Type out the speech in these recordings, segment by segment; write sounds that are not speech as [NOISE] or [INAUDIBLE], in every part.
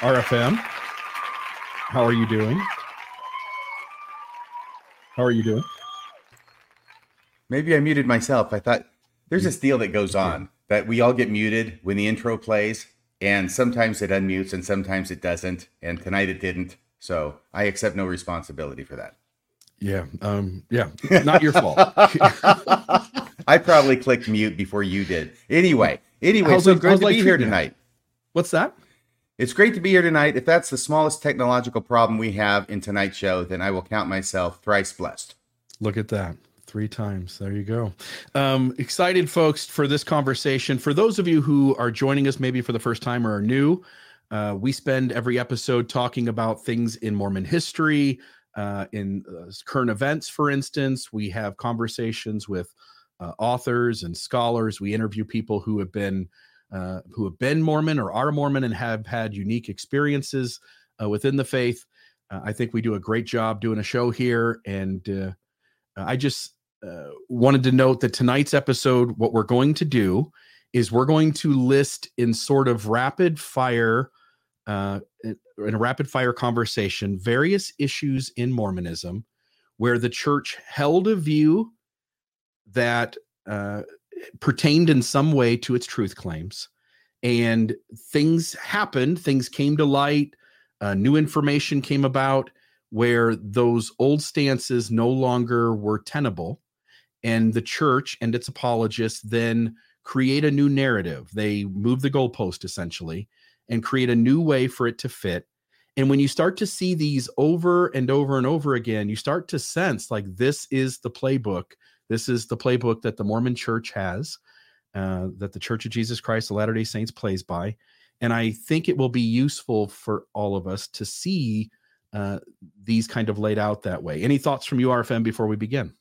RFM. How are you doing? How are you doing? Maybe I muted myself. I thought there's this deal that goes on that we all get muted when the intro plays, and sometimes it unmutes and sometimes it doesn't. And tonight it didn't. So I accept no responsibility for that. Yeah. Um, yeah. Not your fault. [LAUGHS] I probably clicked mute before you did. Anyway, anyway, How's so it- great to life be here tonight. What's that? It's great to be here tonight. If that's the smallest technological problem we have in tonight's show, then I will count myself thrice blessed. Look at that. Three times. There you go. Um, excited, folks, for this conversation. For those of you who are joining us maybe for the first time or are new, uh, we spend every episode talking about things in Mormon history, uh, in uh, current events, for instance. We have conversations with uh, authors and scholars. We interview people who have been uh, who have been Mormon or are Mormon and have had unique experiences uh, within the faith. Uh, I think we do a great job doing a show here, and uh, I just uh, wanted to note that tonight's episode, what we're going to do is we're going to list in sort of rapid fire, uh, in a rapid fire conversation, various issues in Mormonism where the church held a view that pertained in some way to its truth claims. And things happened, things came to light, uh, new information came about where those old stances no longer were tenable. And the church and its apologists then create a new narrative. They move the goalpost essentially and create a new way for it to fit. And when you start to see these over and over and over again, you start to sense like this is the playbook. This is the playbook that the Mormon church has, uh, that the Church of Jesus Christ of Latter day Saints plays by. And I think it will be useful for all of us to see uh, these kind of laid out that way. Any thoughts from you, RFM, before we begin?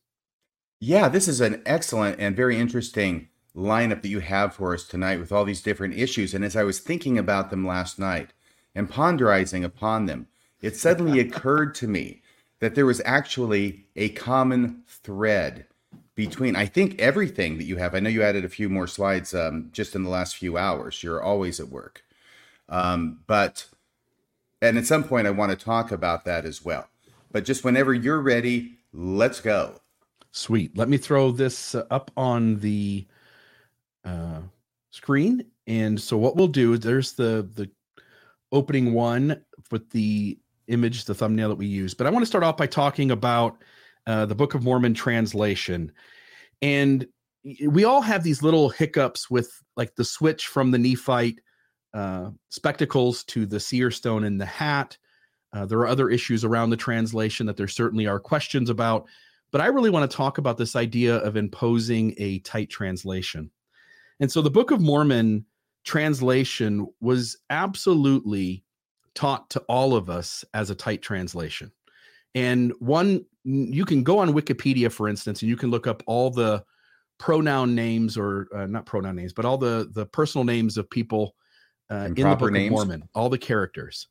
Yeah, this is an excellent and very interesting lineup that you have for us tonight with all these different issues. And as I was thinking about them last night and ponderizing upon them, it suddenly [LAUGHS] occurred to me that there was actually a common thread between, I think, everything that you have. I know you added a few more slides um, just in the last few hours. You're always at work. Um, but, and at some point, I want to talk about that as well. But just whenever you're ready, let's go. Sweet. Let me throw this up on the uh, screen. And so what we'll do is there's the the opening one with the image, the thumbnail that we use. But I want to start off by talking about uh, the Book of Mormon translation. And we all have these little hiccups with like the switch from the Nephite uh, spectacles to the seer stone in the hat. Uh, there are other issues around the translation that there certainly are questions about. But I really want to talk about this idea of imposing a tight translation. And so the Book of Mormon translation was absolutely taught to all of us as a tight translation. And one, you can go on Wikipedia, for instance, and you can look up all the pronoun names or uh, not pronoun names, but all the the personal names of people uh, in the Book names? of Mormon, all the characters.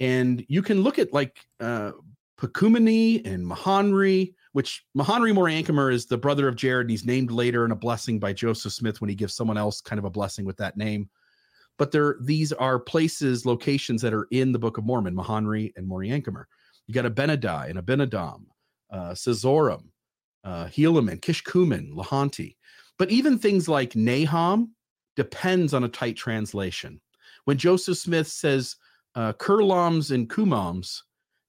And you can look at like uh, and Mahonri, which Mahonri Moriancumer is the brother of Jared, and he's named later in a blessing by Joseph Smith when he gives someone else kind of a blessing with that name. But there, these are places, locations that are in the Book of Mormon, Mahonri and Moriancumer. You got Abinadi and Abinadom, uh, uh, Helaman, Kishkumen, Lehonti. But even things like Nahom depends on a tight translation. When Joseph Smith says uh, cureloms and cumoms,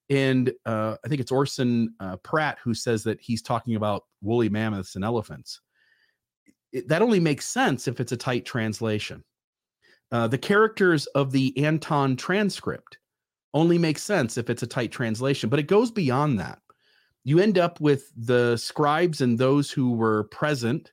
and uh, I think it's Orson uh, Pratt who says that he's talking about woolly mammoths and elephants. It, that only makes sense if it's a tight translation. Uh, the characters of the Anthon transcript only makes sense if it's a tight translation, but it goes beyond that. You end up with the scribes and those who were present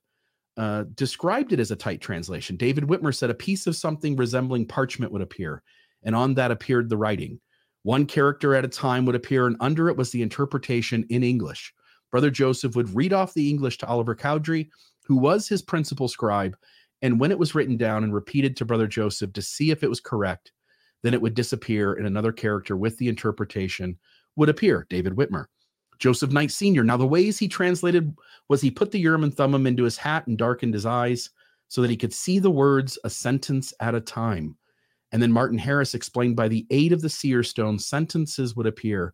uh, described it as a tight translation. David Whitmer said a piece of something resembling parchment would appear, and on that appeared the writing. One character at a time would appear, and under it was the interpretation in English. Brother Joseph would read off the English to Oliver Cowdery, who was his principal scribe, and when it was written down and repeated to Brother Joseph to see if it was correct, then it would disappear, and another character with the interpretation would appear, David Whitmer. Joseph Knight Sr. Now, the ways he translated was he put the Urim and Thummim into his hat and darkened his eyes so that he could see the words a sentence at a time. And then Martin Harris explained by the aid of the seer stone, sentences would appear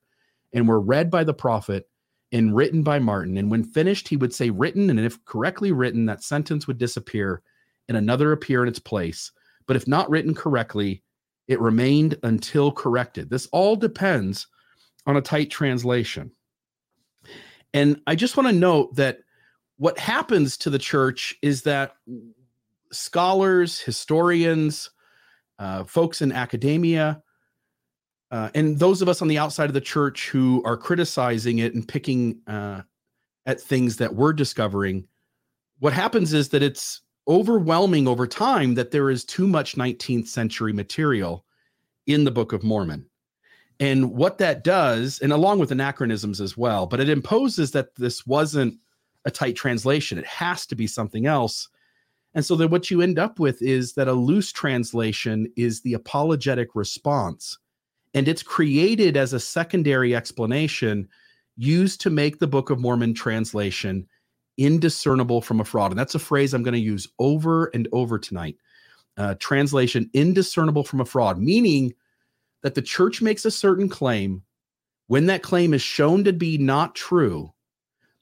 and were read by the prophet and written by Martin. And when finished, he would say written, and if correctly written, that sentence would disappear and another appear in its place. But if not written correctly, it remained until corrected. This all depends on a tight translation. And I just want to note that what happens to the church is that scholars, historians, uh, folks in academia, uh, and those of us on the outside of the church who are criticizing it and picking uh, at things that we're discovering, what happens is that it's overwhelming over time that there is too much 19th century material in the Book of Mormon. And what that does, and along with anachronisms as well, but it imposes that this wasn't a tight translation. It has to be something else. And so that what you end up with is that a loose translation is the apologetic response. And it's created as a secondary explanation used to make the Book of Mormon translation indiscernible from a fraud. And that's a phrase I'm going to use over and over tonight. Uh, translation indiscernible from a fraud, meaning that the church makes a certain claim. When that claim is shown to be not true,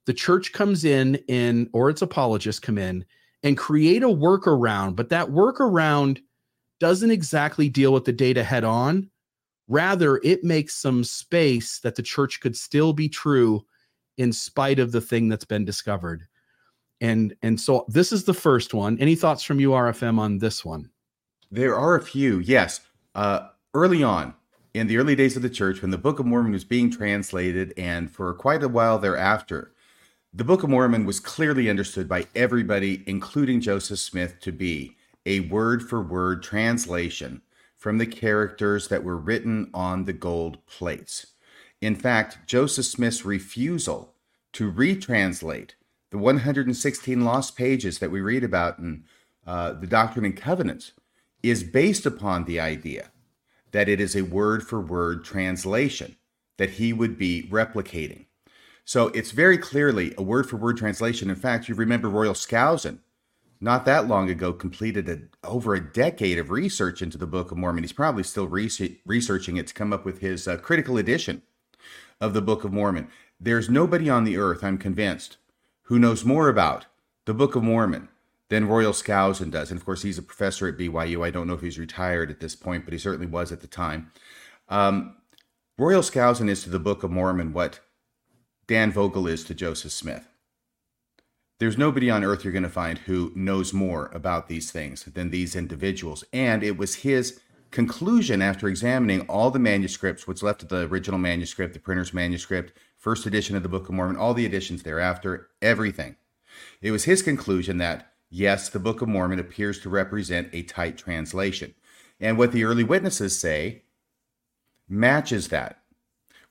the church comes in in or its apologists come in and create a workaround, but that workaround doesn't exactly deal with the data head on. Rather, it makes some space that the church could still be true in spite of the thing that's been discovered. And and so this is the first one. Any thoughts from you, RFM, on this one? There are a few, yes. Uh, early on, in the early days of the church, when the Book of Mormon was being translated, and for quite a while thereafter, the Book of Mormon was clearly understood by everybody, including Joseph Smith, to be a word for word translation from the characters that were written on the gold plates. In fact, Joseph Smith's refusal to retranslate the 116 lost pages that we read about in uh, the Doctrine and Covenants is based upon the idea that it is a word for word translation that he would be replicating. So it's very clearly a word for word translation. In fact, you remember Royal Skousen, not that long ago, completed a, over a decade of research into the Book of Mormon. He's probably still researching it to come up with his uh, critical edition of the Book of Mormon. There's nobody on the earth, I'm convinced, who knows more about the Book of Mormon than Royal Skousen does. And of course, he's a professor at BYU. I don't know if he's retired at this point, but he certainly was at the time. Um, Royal Skousen is to the Book of Mormon what Dan Vogel is to Joseph Smith. There's nobody on earth you're going to find who knows more about these things than these individuals. And it was his conclusion after examining all the manuscripts, what's left of the original manuscript, the printer's manuscript, first edition of the Book of Mormon, all the editions thereafter, everything. It was his conclusion that Yes, the Book of Mormon appears to represent a tight translation. And what the early witnesses say matches that.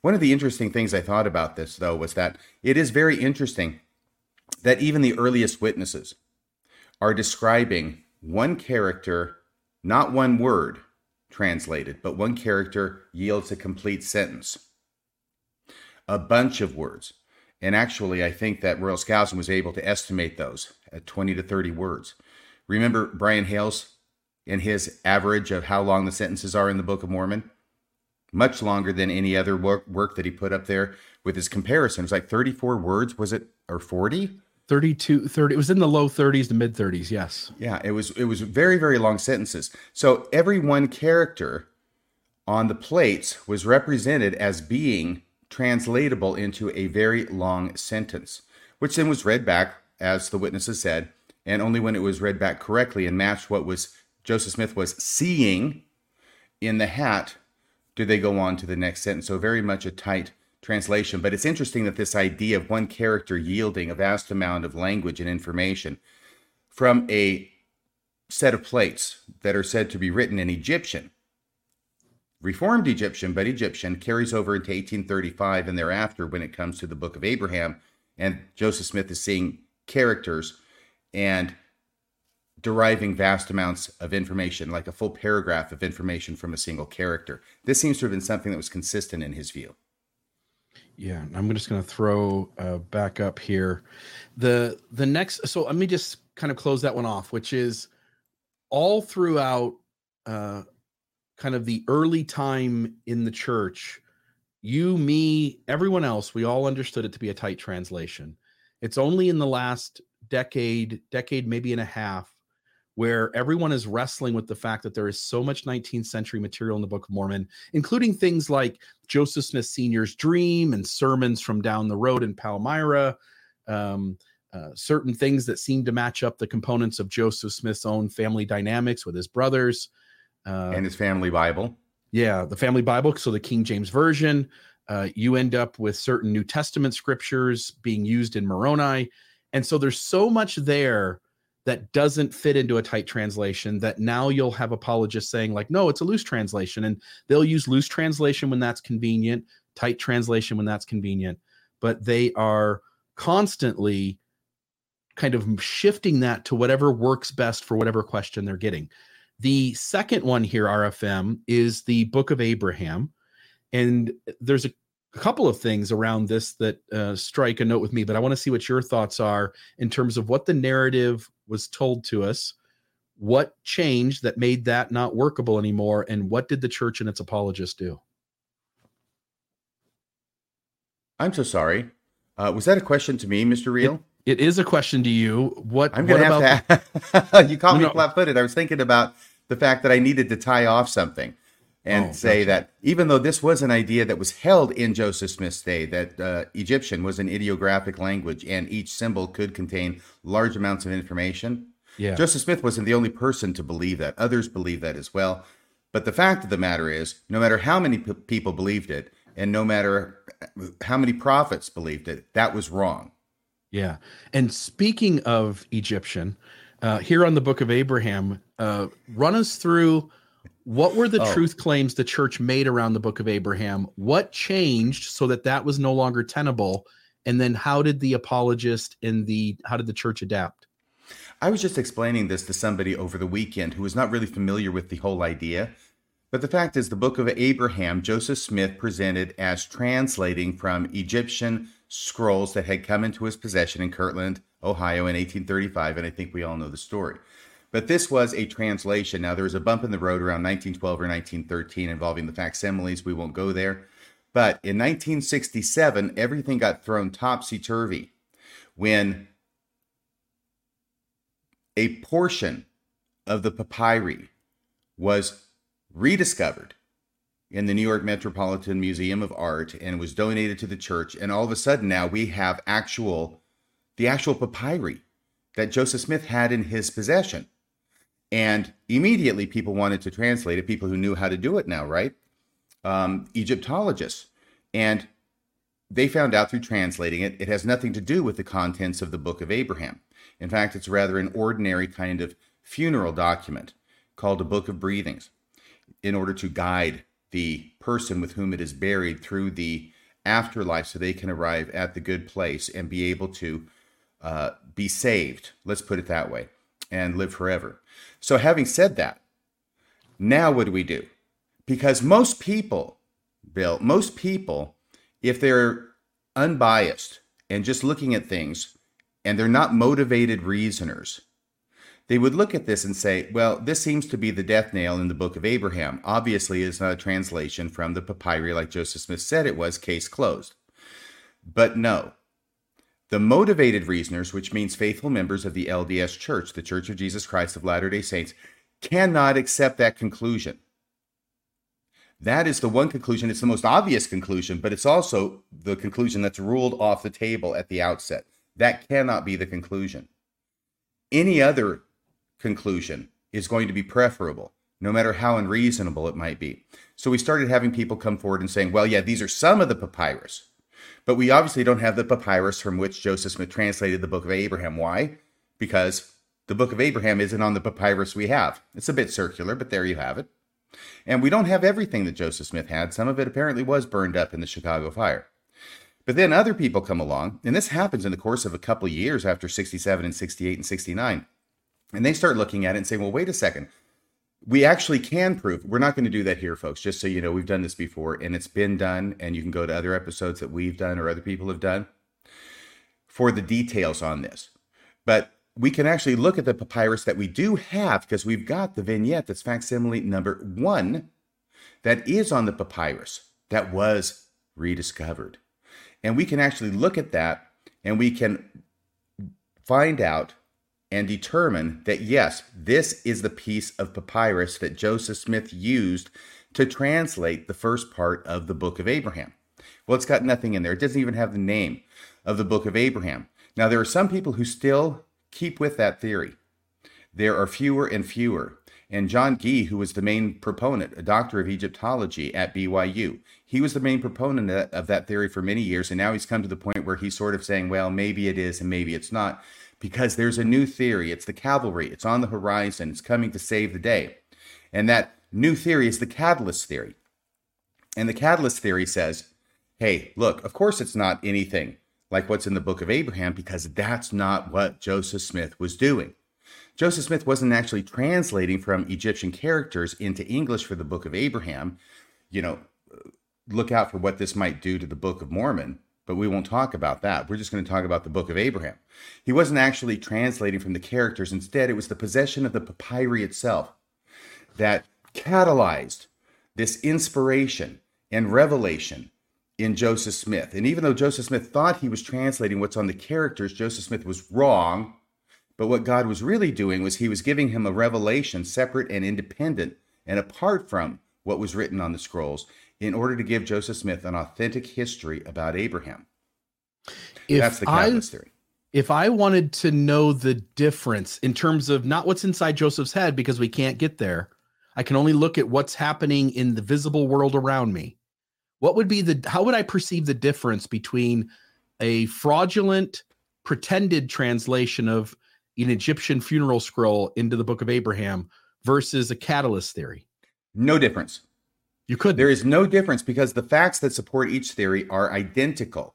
One of the interesting things I thought about this, though, was that it is very interesting that even the earliest witnesses are describing one character, not one word translated, but one character yields a complete sentence. A bunch of words. And actually, I think that Royal Skousen was able to estimate those at 20 to 30 words. Remember Brian Hales and his average of how long the sentences are in the Book of Mormon? Much longer than any other work, work that he put up there with his comparison. It was like 34 words, was it? Or 40? 32 30 it was in the low 30s to mid 30s yes yeah it was it was very very long sentences so every one character on the plates was represented as being translatable into a very long sentence, which then was read back, as the witnesses said, and only when it was read back correctly and matched what was Joseph Smith was seeing in the hat do they go on to the next sentence. So very much a tight translation. But it's interesting that this idea of one character yielding a vast amount of language and information from a set of plates that are said to be written in Egyptian, Reformed Egyptian, but Egyptian, carries over into 1835 and thereafter when it comes to the book of Abraham. And Joseph Smith is seeing characters and deriving vast amounts of information, like a full paragraph of information from a single character. This seems to have been something that was consistent in his view. Yeah, I'm just going to throw uh, back up here. The the next, so let me just kind of close that one off, which is all throughout uh, kind of the early time in the church. You, me, everyone else, we all understood it to be a tight translation. It's only in the last decade, decade maybe and a half, where everyone is wrestling with the fact that there is so much 19th century material in the Book of Mormon, including things like Joseph Smith Sr.'s dream and sermons from down the road in Palmyra, um, uh, certain things that seem to match up the components of Joseph Smith's own family dynamics with his brothers. Uh, and his family Bible. Yeah, the family Bible. So the King James Version. Uh, you end up with certain New Testament scriptures being used in Moroni. And so there's so much there that doesn't fit into a tight translation that now you'll have apologists saying like no it's a loose translation. And they'll use loose translation when that's convenient tight translation when that's convenient. But they are constantly kind of shifting that to whatever works best for whatever question they're getting. The second one here rfm is the book of abraham and there's a couple of things around this that uh, strike a note with me, but I want to see what your thoughts are in terms of what the narrative was told to us, what changed that made that not workable anymore, and what did the church and its apologists do? I'm so sorry. Uh, was that a question to me, Mr. Reel? It, it is a question to you. What I'm going to have to. [LAUGHS] you caught me no. flat-footed. I was thinking about the fact that I needed to tie off something and oh, say gotcha. that even though this was an idea that was held in Joseph Smith's day, that uh, Egyptian was an ideographic language and each symbol could contain large amounts of information. Yeah. Joseph Smith wasn't the only person to believe that. Others believe that as well. But the fact of the matter is, no matter how many p- people believed it, and no matter how many prophets believed it, that was wrong. Yeah. And speaking of Egyptian, uh, here on the Book of Abraham, uh, run us through what were the oh. truth claims the church made around the book of Abraham? What changed so that that was no longer tenable? And then how did the apologist and the how did the church adapt? I was just explaining this to somebody over the weekend who was not really familiar with the whole idea. But the fact is, the book of Abraham, Joseph Smith presented as translating from Egyptian scrolls that had come into his possession in Kirtland, Ohio in 1835. And I think we all know the story. But this was a translation. Now, there was a bump in the road around 1912 or 1913 involving the facsimiles. We won't go there. But in 1967, everything got thrown topsy turvy when a portion of the papyri was rediscovered in the New York Metropolitan Museum of Art and was donated to the church. And all of a sudden now we have actual, the actual papyri that Joseph Smith had in his possession. And immediately people wanted to translate it, people who knew how to do it now, right? Um, Egyptologists. And they found out through translating it, it has nothing to do with the contents of the Book of Abraham. In fact, it's rather an ordinary kind of funeral document called a Book of Breathings in order to guide the person with whom it is buried through the afterlife so they can arrive at the good place and be able to uh, be saved. Let's put it that way and live forever. So, having said that, now what do we do? Because most people, Bill, most people, if they're unbiased and just looking at things and they're not motivated reasoners, they would look at this and say, well, this seems to be the death nail in the book of Abraham. Obviously, it's not a translation from the papyri like Joseph Smith said it was, case closed. But no, the motivated reasoners, which means faithful members of the LDS Church, the Church of Jesus Christ of Latter day Saints, cannot accept that conclusion. That is the one conclusion. It's the most obvious conclusion, but it's also the conclusion that's ruled off the table at the outset. That cannot be the conclusion. Any other conclusion is going to be preferable. no matter how unreasonable it might be. So we started having people come forward and saying, well, yeah, these are some of the papyrus, but we obviously don't have the papyrus from which Joseph Smith translated the book of Abraham. Why? Because the book of Abraham isn't on the papyrus we have. It's a bit circular, but there you have it. And we don't have everything that Joseph Smith had. Some of it apparently was burned up in the Chicago fire. But then other people come along, and this happens in the course of a couple of years after 67 and 68 and 69. And they start looking at it and saying, well, wait a second. We actually can prove. We're not going to do that here, folks, just so you know, we've done this before and it's been done. And you can go to other episodes that we've done or other people have done for the details on this. But we can actually look at the papyrus that we do have because we've got the vignette that's facsimile number one that is on the papyrus that was rediscovered. And we can actually look at that and we can find out and determine that yes, this is the piece of papyrus that Joseph Smith used to translate the first part of the book of Abraham. Well, it's got nothing in there. It doesn't even have the name of the book of Abraham. Now, there are some people who still keep with that theory. There are fewer and fewer. And John Gee, who was the main proponent, a doctor of Egyptology at BYU, he was the main proponent of that theory for many years. And now he's come to the point where he's sort of saying, well, maybe it is and maybe it's not, because there's a new theory. It's the cavalry, it's on the horizon, it's coming to save the day. And that new theory is the catalyst theory. And the catalyst theory says, hey, look, of course it's not anything like what's in the book of Abraham, because that's not what Joseph Smith was doing. Joseph Smith wasn't actually translating from Egyptian characters into English for the Book of Abraham. You know, look out for what this might do to the Book of Mormon, but we won't talk about that. We're just going to talk about the Book of Abraham. He wasn't actually translating from the characters. Instead, it was the possession of the papyri itself that catalyzed this inspiration and revelation in Joseph Smith. And even though Joseph Smith thought he was translating what's on the characters, Joseph Smith was wrong but what God was really doing was he was giving him a revelation separate and independent and apart from what was written on the scrolls in order to give Joseph Smith an authentic history about Abraham. If That's the catalyst I, theory. If I wanted to know the difference in terms of not what's inside Joseph's head, because we can't get there, I can only look at what's happening in the visible world around me. What would be the, how would I perceive the difference between a fraudulent, pretended translation of an Egyptian funeral scroll into the book of Abraham versus a catalyst theory? No difference. You could. There is no difference because the facts that support each theory are identical.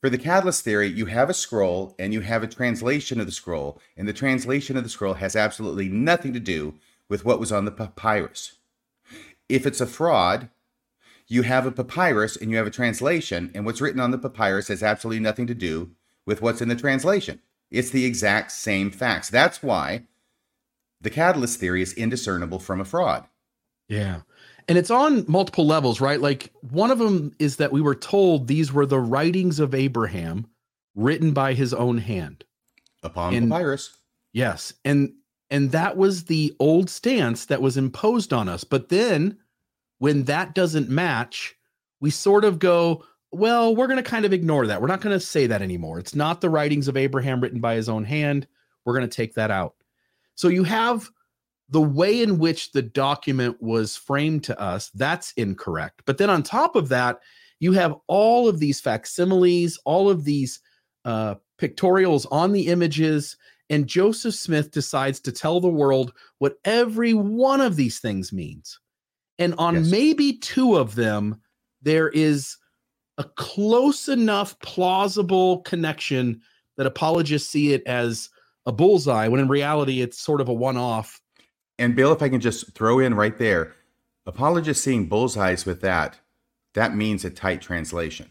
For the catalyst theory, you have a scroll and you have a translation of the scroll, and the translation of the scroll has absolutely nothing to do with what was on the papyrus. If it's a fraud, you have a papyrus and you have a translation, and what's written on the papyrus has absolutely nothing to do with what's in the translation. It's the exact same facts. That's why the catalyst theory is indiscernible from a fraud. Yeah. And it's on multiple levels, right? Like one of them is that we were told these were the writings of Abraham written by his own hand upon and, papyrus. Yes. And and that was the old stance that was imposed on us. But then when that doesn't match, we sort of go, well, we're going to kind of ignore that. We're not going to say that anymore. It's not the writings of Abraham written by his own hand. We're going to take that out. So you have the way in which the document was framed to us, that's incorrect. But then on top of that, you have all of these facsimiles, all of these uh, pictorials on the images, and Joseph Smith decides to tell the world what every one of these things means. And on yes. maybe two of them, there is a close enough plausible connection that apologists see it as a bullseye when in reality it's sort of a one-off and bill if i can just throw in right there apologists seeing bullseyes with that that means a tight translation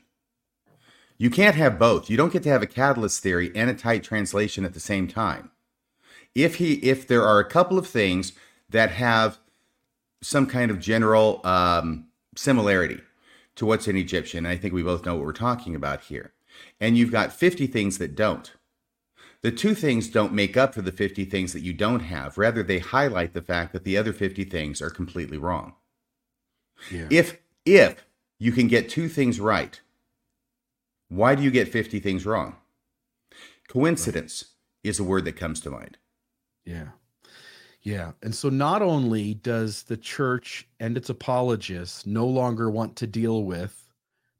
you can't have both you don't get to have a catalyst theory and a tight translation at the same time if he if there are a couple of things that have some kind of general um, similarity to what's in Egyptian. I think we both know what we're talking about here. And you've got 50 things that don't. The two things don't make up for the 50 things that you don't have. Rather, they highlight the fact that the other 50 things are completely wrong. Yeah. If if you can get two things right, why do you get 50 things wrong? Coincidence right. is a word that comes to mind. Yeah. Yeah. And so not only does the church and its apologists no longer want to deal with,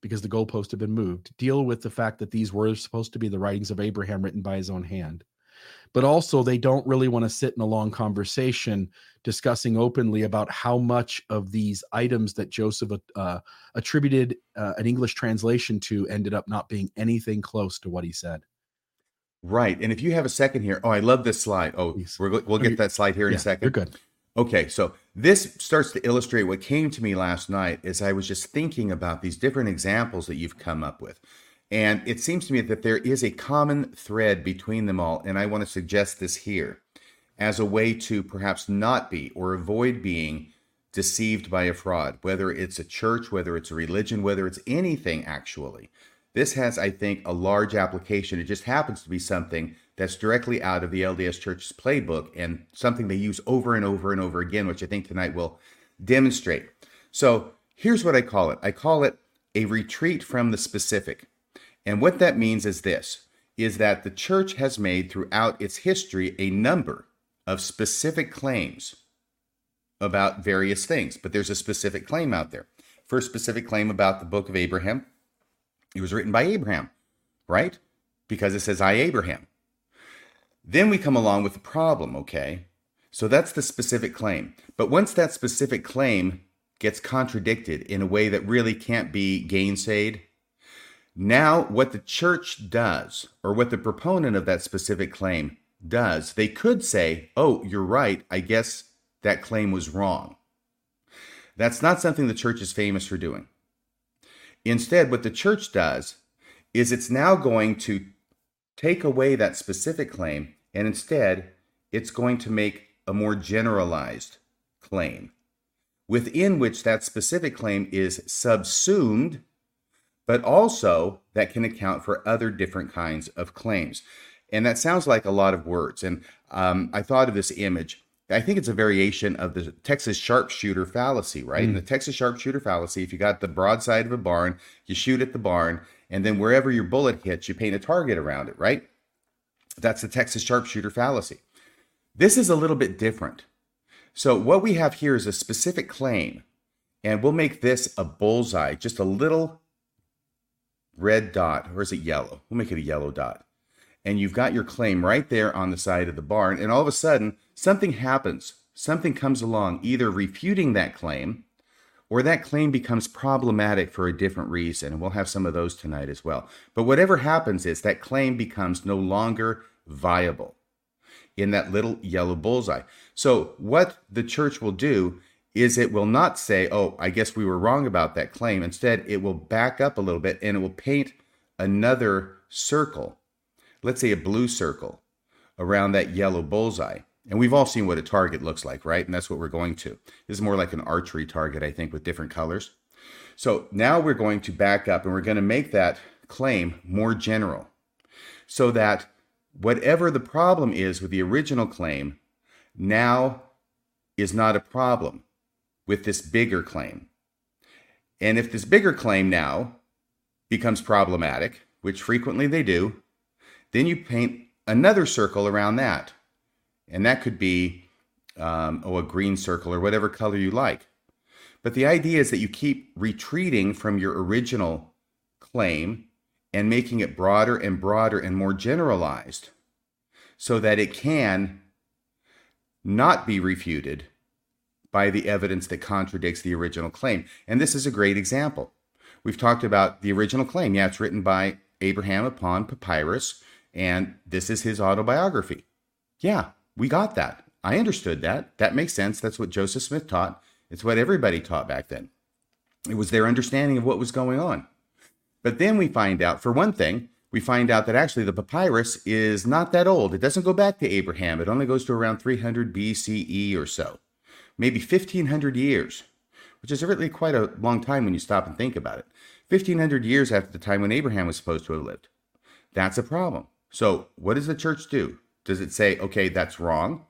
because the goalposts have been moved, deal with the fact that these were supposed to be the writings of Abraham written by his own hand. But also, they don't really want to sit in a long conversation discussing openly about how much of these items that Joseph uh, attributed uh, an English translation to ended up not being anything close to what he said. Right. And if you have a second here, oh, I love this slide. Oh, we will get that slide here in yeah, a second. You're good. Okay, so this starts to illustrate what came to me last night as I was just thinking about these different examples that you've come up with. And it seems to me that there is a common thread between them all. And I want to suggest this here as a way to perhaps not be or avoid being deceived by a fraud, whether it's a church, whether it's a religion, whether it's anything actually. This has, I think, a large application. It just happens to be something that's directly out of the LDS Church's playbook and something they use over and over and over again, which I think tonight will demonstrate. So here's what I call it I call it a retreat from the specific. And what that means is this is that the church has made throughout its history a number of specific claims about various things, but there's a specific claim out there. First specific claim about the book of Abraham, it was written by Abraham, right? Because it says, I, Abraham. Then we come along with the problem, okay? So that's the specific claim. But once that specific claim gets contradicted in a way that really can't be gainsaid, now what the church does, or what the proponent of that specific claim does, they could say, oh, you're right, I guess that claim was wrong. That's not something the church is famous for doing. Instead, what the church does is it's now going to take away that specific claim and instead it's going to make a more generalized claim within which that specific claim is subsumed, but also that can account for other different kinds of claims. And that sounds like a lot of words. And um, I thought of this image. I think it's a variation of the Texas sharpshooter fallacy, right? Mm. In the Texas sharpshooter fallacy, if you got the broadside of a barn, you shoot at the barn, and then wherever your bullet hits, you paint a target around it, right? That's the Texas sharpshooter fallacy. This is a little bit different. So, what we have here is a specific claim, and we'll make this a bullseye, just a little red dot, or is it yellow? We'll make it a yellow dot. And you've got your claim right there on the side of the barn, and all of a sudden, something happens. Something comes along, either refuting that claim or that claim becomes problematic for a different reason. And we'll have some of those tonight as well. But whatever happens is that claim becomes no longer viable in that little yellow bullseye. So, what the church will do is it will not say, oh, I guess we were wrong about that claim. Instead, it will back up a little bit and it will paint another circle, let's say a blue circle, around that yellow bullseye. And we've all seen what a target looks like, right? And that's what we're going to. This is more like an archery target, I think, with different colors. So now we're going to back up and we're going to make that claim more general so that whatever the problem is with the original claim now is not a problem with this bigger claim. And if this bigger claim now becomes problematic, which frequently they do, then you paint another circle around that and that could be um, oh a green circle or whatever color you like. But the idea is that you keep retreating from your original claim and making it broader and broader and more generalized so that it can not be refuted by the evidence that contradicts the original claim. And this is a great example. We've talked about the original claim. Yeah, it's written by Abraham upon papyrus, and this is his autobiography. Yeah, we got that. I understood that. That makes sense. That's what Joseph Smith taught. It's what everybody taught back then. It was their understanding of what was going on. But then we find out, for one thing, we find out that actually the papyrus is not that old. It doesn't go back to Abraham. It only goes to around 300 BCE or so, maybe 1500 years, which is really quite a long time when you stop and think about it. 1500 years after the time when Abraham was supposed to have lived. That's a problem. So, what does the church do? Does it say, okay, that's wrong?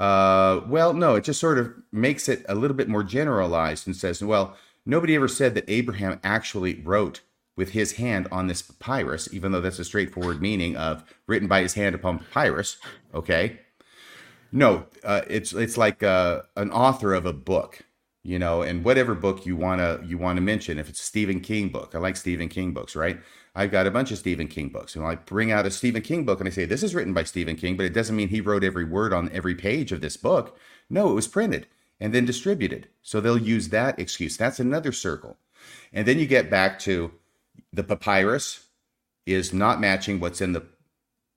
Uh, well, no, it just sort of makes it a little bit more generalized and says, well, nobody ever said that Abraham actually wrote with his hand on this papyrus, even though that's a straightforward meaning of written by his hand upon papyrus. Okay. No, uh, it's it's like uh, an author of a book, you know, and whatever book you wanna you wanna mention. If it's a Stephen King book, I like Stephen King books, right? I've got a bunch of Stephen King books, and I bring out a Stephen King book and I say this is written by Stephen King, but it doesn't mean he wrote every word on every page of this book. No, it was printed and then distributed, so they'll use that excuse. That's another circle, and then you get back to the papyrus is not matching what's in the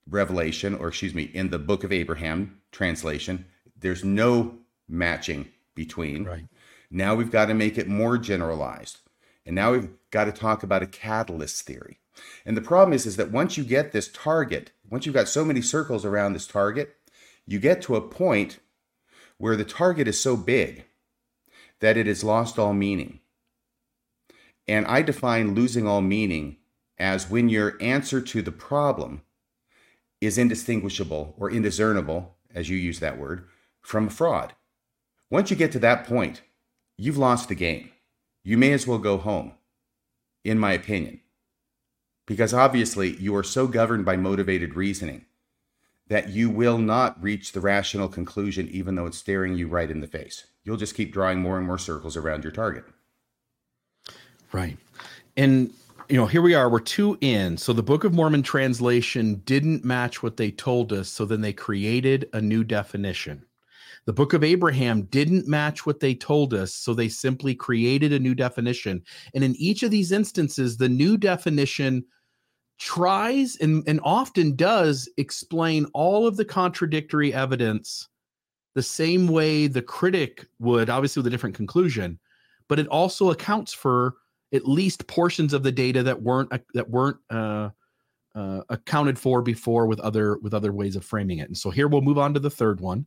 Revelation, or excuse me, in the Book of Abraham translation. There's no matching between. Right. Now we've got to make it more generalized. And now we've got to talk about a catalyst theory. And the problem is, is that once you get this target, once you've got so many circles around this target, you get to a point where the target is so big that it has lost all meaning. And I define losing all meaning as when your answer to the problem is indistinguishable or indiscernible, as you use that word, from fraud. Once you get to that point, you've lost the game. You may as well go home, in my opinion. Because obviously, you are so governed by motivated reasoning that you will not reach the rational conclusion, even though it's staring you right in the face. You'll just keep drawing more and more circles around your target. Right. And you know, here we are, we're two in. So the Book of Mormon translation didn't match what they told us. So then they created a new definition. The Book of Abraham didn't match what they told us. So they simply created a new definition. And in each of these instances, the new definition tries and, and often does explain all of the contradictory evidence the same way the critic would, obviously with a different conclusion, but it also accounts for at least portions of the data that weren't uh, that weren't uh, uh, accounted for before with other with other ways of framing it. And so here we'll move on to the third one.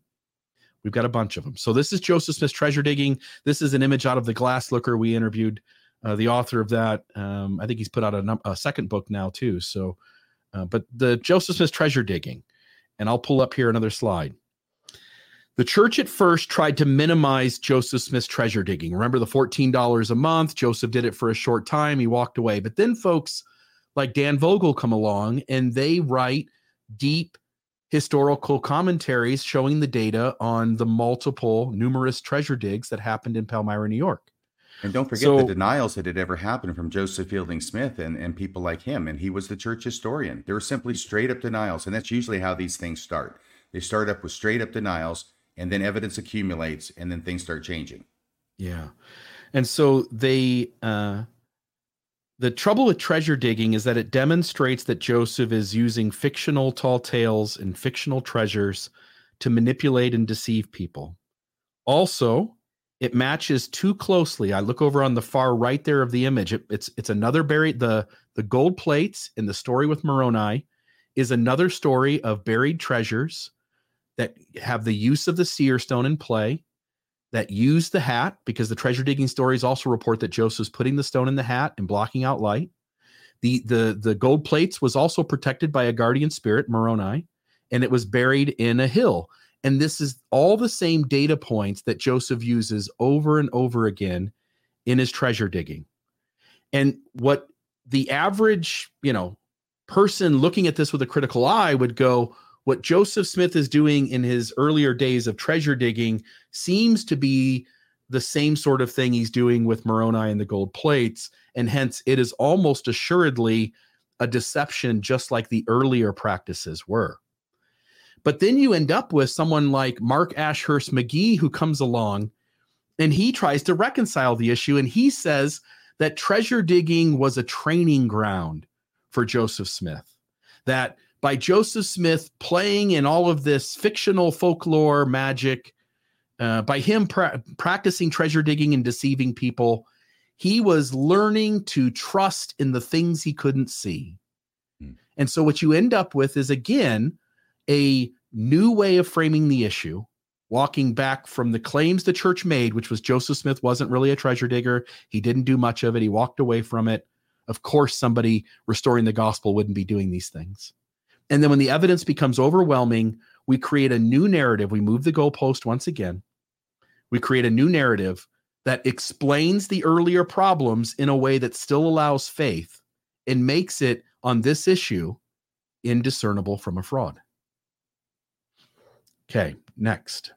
We've got a bunch of them. So this is Joseph Smith's treasure digging. This is an image out of the Glass Looker. We interviewed uh, the author of that. Um, I think he's put out a, num- a second book now too. So, uh, but the Joseph Smith's treasure digging, and I'll pull up here another slide. The church at first tried to minimize Joseph Smith's treasure digging. Remember the $14 a month? Joseph did it for a short time. He walked away. But then folks like Dan Vogel come along and they write deep historical commentaries showing the data on the multiple, numerous treasure digs that happened in Palmyra, New York. And don't forget so, the denials that had ever happened from Joseph Fielding Smith and, and people like him. And he was the church historian. They were simply straight up denials. And that's usually how these things start. They start up with straight up denials and then evidence accumulates and then things start changing yeah and so they uh the trouble with treasure digging is that it demonstrates that joseph is using fictional tall tales and fictional treasures to manipulate and deceive people. Also it matches too closely. I look over on the far right there of the image. It, it's it's another buried the the gold plates in the story with moroni is another story of buried treasures that have the use of the seer stone in play, that use the hat, because the treasure digging stories also report that Joseph's putting the stone in the hat and blocking out light. The the the gold plates was also protected by a guardian spirit, Moroni, and it was buried in a hill. And this is all the same data points that Joseph uses over and over again in his treasure digging. And what the average, you know, person looking at this with a critical eye would go, what Joseph Smith is doing in his earlier days of treasure digging seems to be the same sort of thing he's doing with Moroni and the gold plates. And hence, it is almost assuredly a deception, just like the earlier practices were. But then you end up with someone like Mark Ashurst McGee, who comes along and he tries to reconcile the issue. And he says that treasure digging was a training ground for Joseph Smith, that by Joseph Smith playing in all of this fictional folklore magic, uh, by him pra- practicing treasure digging and deceiving people, he was learning to trust in the things he couldn't see. Hmm. And so, what you end up with is again a new way of framing the issue, walking back from the claims the church made, which was Joseph Smith wasn't really a treasure digger. He didn't do much of it, he walked away from it. Of course, somebody restoring the gospel wouldn't be doing these things. And then when the evidence becomes overwhelming, we create a new narrative. We move the goalpost once again. We create a new narrative that explains the earlier problems in a way that still allows faith and makes it on this issue indiscernible from a fraud. Okay, next.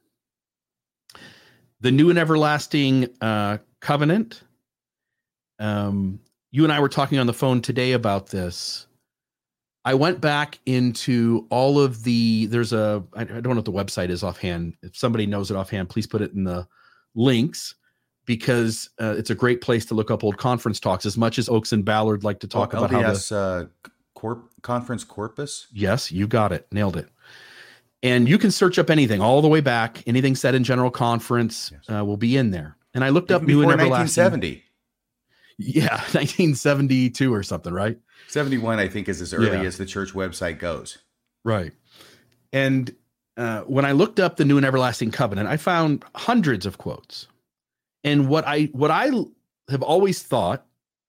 The new and everlasting uh, covenant. Um, you and I were talking on the phone today about this. I went back into all of the. There's a. I don't know what the website is offhand. If somebody knows it offhand, please put it in the links because uh, it's a great place to look up old conference talks. As much as Oaks and Ballard like to talk oh, about LDS, how the uh, corp, conference corpus. yes, you got it, nailed it. And you can search up anything all the way back. Anything said in general conference Yes. uh, will be in there. And I looked up Even new and before everlasting. 1970. Yeah, [LAUGHS] 1972 or something, right? 71, I think, is as early Yeah. as the church website goes. Right. And uh, when I looked up the new and everlasting covenant, I found hundreds of quotes. And what I what I have always thought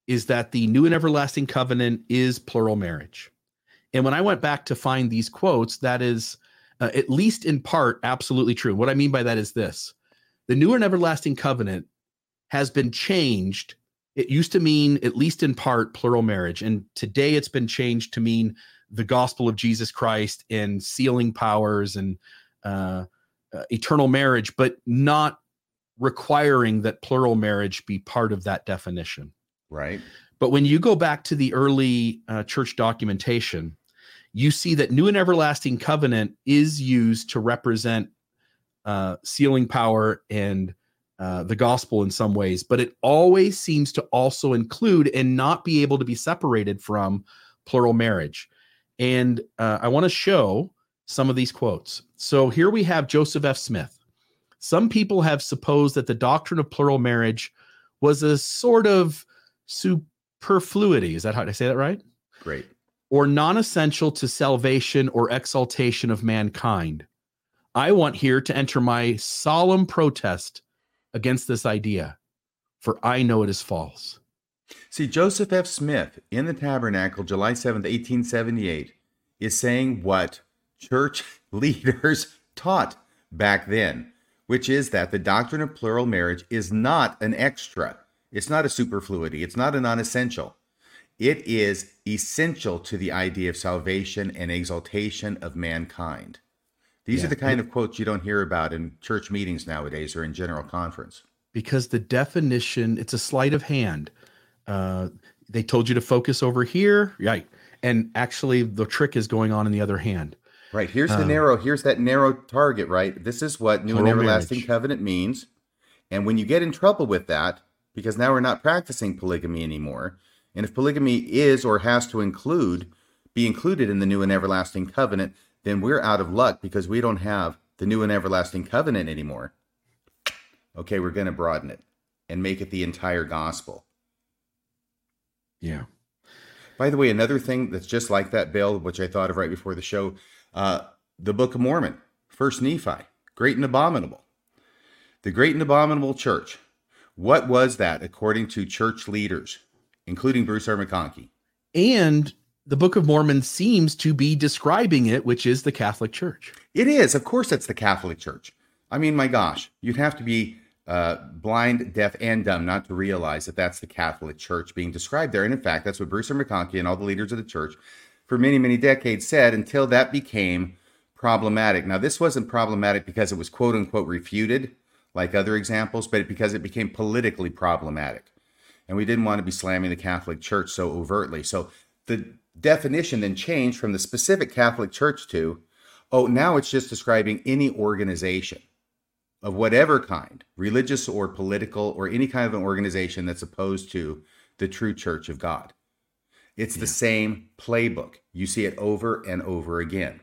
is that the new and everlasting covenant is plural marriage. And when I went back to find these quotes, that is uh, at least in part absolutely true. What I mean by that is this: the new and everlasting covenant has been changed. It used to mean, at least in part, plural marriage, and today it's been changed to mean the gospel of Jesus Christ and sealing powers and uh, uh, eternal marriage, but not requiring that plural marriage be part of that definition. Right. But when you go back to the early uh, church documentation, you see that new and everlasting covenant is used to represent uh, sealing power and uh, the gospel in some ways, but it always seems to also include and not be able to be separated from plural marriage. And uh, I want to show some of these quotes. So here we have Joseph F. Smith. Some people have supposed that the doctrine of plural marriage was a sort of superfluity. Is that how I say that right? Great. Or non essential to salvation or exaltation of mankind. I want here to enter my solemn protest against this idea, for I know it is false. See, Joseph F. Smith in the Tabernacle, July 7th, 1878, is saying what church [LAUGHS] leaders taught back then, which is that the doctrine of plural marriage is not an extra. It's not a superfluity. It's not a non essential. It is essential to the idea of salvation and exaltation of mankind. These Yeah. are the kind of quotes you don't hear about in church meetings nowadays or in general conference. because the definition it's a sleight of hand uh, they told you to focus over here right and actually the trick is going on in the other hand Right. Here's the Um, narrow, here's that narrow target, right? This is what new and everlasting marriage. covenant means. And when you get in trouble with that, because now we're not practicing polygamy anymore, and if polygamy is or has to include, be included in the new and everlasting covenant, then we're out of luck because we don't have the new and everlasting covenant anymore. Okay, we're going to broaden it and make it the entire gospel. yeah By the way, another thing that's just like that, Bill, which I thought of right before the show, uh, the Book of Mormon, First Nephi, Great and Abominable. The Great and Abominable Church. What was that according to church leaders, including Bruce R. McConkie? and the book of mormon seems to be describing it which is the catholic church It is, of course, it's the Catholic Church. I mean, my gosh, you'd have to be uh, blind, deaf, and dumb not to realize that that's the Catholic Church being described there. And in fact, that's what Bruce. McConkie and all the leaders of the church for many, many decades said until that became problematic. Now, this wasn't problematic because it was quote unquote refuted, like other examples, but because it became politically problematic. And we didn't want to be slamming the Catholic Church so overtly. So the definition then changed from the specific Catholic Church to, oh, now it's just describing any organization of whatever kind, religious or political, or any kind of an organization that's opposed to the true church of God. It's the same playbook. You see it over and over again.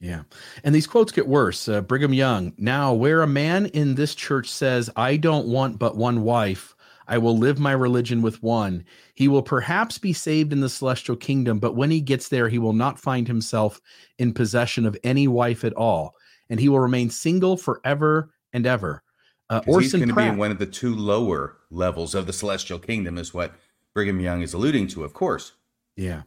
yeah and these quotes get worse uh, brigham young now where a man in this church says i don't want but one wife i will live my religion with one he will perhaps be saved in the celestial kingdom but when he gets there he will not find himself in possession of any wife at all and he will remain single forever and ever uh, he's going to be in one of the two lower levels of the celestial kingdom, is what Brigham Young is alluding to, of course. Yeah.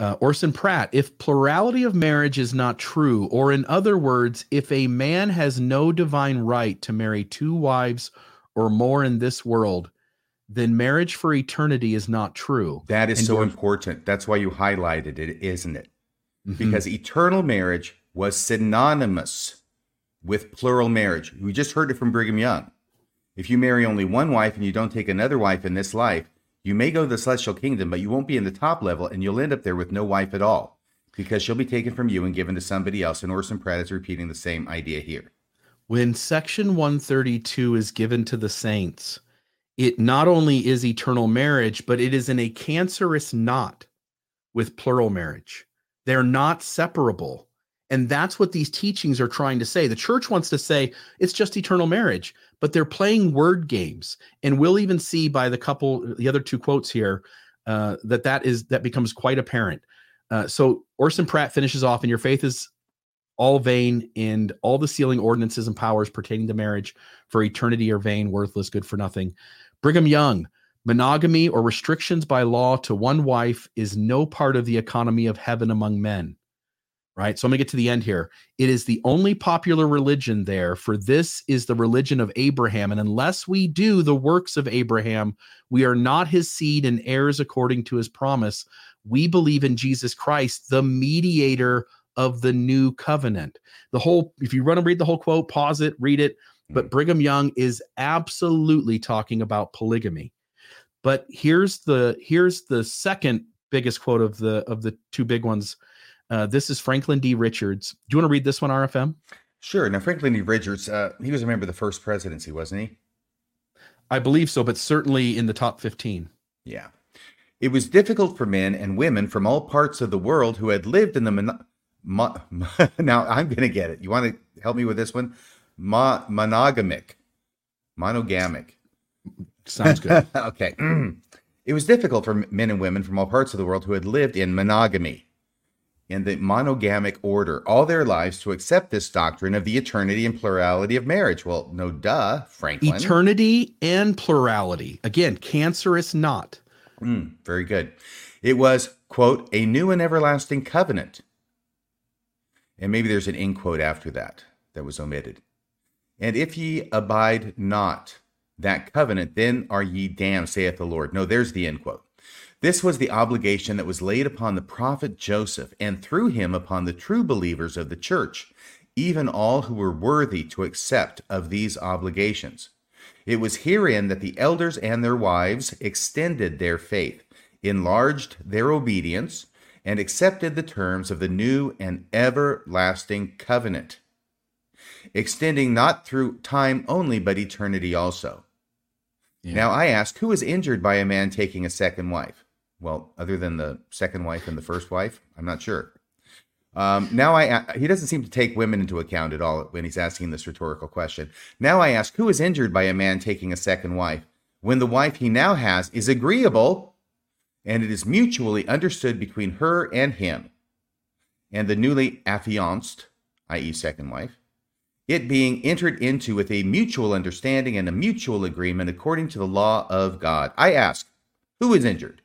Uh, Orson Pratt, if plurality of marriage is not true, or in other words, if a man has no divine right to marry two wives or more in this world, then marriage for eternity is not true. That is And so important. That's why you highlighted it, isn't it? Mhm. Because eternal marriage was synonymous with plural marriage. We just heard it from Brigham Young. If you marry only one wife and you don't take another wife in this life, you may go to the celestial kingdom, but you won't be in the top level and you'll end up there with no wife at all because she'll be taken from you and given to somebody else. And Orson Pratt is repeating the same idea here. When section 132 is given to the saints, it not only is eternal marriage, but it is in a cancerous knot with plural marriage. They're not separable. And that's what these teachings are trying to say. The church wants to say it's just eternal marriage, but they're playing word games. And we'll even see by the couple, the other two quotes here, uh, that that is that becomes quite apparent. Uh, so Orson Pratt finishes off, and your faith is all vain, and all the sealing ordinances and powers pertaining to marriage for eternity are vain, worthless, good for nothing. Brigham Young, monogamy or restrictions by law to one wife is no part of the economy of heaven among men. Right. So I'm going to get to the end here. It is the only popular religion there, for this is the religion of Abraham. And unless we do the works of Abraham, we are not his seed and heirs according to his promise. We believe in Jesus Christ, the mediator of the new covenant. The whole, if you run and read the whole quote, pause it, read it. But Brigham Young is absolutely talking about polygamy. But here's the here's the second biggest quote of the of the two big ones. Uh, this is Franklin D. Richards. Do you want to read this one, RFM? Sure. Now, Franklin D. Richards, uh, he was a member of the first presidency, wasn't he? I believe so, but certainly in the top 15. Yeah. It was difficult for men and women from all parts of the world who had lived in the. Mon- mo- [LAUGHS] now, I'm going to get it. You want to help me with this one? Mo- monogamic. Monogamic. Sounds good. [LAUGHS] okay. [CLEARS THROAT] it was difficult for men and women from all parts of the world who had lived in monogamy, in the monogamic order, all their lives to accept this doctrine of the eternity and plurality of marriage. Well, no duh, Franklin. Eternity and plurality. Again, cancerous knot. Mm, very good. It was, quote, a new and everlasting covenant. And maybe there's an end quote after that that was omitted. And if ye abide not, that covenant, then are ye damned, saith the Lord. No, there's the end quote. This was the obligation that was laid upon the prophet Joseph, and through him upon the true believers of the church, even all who were worthy to accept of these obligations. It was herein that the elders and their wives extended their faith, enlarged their obedience, and accepted the terms of the new and everlasting covenant, extending not through time only, but eternity also. Yeah. Now I ask, who is injured by a man taking a second wife? Well, other than the second wife and the first wife, I'm not sure. Um, now I he doesn't seem to take women into account at all when he's asking this rhetorical question. Now I ask, who is injured by a man taking a second wife when the wife he now has is agreeable and it is mutually understood between her and him and the newly affianced, i.e., second wife, it being entered into with a mutual understanding and a mutual agreement according to the law of God. I ask, who is injured?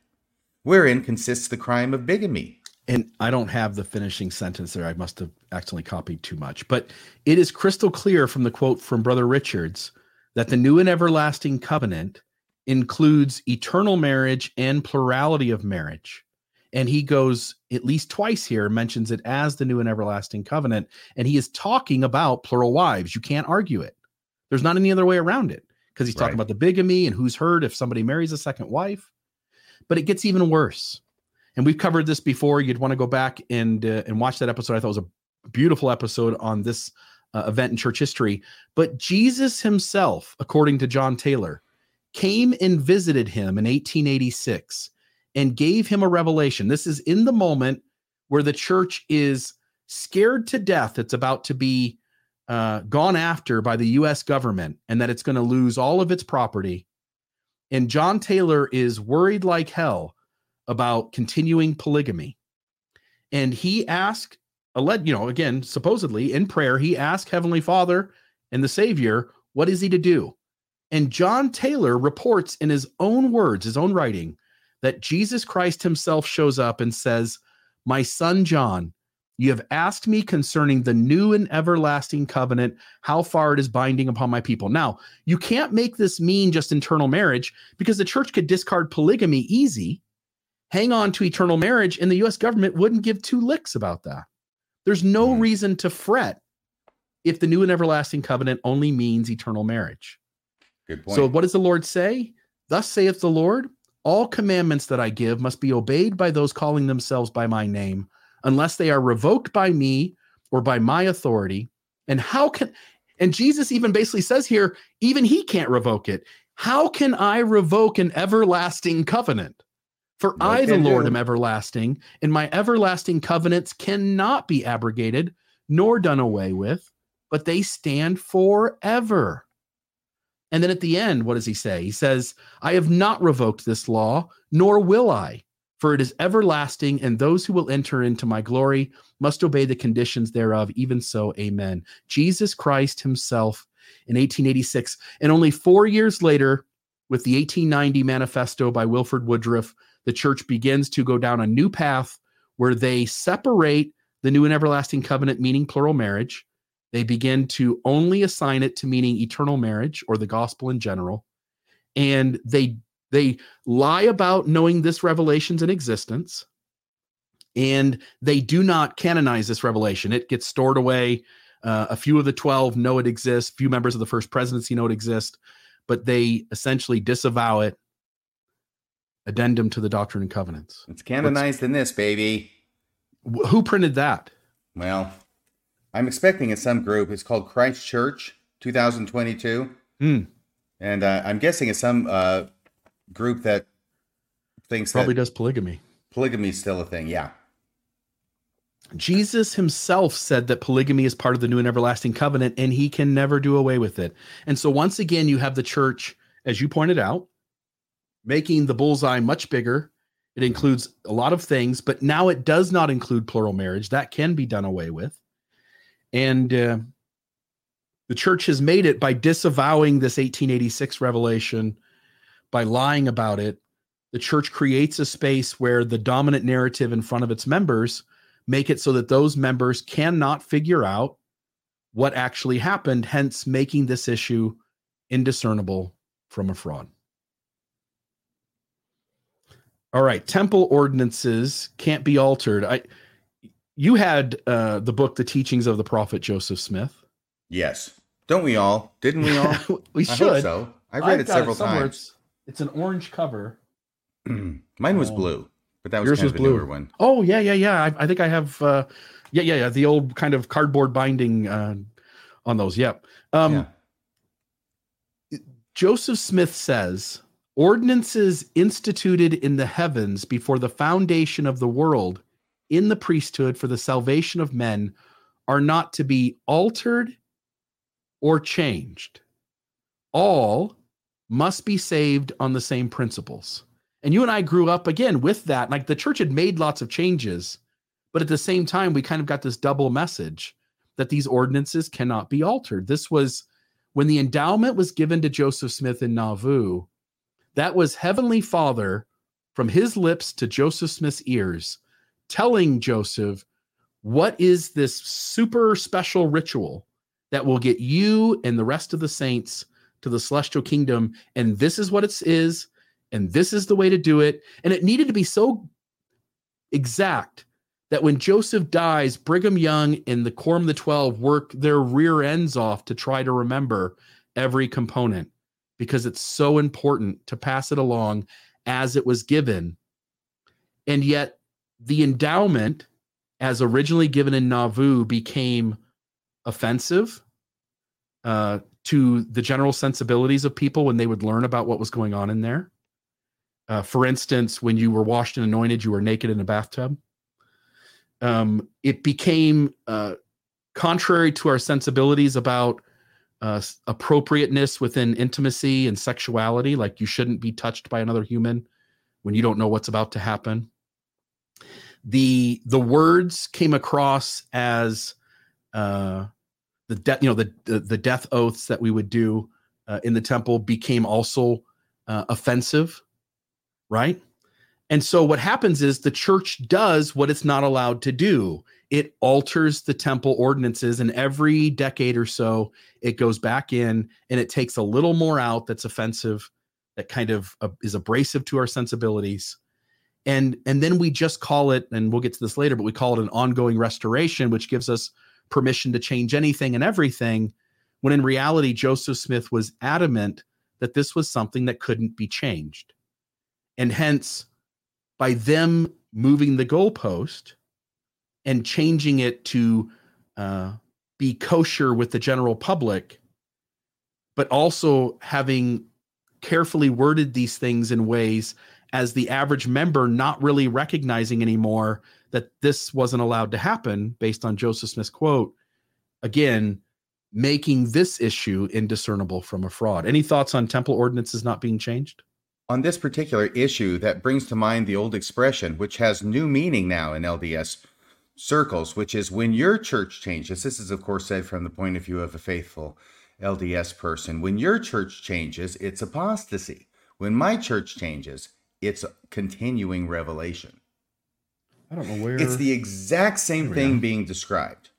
Wherein consists the crime of bigamy? And I don't have the finishing sentence there. I must have accidentally copied too much. But it is crystal clear from the quote from Brother Richards that the new and everlasting covenant includes eternal marriage and plurality of marriage and he goes at least twice here mentions it as the new and everlasting covenant and he is talking about plural wives. You can't argue it. There's not any other way around it because he's talking right. about the bigamy and who's hurt if somebody marries a second wife. But it gets even worse. And we've covered this before. You'd want to go back and uh, and watch that episode. I thought was a beautiful episode on this uh, event in church history. But jesus himself according to john taylor came and visited him in 1886 and gave him a revelation. This is in the moment where the church is scared to death. It's about to be uh, gone after by the US government and that it's going to lose all of its property. And John Taylor is worried like hell about continuing polygamy. And he asked, you know, again, supposedly in prayer, he asked Heavenly Father and the Savior, what is he to do? And John Taylor reports in his own words, his own writing, that Jesus Christ himself shows up and says, My son John, you have asked me concerning the new and everlasting covenant, how far it is binding upon my people. Now, you can't make this mean just internal marriage because the church could discard polygamy easy, hang on to eternal marriage, and the US government wouldn't give two licks about that. There's no mm. reason to fret if the new and everlasting covenant only means eternal marriage. Good point. So, what does the Lord say? Thus saith the Lord All commandments that I give must be obeyed by those calling themselves by my name, unless they are revoked by me or by my authority. And how can, and Jesus even basically says here, even he can't revoke it. How can I revoke an everlasting covenant? For No, I, the Lord, am everlasting, and my everlasting covenants cannot be abrogated nor done away with, but they stand forever. And then at the end, what does he say? He says, I have not revoked this law, nor will I, for it is everlasting, and those who will enter into my glory must obey the conditions thereof. Even so, amen. Jesus Christ himself in 1886. And only four years later, with the 1890 manifesto by Wilford Woodruff, the church begins to go down a new path where they separate the new and everlasting covenant, meaning plural marriage. They begin to only assign it to meaning eternal marriage or the gospel in general. And they they lie about knowing this revelation's in existence. And they do not canonize this revelation. It gets stored away. Uh, a few of the 12 know it exists. Few members of the first presidency know it exists, but they essentially disavow it. Addendum to the Doctrine and Covenants. it's canonized in this, baby. Wh- Who printed that? Well, I'm expecting it's some group. It's called Christ Church 2022. Hmm. And uh, I'm guessing it's some uh, group that thinks Probably that does polygamy. polygamy is still a thing. Yeah. Jesus himself said that polygamy is part of the new and everlasting covenant, and he can never do away with it. And so, once again, you have the church, as you pointed out, making the bullseye much bigger. It includes a lot of things, but now it does not include plural marriage. That can be done away with. And uh, the church has made it by disavowing this 1886 revelation, by lying about it. The church creates a space where the dominant narrative in front of its members make it so that those members cannot figure out what actually happened, hence making this issue indiscernible from a fraud. All right, temple ordinances can't be altered. I you had uh the book The Teachings of the Prophet Joseph Smith. Yes. Don't we all? Didn't we all? [LAUGHS] we I should. so. I read I've it several somewhere. times. It's, it's an orange cover. [CLEARS THROAT] Mine was Oh. blue, but that was Yours kind was of a blue. newer one. Oh yeah, yeah, yeah. I, I think I have. uh Yeah, yeah, yeah. The old kind of cardboard binding uh, on those. Yep. Um, yeah. Joseph Smith says ordinances instituted in the heavens before the foundation of the world in the priesthood for the salvation of men are not to be altered or changed. All must be saved on the same principles. And you and I grew up again with that. Like the church had made lots of changes, but at the same time, we kind of got this double message that these ordinances cannot be altered. This was when the endowment was given to Joseph Smith in Nauvoo, that was Heavenly Father from his lips to Joseph Smith's ears, telling Joseph, What is this super special ritual that will get you and the rest of the saints to the celestial kingdom? And this is what it is, and this is the way to do it. And it needed to be so exact that when Joseph dies, Brigham Young and the Quorum of the Twelve work their rear ends off to try to remember every component because it's so important to pass it along as it was given. And yet, the endowment, as originally given in Nauvoo, became offensive uh, to the general sensibilities of people when they would learn about what was going on in there. Uh, for instance, when you were washed and anointed, you were naked in a bathtub um, it became uh, contrary to our sensibilities about uh, appropriateness within intimacy and sexuality. Like you shouldn't be touched by another human when you don't know what's about to happen. The the words came across as uh, the death, you know, the, the the death oaths that we would do uh, in the temple became also uh, offensive, right? And so what happens is the church does what it's not allowed to do. It alters the temple ordinances, and every decade or so, it goes back in and it takes a little more out that's offensive, that kind of uh, is abrasive to our sensibilities. And and then we just call it, and we'll get to this later, but we call it an ongoing restoration, which gives us permission to change anything and everything, when in reality, Joseph Smith was adamant that this was something that couldn't be changed. And hence, by them moving the goalpost and changing it to uh, be kosher with the general public, but also having carefully worded these things in ways as the average member not really recognizing anymore that this wasn't allowed to happen based on Joseph Smith's quote. Again, making this issue indiscernible from a fraud. Any thoughts on temple ordinances not being changed? On this particular issue, that brings to mind the old expression, which has new meaning now in LDS circles, which is when your church changes. This is, of course, said from the point of view of a faithful LDS person. When your church changes, it's apostasy. When my church changes, it's continuing revelation. I don't know where. It's the exact same thing being described.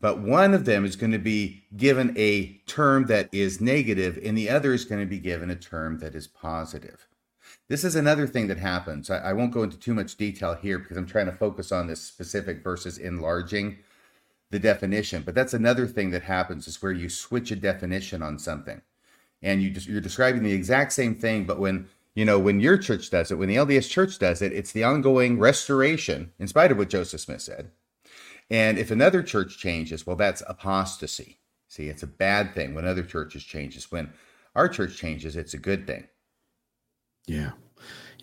But one of them is going to be given a term that is negative, and the other is going to be given a term that is positive. This is another thing that happens. I, I won't go into too much detail here because I'm trying to focus on this specific versus enlarging the definition. But that's another thing that happens is where you switch a definition on something, and you just you're describing the exact same thing, but when you know when your church does it, when the LDS Church does it, it's the ongoing restoration, in spite of what Joseph Smith said. And if another church changes, well, that's apostasy. See, it's a bad thing when other churches changes. When our church changes, it's a good thing. Yeah.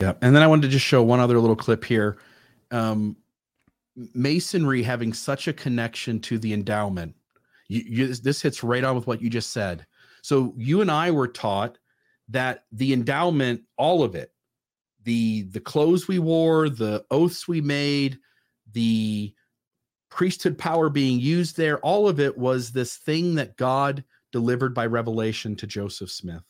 Yeah. And then I wanted to just show one other little clip here. Um, masonry having such a connection to the endowment. You, you, this hits right on with what you just said. So you and I were taught that the endowment, all of it, the the clothes we wore, the oaths we made, the priesthood power being used there, all of it was this thing that God delivered by revelation to Joseph Smith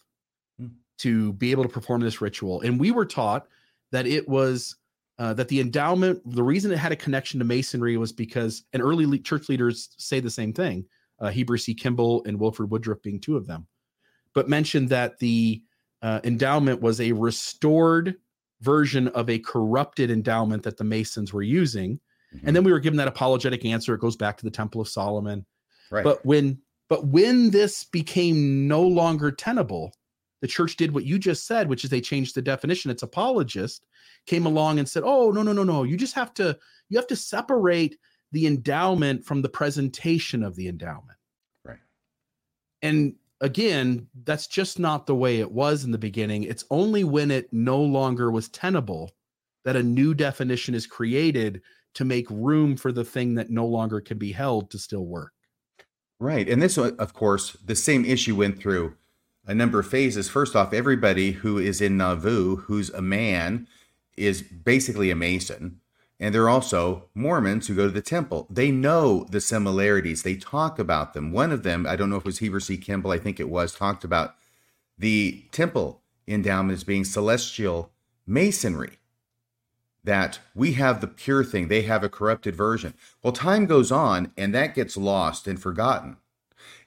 hmm. to be able to perform this ritual. And we were taught that it was uh, that the endowment, the reason it had a connection to masonry was because, and early le- church leaders say the same thing, uh, Heber C. Kimball and Wilford Woodruff being two of them, but mentioned that the uh, endowment was a restored version of a corrupted endowment that the Masons were using. Mm-hmm. And then we were given that apologetic answer. It goes back to the Temple of Solomon. Right. But when but when this became no longer tenable, the church did what you just said, which is they changed the definition. Its apologist came along and said, "Oh, no, no, no, no. You just have to you have to separate the endowment from the presentation of the endowment." Right. And again, that's just not the way it was in the beginning. It's only when it no longer was tenable that a new definition is created to make room for the thing that no longer can be held to still work. Right. And this, uh, of course, the same issue went through a number of phases. First off, everybody who is in Nauvoo, who's a man, is basically a Mason. And they're also Mormons who go to the temple. They know the similarities. They talk about them. One of them, I don't know if it was Heber C. Kimball, I think it was, talked about the temple endowment as being celestial masonry. That we have the pure thing, they have a corrupted version. Well, time goes on and that gets lost and forgotten.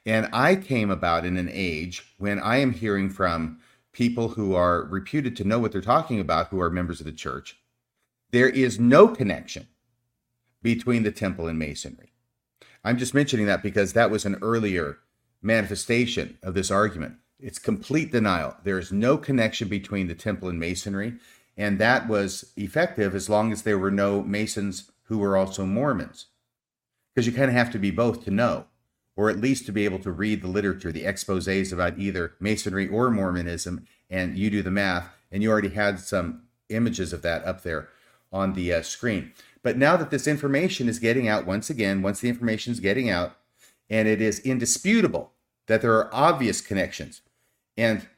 And I came about in an age when I am hearing from people who are reputed to know what they're talking about, who are members of the church, there is no connection between the temple and masonry. I'm just mentioning that because that was an earlier manifestation of this argument. It's complete denial. There is no connection between the temple and masonry. And that was effective as long as there were no Masons who were also Mormons. Because you kind of have to be both to know, or at least to be able to read the literature, the exposes about either Masonry or Mormonism, and you do the math, and you already had some images of that up there on the uh, screen. But now that this information is getting out once again, once the information is getting out, and it is indisputable that there are obvious connections and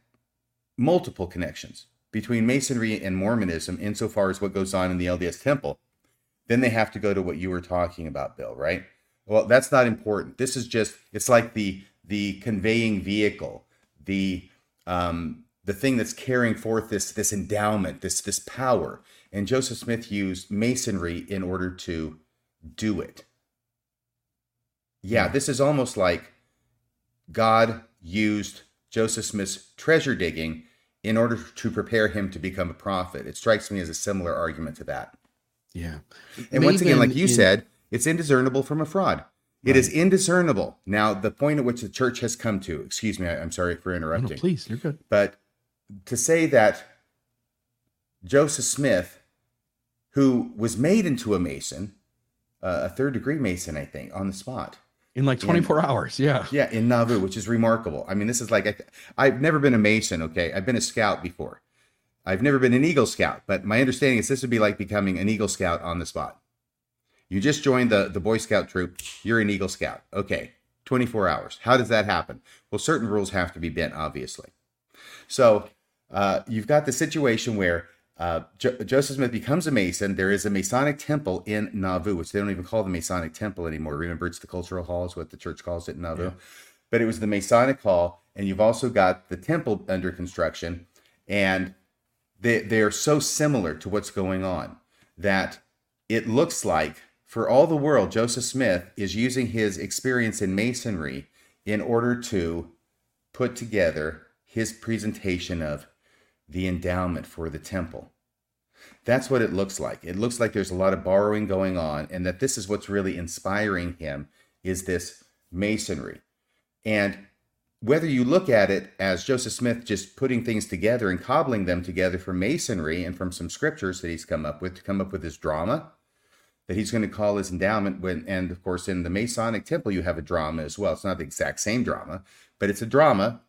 multiple connections between Masonry and Mormonism insofar as what goes on in the LDS temple, then they have to go to what you were talking about, Bill, right? Well, that's not important. This is just it's like the the conveying vehicle, the um, the thing that's carrying forth this this endowment, this this power. And Joseph Smith used masonry in order to do it. Yeah, hmm. this is almost like God used Joseph Smith's treasure digging in order to prepare him to become a prophet. It strikes me as a similar argument to that. Yeah. And Maybe once again, like you in, said, it's indiscernible from a fraud. It is indiscernible. Now, the point at which the church has come to, excuse me, I, am sorry for No, interrupting. no, please, you're good. But to say that Joseph Smith, who was made into a Mason, uh, a third degree Mason, I think, on the spot. In like 24 hours. Yeah. Yeah, in Nauvoo, which is remarkable. I mean, this is like, I, I've never been a Mason, okay? I've been a scout before. I've never been an Eagle Scout, but my understanding is this would be like becoming an Eagle Scout on the spot. You just joined the, the Boy Scout troop, you're an Eagle Scout. Okay, 24 hours. How does that happen? Well, certain rules have to be bent, obviously. So uh, you've got the situation where uh, jo- Joseph Smith becomes a Mason. There is a Masonic temple in Nauvoo, which they don't even call the Masonic temple anymore. Remember, it's the cultural hall, is what the church calls it in Nauvoo. Yeah. But it was the Masonic hall, and you've also got the temple under construction, and they they are so similar to what's going on that it looks like, for all the world, Joseph Smith is using his experience in masonry in order to put together his presentation of the endowment for the temple. That's what it looks like. It looks like there's a lot of borrowing going on, and that this is what's really inspiring him is this masonry. And whether you look at it as Joseph Smith just putting things together and cobbling them together from masonry and from some scriptures that he's come up with to come up with his drama that he's going to call his endowment when and of course in the Masonic temple you have a drama as well. It's not the exact same drama, but it's a drama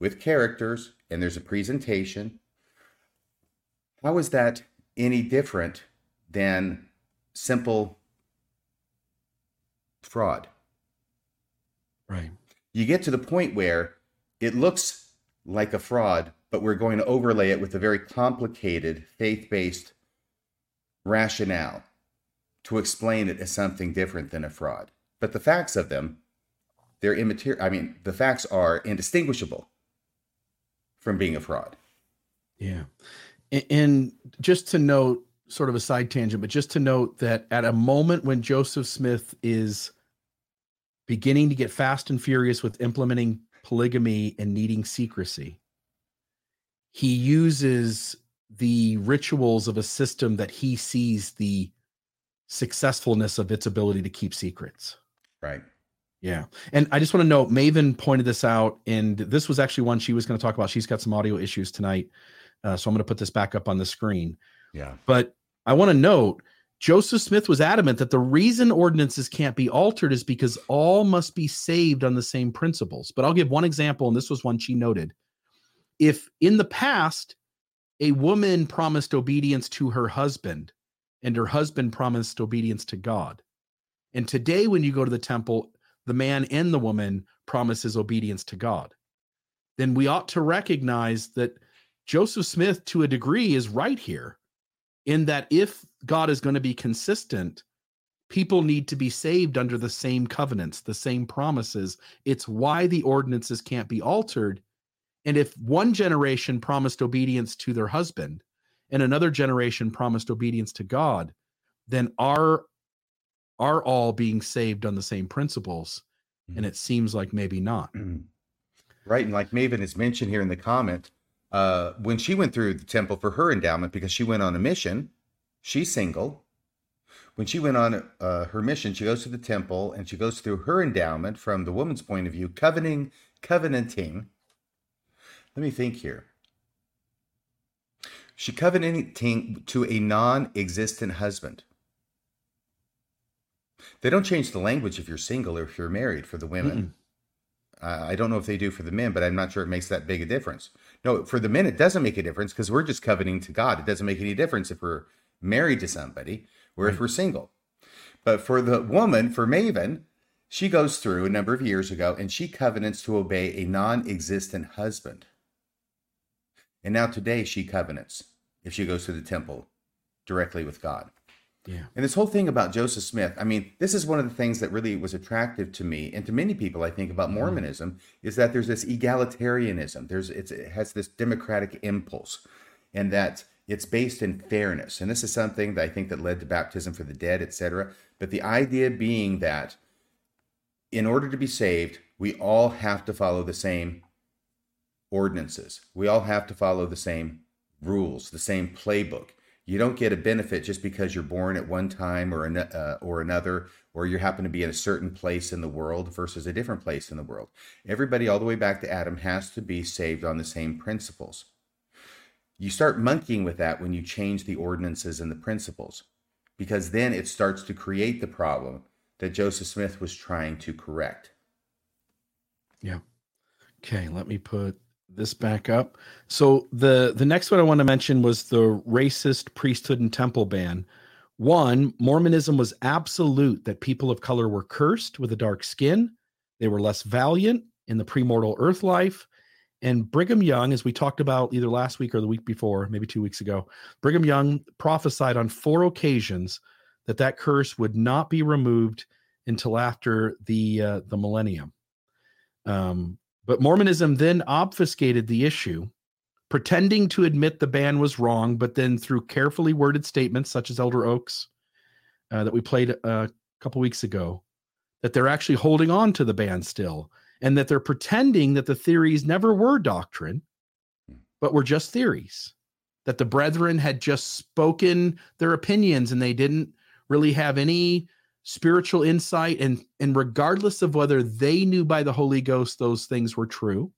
with characters and there's a presentation. How is that any different than simple fraud? Right. you get to the point where it looks like a fraud, but we're going to overlay it with a very complicated faith based rationale to explain it as something different than a fraud. But the facts of them, they're immaterial. I mean, the facts are indistinguishable from being a fraud. Yeah. And just to note, sort of a side tangent, but just to note that at a moment when Joseph Smith is beginning to get fast and furious with implementing polygamy and needing secrecy, he uses the rituals of a system that he sees the successfulness of its ability to keep secrets. Right. Yeah. And I just want to note Maven pointed this out, and this was actually one she was going to talk about. She's got some audio issues tonight. Uh, so I'm going to put this back up on the screen. Yeah. But I want to note Joseph Smith was adamant that the reason ordinances can't be altered is because all must be saved on the same principles. But I'll give one example, and this was one she noted. If in the past, a woman promised obedience to her husband, and her husband promised obedience to God, and today, when you go to the temple, the man and the woman promises obedience to God, then we ought to recognize that Joseph Smith, to a degree, is right here in that if God is going to be consistent, people need to be saved under the same covenants, the same promises. It's why the ordinances can't be altered. And if one generation promised obedience to their husband and another generation promised obedience to God, then are are all being saved on the same principles? And it seems like maybe not. Right. And like Maven has mentioned here in the comment, uh, when she went through the temple for her endowment because she went on a mission, she's single. When she went on uh, her mission, she goes to the temple and she goes through her endowment from the woman's point of view, covenanting, covenanting. Let me think here. She covenanting to a non-existent husband. They don't change the language if you're single or if you're married for the women. Uh, I don't know if they do for the men, but I'm not sure it makes that big a difference. No, for the men, it doesn't make a difference because we're just coveting to God. It doesn't make any difference if we're married to somebody or if we're single. But for the woman, for Maven, she goes through a number of years ago and she covenants to obey a non existent husband. And now today she covenants if she goes to the temple directly with God. Yeah. And this whole thing about Joseph Smith, I mean, this is one of the things that really was attractive to me and to many people, I think, about mm-hmm. Mormonism is that there's this egalitarianism. There's it's, it has this democratic impulse, and that it's based in fairness. And this is something that I think that led to baptism for the dead, etc. But the idea being that in order to be saved, we all have to follow the same ordinances. We all have to follow the same rules, the same playbook. You don't get a benefit just because you're born at one time or an, uh, or another, or you happen to be in a certain place in the world versus a different place in the world. Everybody, all the way back to Adam, has to be saved on the same principles. You start monkeying with that when you change the ordinances and the principles, because then it starts to create the problem that Joseph Smith was trying to correct. Yeah. Okay, let me put this back up. So the the next one I want to mention was the racist priesthood and temple ban. One, Mormonism was absolute that people of color were cursed with a dark skin. They were less valiant in the premortal earth life. And Brigham Young, as we talked about either last week or the week before, maybe two weeks ago, Brigham Young prophesied on four occasions that that curse would not be removed until after the uh, the millennium. Um, but Mormonism then obfuscated the issue, pretending to admit the ban was wrong, but then through carefully worded statements such as Elder Oaks uh, that we played uh, a couple weeks ago, that they're actually holding on to the ban still, and that they're pretending that the theories never were doctrine, but were just theories. That the brethren had just spoken their opinions and they didn't really have any spiritual insight and and regardless of whether they knew by the holy ghost those things were true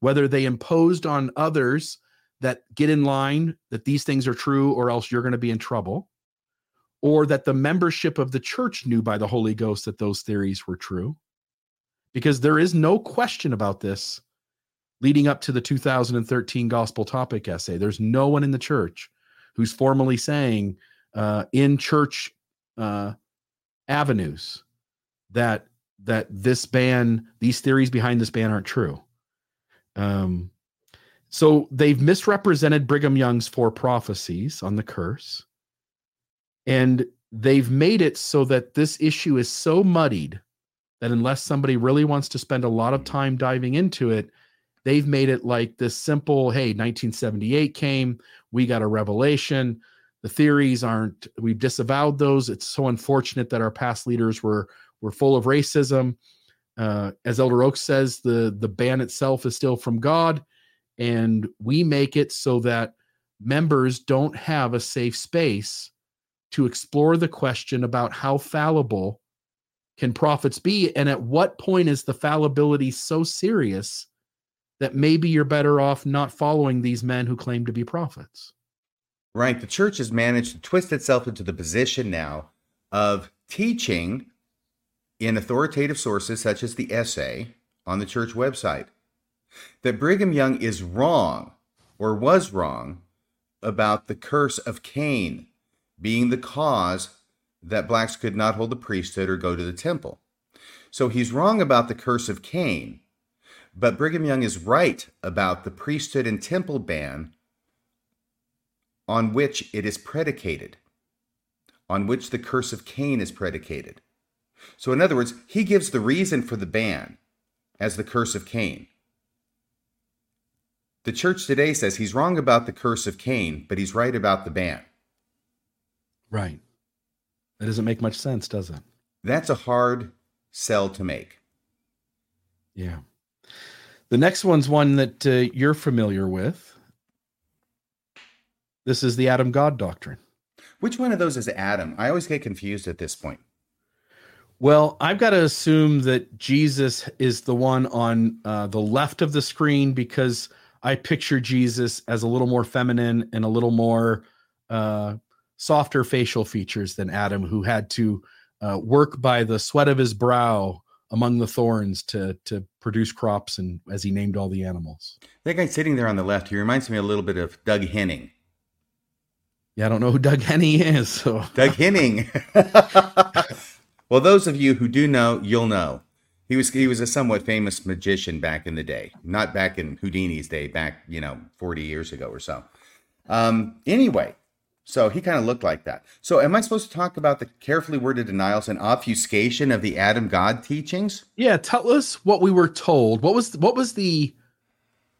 whether they imposed on others that get in line that these things are true or else you're going to be in trouble or that the membership of the church knew by the holy ghost that those theories were true. Because there is no question about this leading up to the 2013 gospel topic essay. There's no one in the church who's formally saying uh, in church uh, avenues that that this ban these theories behind this ban aren't true. Um so they've misrepresented brigham young's four prophecies on the curse and they've made it so that this issue is so muddied that unless somebody really wants to spend a lot of time diving into it they've made it like this simple hey 1978 came we got a revelation the theories aren't we've disavowed those. It's so unfortunate that our past leaders were were full of racism. Uh, as elder oaks says the the ban itself is still from god and we make it so that members don't have a safe space to explore the question about how fallible can prophets be and at what point is the fallibility so serious that maybe you're better off not following these men who claim to be prophets Right. The church has managed to twist itself into the position now of teaching in authoritative sources such as the essay on the church website that Brigham Young is wrong or was wrong about the curse of Cain being the cause that blacks could not hold the priesthood or go to the temple. So he's wrong about the curse of Cain, but Brigham Young is right about the priesthood and temple ban on which it is predicated, on which the curse of Cain is predicated. So, in other words, he gives the reason for the ban as the curse of Cain. The church today says he's wrong about the curse of Cain, but he's right about the ban. Right. That doesn't make much sense, does it? That's a hard sell to make. Yeah. The next one's one that uh, you're familiar with. This is the Adam God doctrine. Which one of those is Adam? I always get confused at this point. Well, I've got to assume that Jesus is the one on uh, the left of the screen because I picture Jesus as a little more feminine and a little more uh, softer facial features than Adam, who had to uh, work by the sweat of his brow among the thorns to to produce crops and as he named all the animals. That guy sitting there on the left, he reminds me a little bit of Doug Henning. Yeah, I don't know who Doug Henning is. So Doug Henning. [LAUGHS] well, those of you who do know, you'll know. He was he was a somewhat famous magician back in the day, not back in Houdini's day, back you know forty years ago or so. Um, anyway, so he kind of looked like that. So, am I supposed to talk about the carefully worded denials and obfuscation of the Adam God teachings? Yeah, tell us what we were told. What was what was the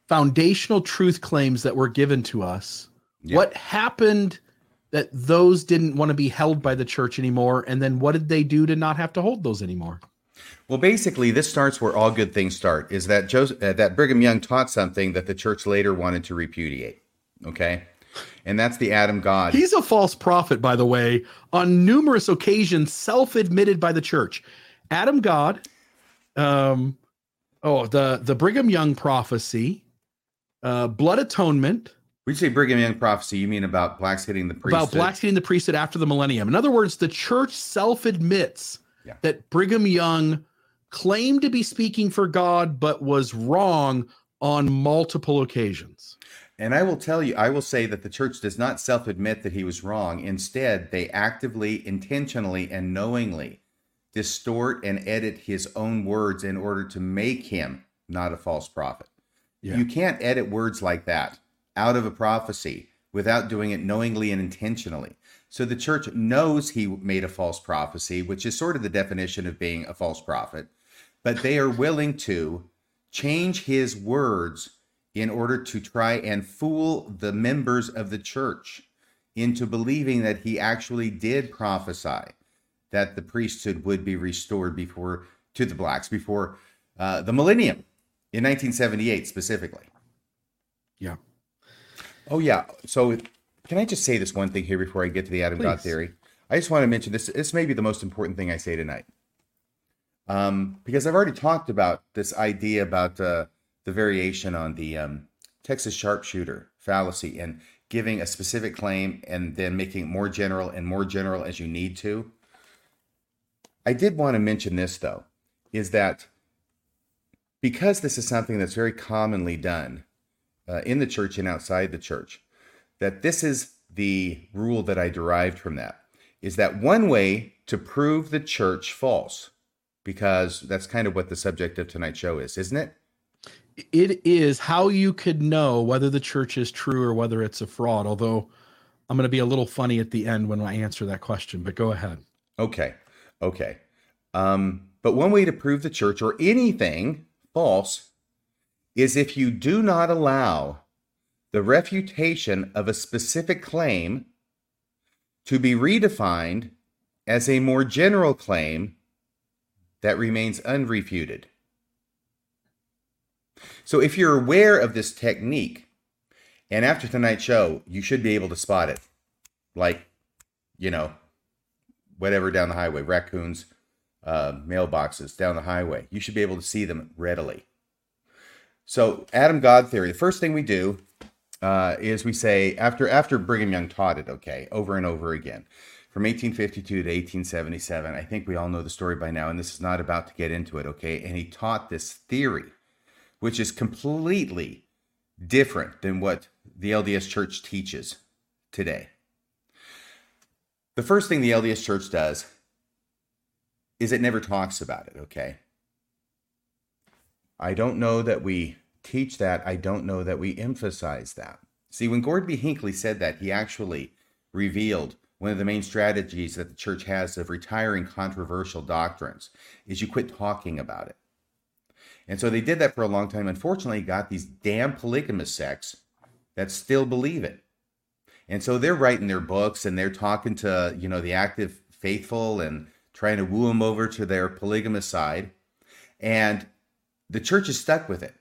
foundational truth claims that were given to us? Yeah. What happened that those didn't want to be held by the church anymore and then what did they do to not have to hold those anymore well basically this starts where all good things start is that Joseph, uh, that brigham young taught something that the church later wanted to repudiate okay and that's the Adam God. He's a false prophet, by the way, on numerous occasions, self-admitted by the church. Adam God, um, oh, the the Brigham Young prophecy, uh, blood atonement. When you say Brigham Young prophecy, you mean about blacks hitting the priesthood? About blacks hitting the priesthood after the millennium. In other words, the church self-admits Yeah. that Brigham Young claimed to be speaking for God, but was wrong on multiple occasions. And I will tell you, I will say that the church does not self admit that he was wrong. Instead, they actively, intentionally, and knowingly distort and edit his own words in order to make him not a false prophet. Yeah. You can't edit words like that out of a prophecy without doing it knowingly and intentionally. So the church knows he made a false prophecy, which is sort of the definition of being a false prophet, but they are willing to change his words in order to try and fool the members of the church into believing that he actually did prophesy that the priesthood would be restored before to the blacks before uh, the millennium in 1978 specifically. Yeah. Oh yeah. So can I just say this one thing here before I get to the Adam God theory? I just want to mention this. This may be the most important thing I say tonight, um, because I've already talked about this idea about uh, the variation on the um, Texas sharpshooter fallacy and giving a specific claim and then making it more general and more general as you need to. I did want to mention this though, is that because this is something that's very commonly done uh, in the church and outside the church, that this is the rule that I derived from that is that one way to prove the church false, because that's kind of what the subject of tonight's show is, isn't it? it is how you could know whether the church is true or whether it's a fraud. Although I'm going to be a little funny at the end when I answer that question, but go ahead. Okay, okay. Um, but one way to prove the church or anything false is if you do not allow the refutation of a specific claim to be redefined as a more general claim that remains unrefuted. So if you're aware of this technique, and after tonight's show, you should be able to spot it. Like, you know, whatever down the highway, raccoons, uh, mailboxes down the highway. You should be able to see them readily. So, Adam God theory. The first thing we do uh, is we say after after Brigham Young taught it, okay, over and over again, from 1852 to 1877. I think we all know the story by now, and this is not about to get into it, okay. And he taught this theory, which is completely different than what the LDS Church teaches today. The first thing the LDS Church does is it never talks about it, okay? I don't know that we teach that. I don't know that we emphasize that. See, when Gordon B. Hinckley said that, he actually revealed one of the main strategies that the church has of retiring controversial doctrines is you quit talking about it. And so they did that for a long time. Unfortunately, got these damn polygamous sects that still believe it. And so they're writing their books and they're talking to, you know, the active faithful and trying to woo them over to their polygamous side. And the church is stuck with it.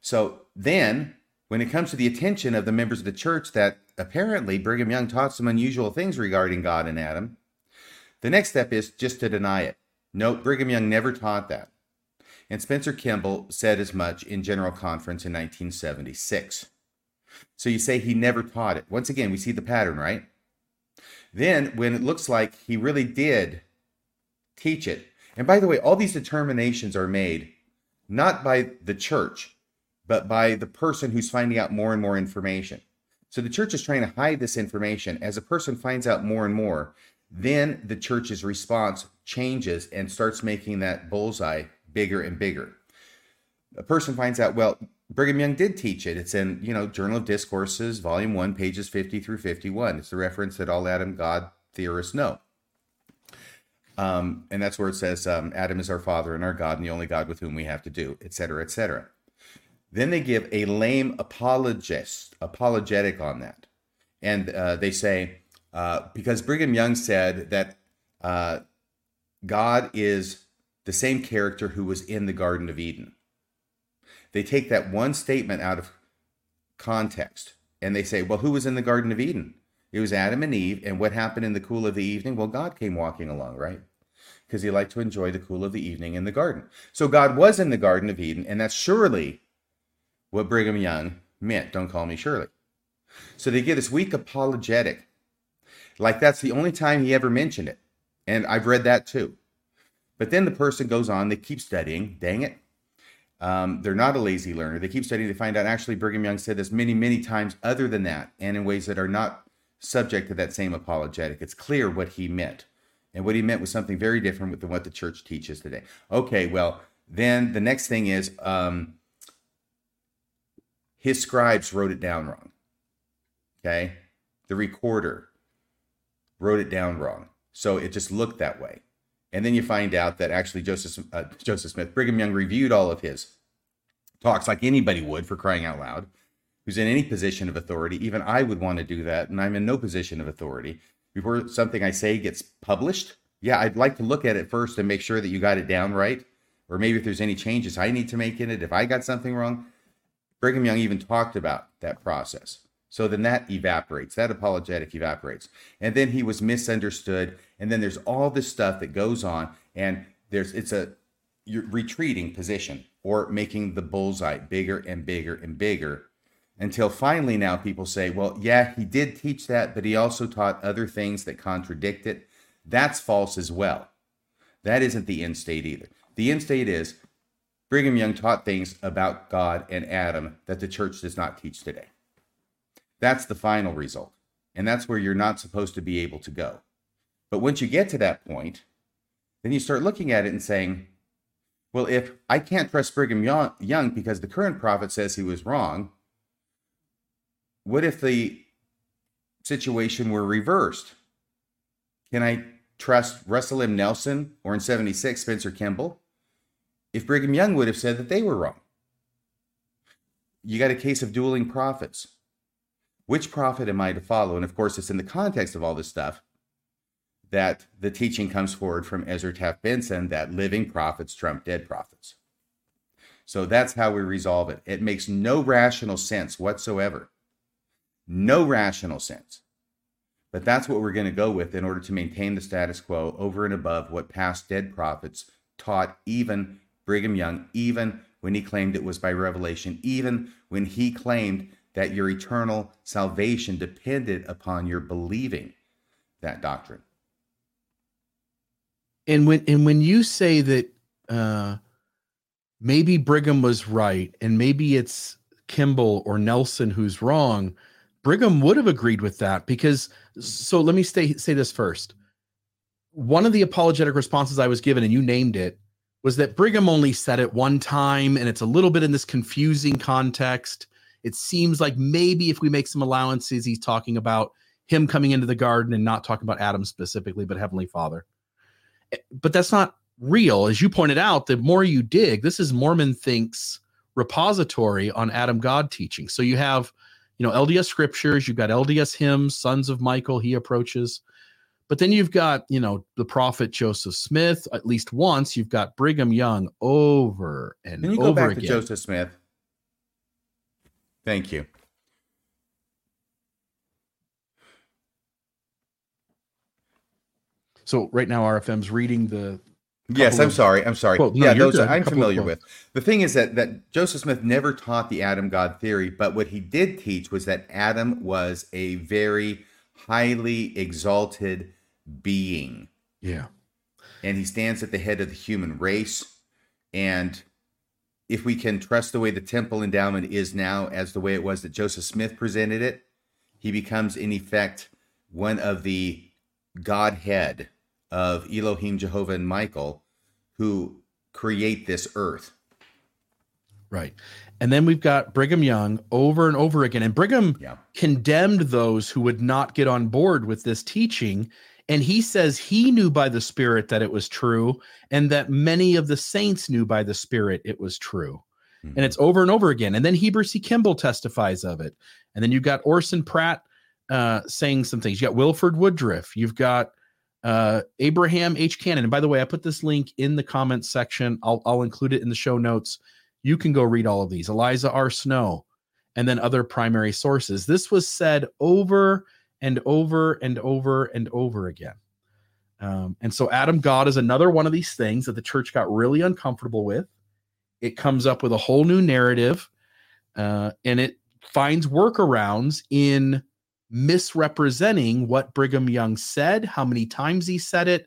So then, when it comes to the attention of the members of the church that apparently Brigham Young taught some unusual things regarding God and Adam, the next step is just to deny it. Note, Brigham Young never taught that. And Spencer Kimball said as much in General Conference in 1976. So you say he never taught it. Once again, we see the pattern, right? Then, when it looks like he really did teach it, and by the way, all these determinations are made not by the church, but by the person who's finding out more and more information. So the church is trying to hide this information. As a person finds out more and more, then the church's response changes and starts making that bullseye bigger and bigger. A person finds out, well, Brigham Young did teach it. It's in, you know, Journal of Discourses, Volume 1, pages 50 through 51. It's the reference that all Adam God theorists know. Um, and that's where it says um, Adam is our father and our God and the only God with whom we have to do, et cetera, et cetera. Then they give a lame apologist, apologetic on that. And uh, they say, uh, because Brigham Young said that uh, God is the same character who was in the Garden of Eden. They take that one statement out of context And they say, well, who was in the Garden of Eden? It was Adam and Eve. And what happened in the cool of the evening? Well, God came walking along, right? Because he liked to enjoy the cool of the evening in the garden. So God was in the Garden of Eden, and that's surely what Brigham Young meant. Don't call me Shirley. So they get this weak apologetic. Like that's the only time he ever mentioned it. And I've read that too. But then the person goes on, they keep studying. Dang it. Um, they're not a lazy learner. They keep studying. They find out actually Brigham Young said this many, many times other than that, and in ways that are not subject to that same apologetic. It's clear what he meant. And what he meant was something very different than what the church teaches today. Okay, well, then the next thing is um, his scribes wrote it down wrong. Okay, the recorder wrote it down wrong. So it just looked that way. And then you find out that actually Joseph uh, Joseph Smith, Brigham Young reviewed all of his talks like anybody would for crying out loud, who's in any position of authority. Even I would want to do that, and I'm in no position of authority. Before something I say gets published, yeah, I'd like to look at it first and make sure that you got it down right, or maybe if there's any changes I need to make in it, if I got something wrong. Brigham Young even talked about that process. So then that evaporates, that apologetic evaporates. And then he was misunderstood. And then there's all this stuff that goes on, and there's it's a retreating position or making the bullseye bigger and bigger and bigger until finally now people say, well, yeah, he did teach that, but he also taught other things that contradict it. That's false as well. That isn't the end state either. The end state is Brigham Young taught things about God and Adam that the church does not teach today. That's the final result. And that's where you're not supposed to be able to go. But once you get to that point, then you start looking at it and saying, well, if I can't trust Brigham Young because the current prophet says he was wrong, what if the situation were reversed? Can I trust Russell M. Nelson or in 76 Spencer Kimball? If Brigham Young would have said that they were wrong. You got a case of dueling prophets. Which prophet am I to follow? And of course, it's in the context of all this stuff that the teaching comes forward from Ezra Taft Benson that living prophets trump dead prophets. So that's how we resolve it. It makes no rational sense whatsoever. No rational sense. But that's what we're going to go with in order to maintain the status quo over and above what past dead prophets taught, even Brigham Young, even when he claimed it was by revelation, even when he claimed that your eternal salvation depended upon your believing that doctrine. And when and when you say that uh, maybe Brigham was right and maybe it's Kimball or Nelson who's wrong, Brigham would have agreed with that because so let me say say this first. One of the apologetic responses I was given, and you named it, was that Brigham only said it one time, and it's a little bit in this confusing context. It seems like maybe if we make some allowances, he's talking about him coming into the garden and not talking about Adam specifically, but Heavenly Father. Eh, but that's not real. As you pointed out, the more you dig, this is MormonThink's repository on Adam God teaching. So you have, you know, LDS scriptures, you've got LDS hymns, Sons of Michael, he approaches. But then you've got, you know, the prophet Joseph Smith, at least once. You've got Brigham Young over and Can you go back again. to Joseph Smith? Thank you. So right now RFM's reading the Yes, I'm sorry. I'm sorry. Quote. No, yeah, those. I'm familiar with. The thing is that that Joseph Smith never taught the Adam God theory, but what he did teach was that Adam was a very highly exalted being, yeah. and he stands at the head of the human race. And if we can trust the way the temple endowment is now as the way it was that Joseph Smith presented it, he becomes in effect one of the Godhead of Elohim, Jehovah, and Michael who create this earth. Right. And then we've got Brigham Young over and over again. And Brigham Yeah. condemned those who would not get on board with this teaching. And he says he knew by the Spirit that it was true, and that many of the saints knew by the Spirit it was true. Mhm. And it's over and over again. And then Heber C. Kimball testifies of it. And then you've got Orson Pratt uh, saying some things. You got Wilford Woodruff. You've got uh, Abraham H. Cannon. And by the way, I put this link in the comments section. I'll, I'll include it in the show notes. You can go read all of these. Eliza R. Snow. and then other primary sources. This was said over and over and over and over again. Um, and so Adam God is another one of these things that the church got really uncomfortable with. It comes up with a whole new narrative, uh, and it finds workarounds in misrepresenting what Brigham Young said, how many times he said it.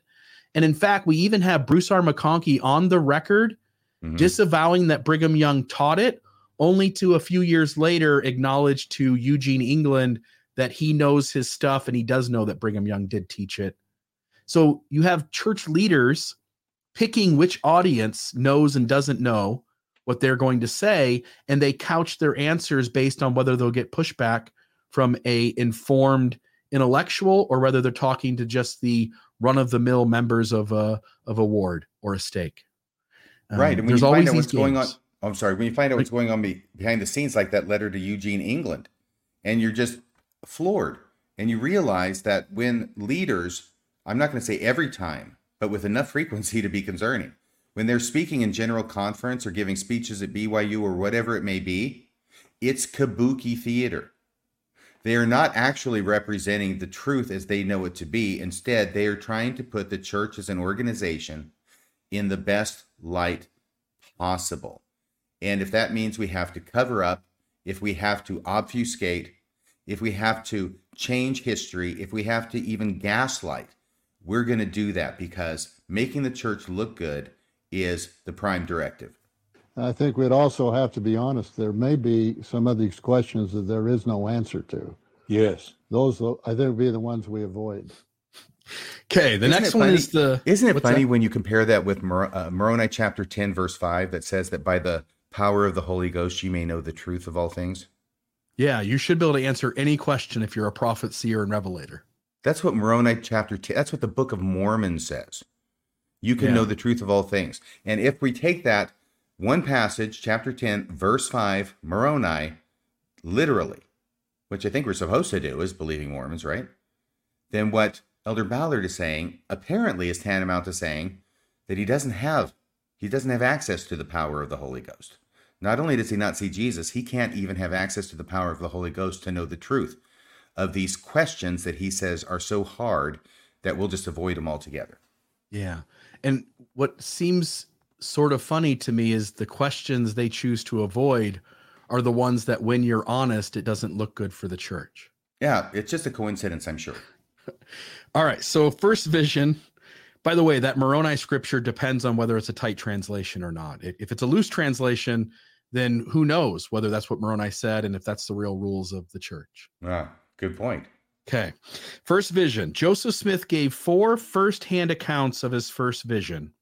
And in fact, we even have Bruce R. McConkie on the record mm-hmm. disavowing that Brigham Young taught it, only to a few years later acknowledge to Eugene England that he knows his stuff and he does know that Brigham Young did teach it. So you have church leaders picking which audience knows and doesn't know what they're going to say and they couch their answers based on whether they'll get pushback from a informed intellectual or whether they're talking to just the run of the mill members of a of a ward or a stake. Um, right, and when you find out what's games. going on, I'm sorry, when you find out what's going on behind the scenes, like that letter to Eugene England, and you're just floored, and you realize that when leaders I'm not going to say every time, but with enough frequency to be concerning. When they're speaking in general conference or giving speeches at BYU or whatever it may be, it's kabuki theater. They are not actually representing the truth as they know it to be. Instead, they are trying to put the church as an organization in the best light possible. And if that means we have to cover up, if we have to obfuscate, if we have to change history, if we have to even gaslight, we're going to do that because making the church look good is the prime directive. I think we'd also have to be honest. There may be some of these questions that there is no answer to. Yes. Those, I think, would be the ones we avoid. Okay, the isn't next one is the. Isn't it funny that? when you compare that with Mor- uh, Moroni chapter 10, verse 5, that says that by the power of the Holy Ghost you may know the truth of all things? Yeah, you should be able to answer any question if you're a prophet, seer, and revelator. That's what Moroni chapter 10, that's what the Book of Mormon says. You can yeah. know the truth of all things. And if we take that one passage, chapter 10, verse 5, Moroni, literally, which I think we're supposed to do as believing Mormons, right? Then what Elder Ballard is saying apparently is tantamount to saying that he doesn't have he doesn't have access to the power of the Holy Ghost. Not only does he not see Jesus, he can't even have access to the power of the Holy Ghost to know the truth of these questions that he says are so hard that we'll just avoid them altogether. Yeah. And what seems sort of funny to me is the questions they choose to avoid are the ones that when you're honest it doesn't look good for the church. Yeah, it's just a coincidence, I'm sure. [LAUGHS] All right, so first vision by the way, that Moroni scripture depends on whether it's a tight translation or not. If it's a loose translation, then who knows whether that's what Moroni said and if that's the real rules of the church. Ah, Good point. Okay. First vision. Joseph Smith gave four first-hand accounts of his first vision.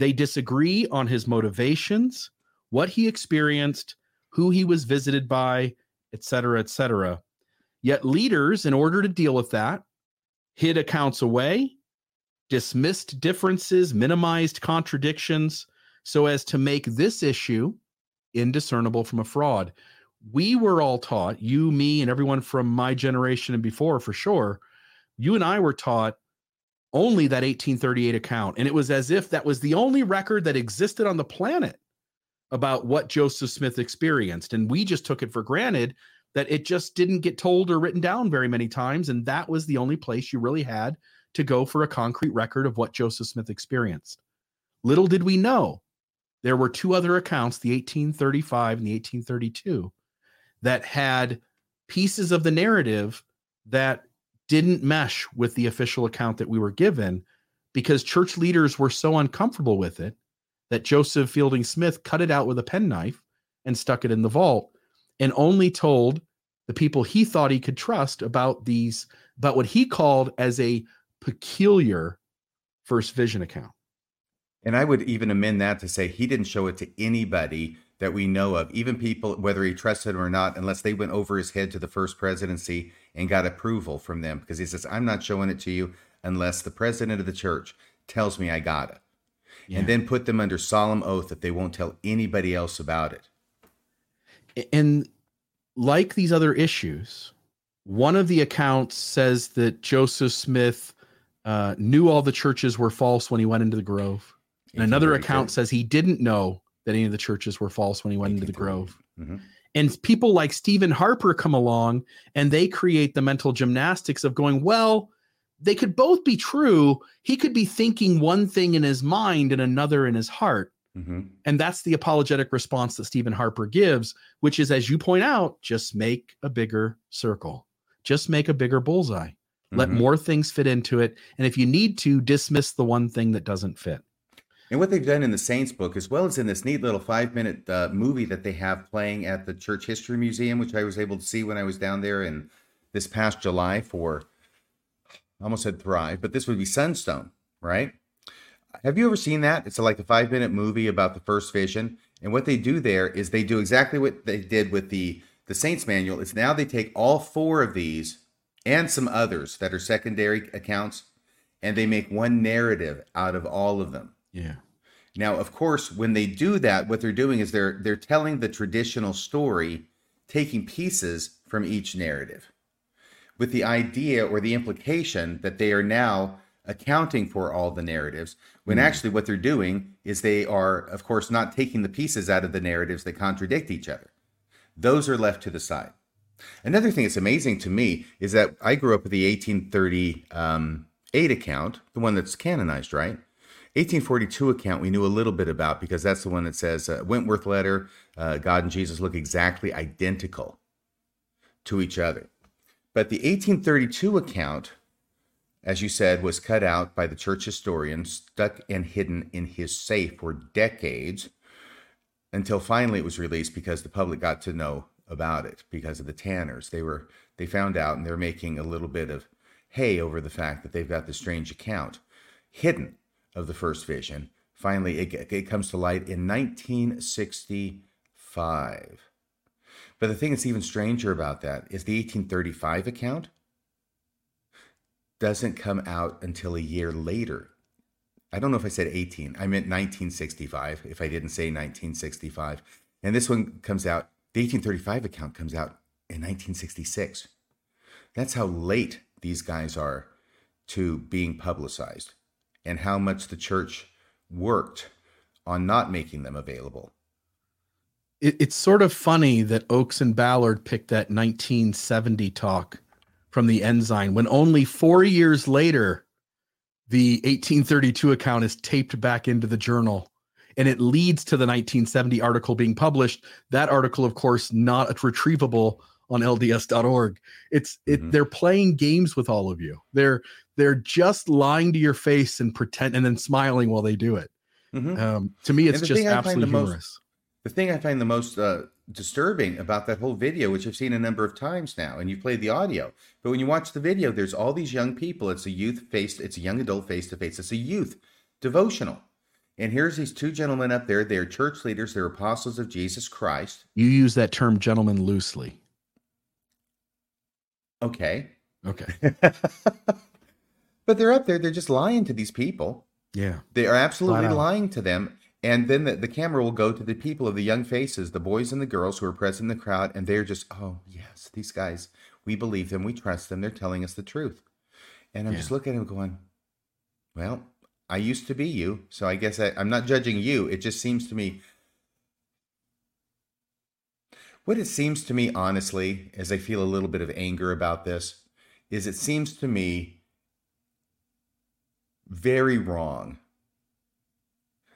They disagree on his motivations, what he experienced, who he was visited by, etc., etc. Yet leaders, in order to deal with that, hid accounts away, dismissed differences, minimized contradictions, so as to make this issue indiscernible from a fraud we were all taught, you, me, and everyone from my generation and before, for sure, you and I were taught only that 1838 account. And it was as if that was the only record that existed on the planet about what Joseph Smith experienced. And we just took it for granted that it just didn't get told or written down very many times. And that was the only place you really had to go for a concrete record of what Joseph Smith experienced. Little did we know there were two other accounts, the 1835 and the 1832, that had pieces of the narrative that didn't mesh with the official account that we were given because church leaders were so uncomfortable with it that Joseph Fielding Smith cut it out with a penknife and stuck it in the vault and only told the people he thought he could trust about these about what he called as a peculiar first vision account. And I would even amend that to say he didn't show it to anybody that we know of, even people, whether he trusted them or not, unless they went over his head to the first presidency and got approval from them. Because he says, I'm not showing it to you unless the president of the church tells me I got it. Yeah. And then put them under solemn oath that they won't tell anybody else about it. And like these other issues, one of the accounts says that Joseph Smith uh, knew all the churches were false when he went into the grove. And another account says he didn't know that any of the churches were false when he went into the grove. Mm-hmm. And people like Stephen Harper come along and they create the mental gymnastics of going, well, they could both be true. He could be thinking one thing in his mind and another in his heart. hmm And that's the apologetic response that Stephen Harper gives, which is, as you point out, just make a bigger circle, just make a bigger bullseye, let Mhm. more things fit into it. And if you need to, dismiss the one thing that doesn't fit. And what they've done in the Saints book, as well as in this neat little five minute uh, movie that they have playing at the Church History Museum, which I was able to see when I was down there in this past July for, I almost said Thrive, but this would be Sunstone, right? Have you ever seen that? It's like a five minute movie about the first vision. And what they do there is they do exactly what they did with the, the Saints manual. It's now they take all four of these and some others that are secondary accounts and they make one narrative out of all of them. Yeah. Now, of course, when they do that, what they're doing is they're they're telling the traditional story, taking pieces from each narrative, with the idea or the implication that they are now accounting for all the narratives. When hmm. actually, what they're doing is they are, of course, not taking the pieces out of the narratives that contradict each other. Those are left to the side. Another thing that's amazing to me is that I grew up with the 1838 um, account, the one that's canonized, right? 1842 account we knew a little bit about because that's the one that says uh, Wentworth letter, uh, God and Jesus look exactly identical to each other. But the 1832 account, as you said, was cut out by the church historian, stuck and hidden in his safe for decades until finally it was released because the public got to know about it because of the Tanners. They were they found out and they're making a little bit of hay over the fact that they've got this strange account hidden of the first vision. Finally, it, it comes to light in 1965. But the thing that's even stranger about that is the 1835 account doesn't come out until a year later. I don't know if I said 18. I meant 1965, if I didn't say 1965. And this one comes out, the 1835 account comes out in 1966. That's how late these guys are to being publicized and how much the church worked on not making them available. It, it's sort of funny that Oaks and Ballard picked that 1970 talk from the Ensign when only four years later, the 1832 account is taped back into the journal and it leads to the 1970 article being published. That article, of course, not retrievable on LDS.org. It's it Mhm. they're playing games with all of you. They're they're just lying to your face and pretend and then smiling while they do it. Mhm. Um, to me, it's just thing I find absolutely the most- humorous. The thing I find the most uh, disturbing about that whole video, which I've seen a number of times now, and you've played the audio, but when you watch the video, there's all these young people. It's a youth face, it's a young adult face to face. It's a youth devotional. And here's these two gentlemen up there. They're church leaders, they're apostles of Jesus Christ. You use that term gentleman loosely. Okay. Okay. [LAUGHS] but they're up there, they're just lying to these people. Yeah. They are absolutely lying to them. And then the, the camera will go to the people of the young faces, the boys and the girls who are present in the crowd, and they're just, oh, yes, these guys, we believe them, we trust them, they're telling us the truth. And I'm Yeah. just looking at him going, well, I used to be you, so I guess I, I'm not judging you. It just seems to me. What it seems to me, honestly, as I feel a little bit of anger about this, is it seems to me very wrong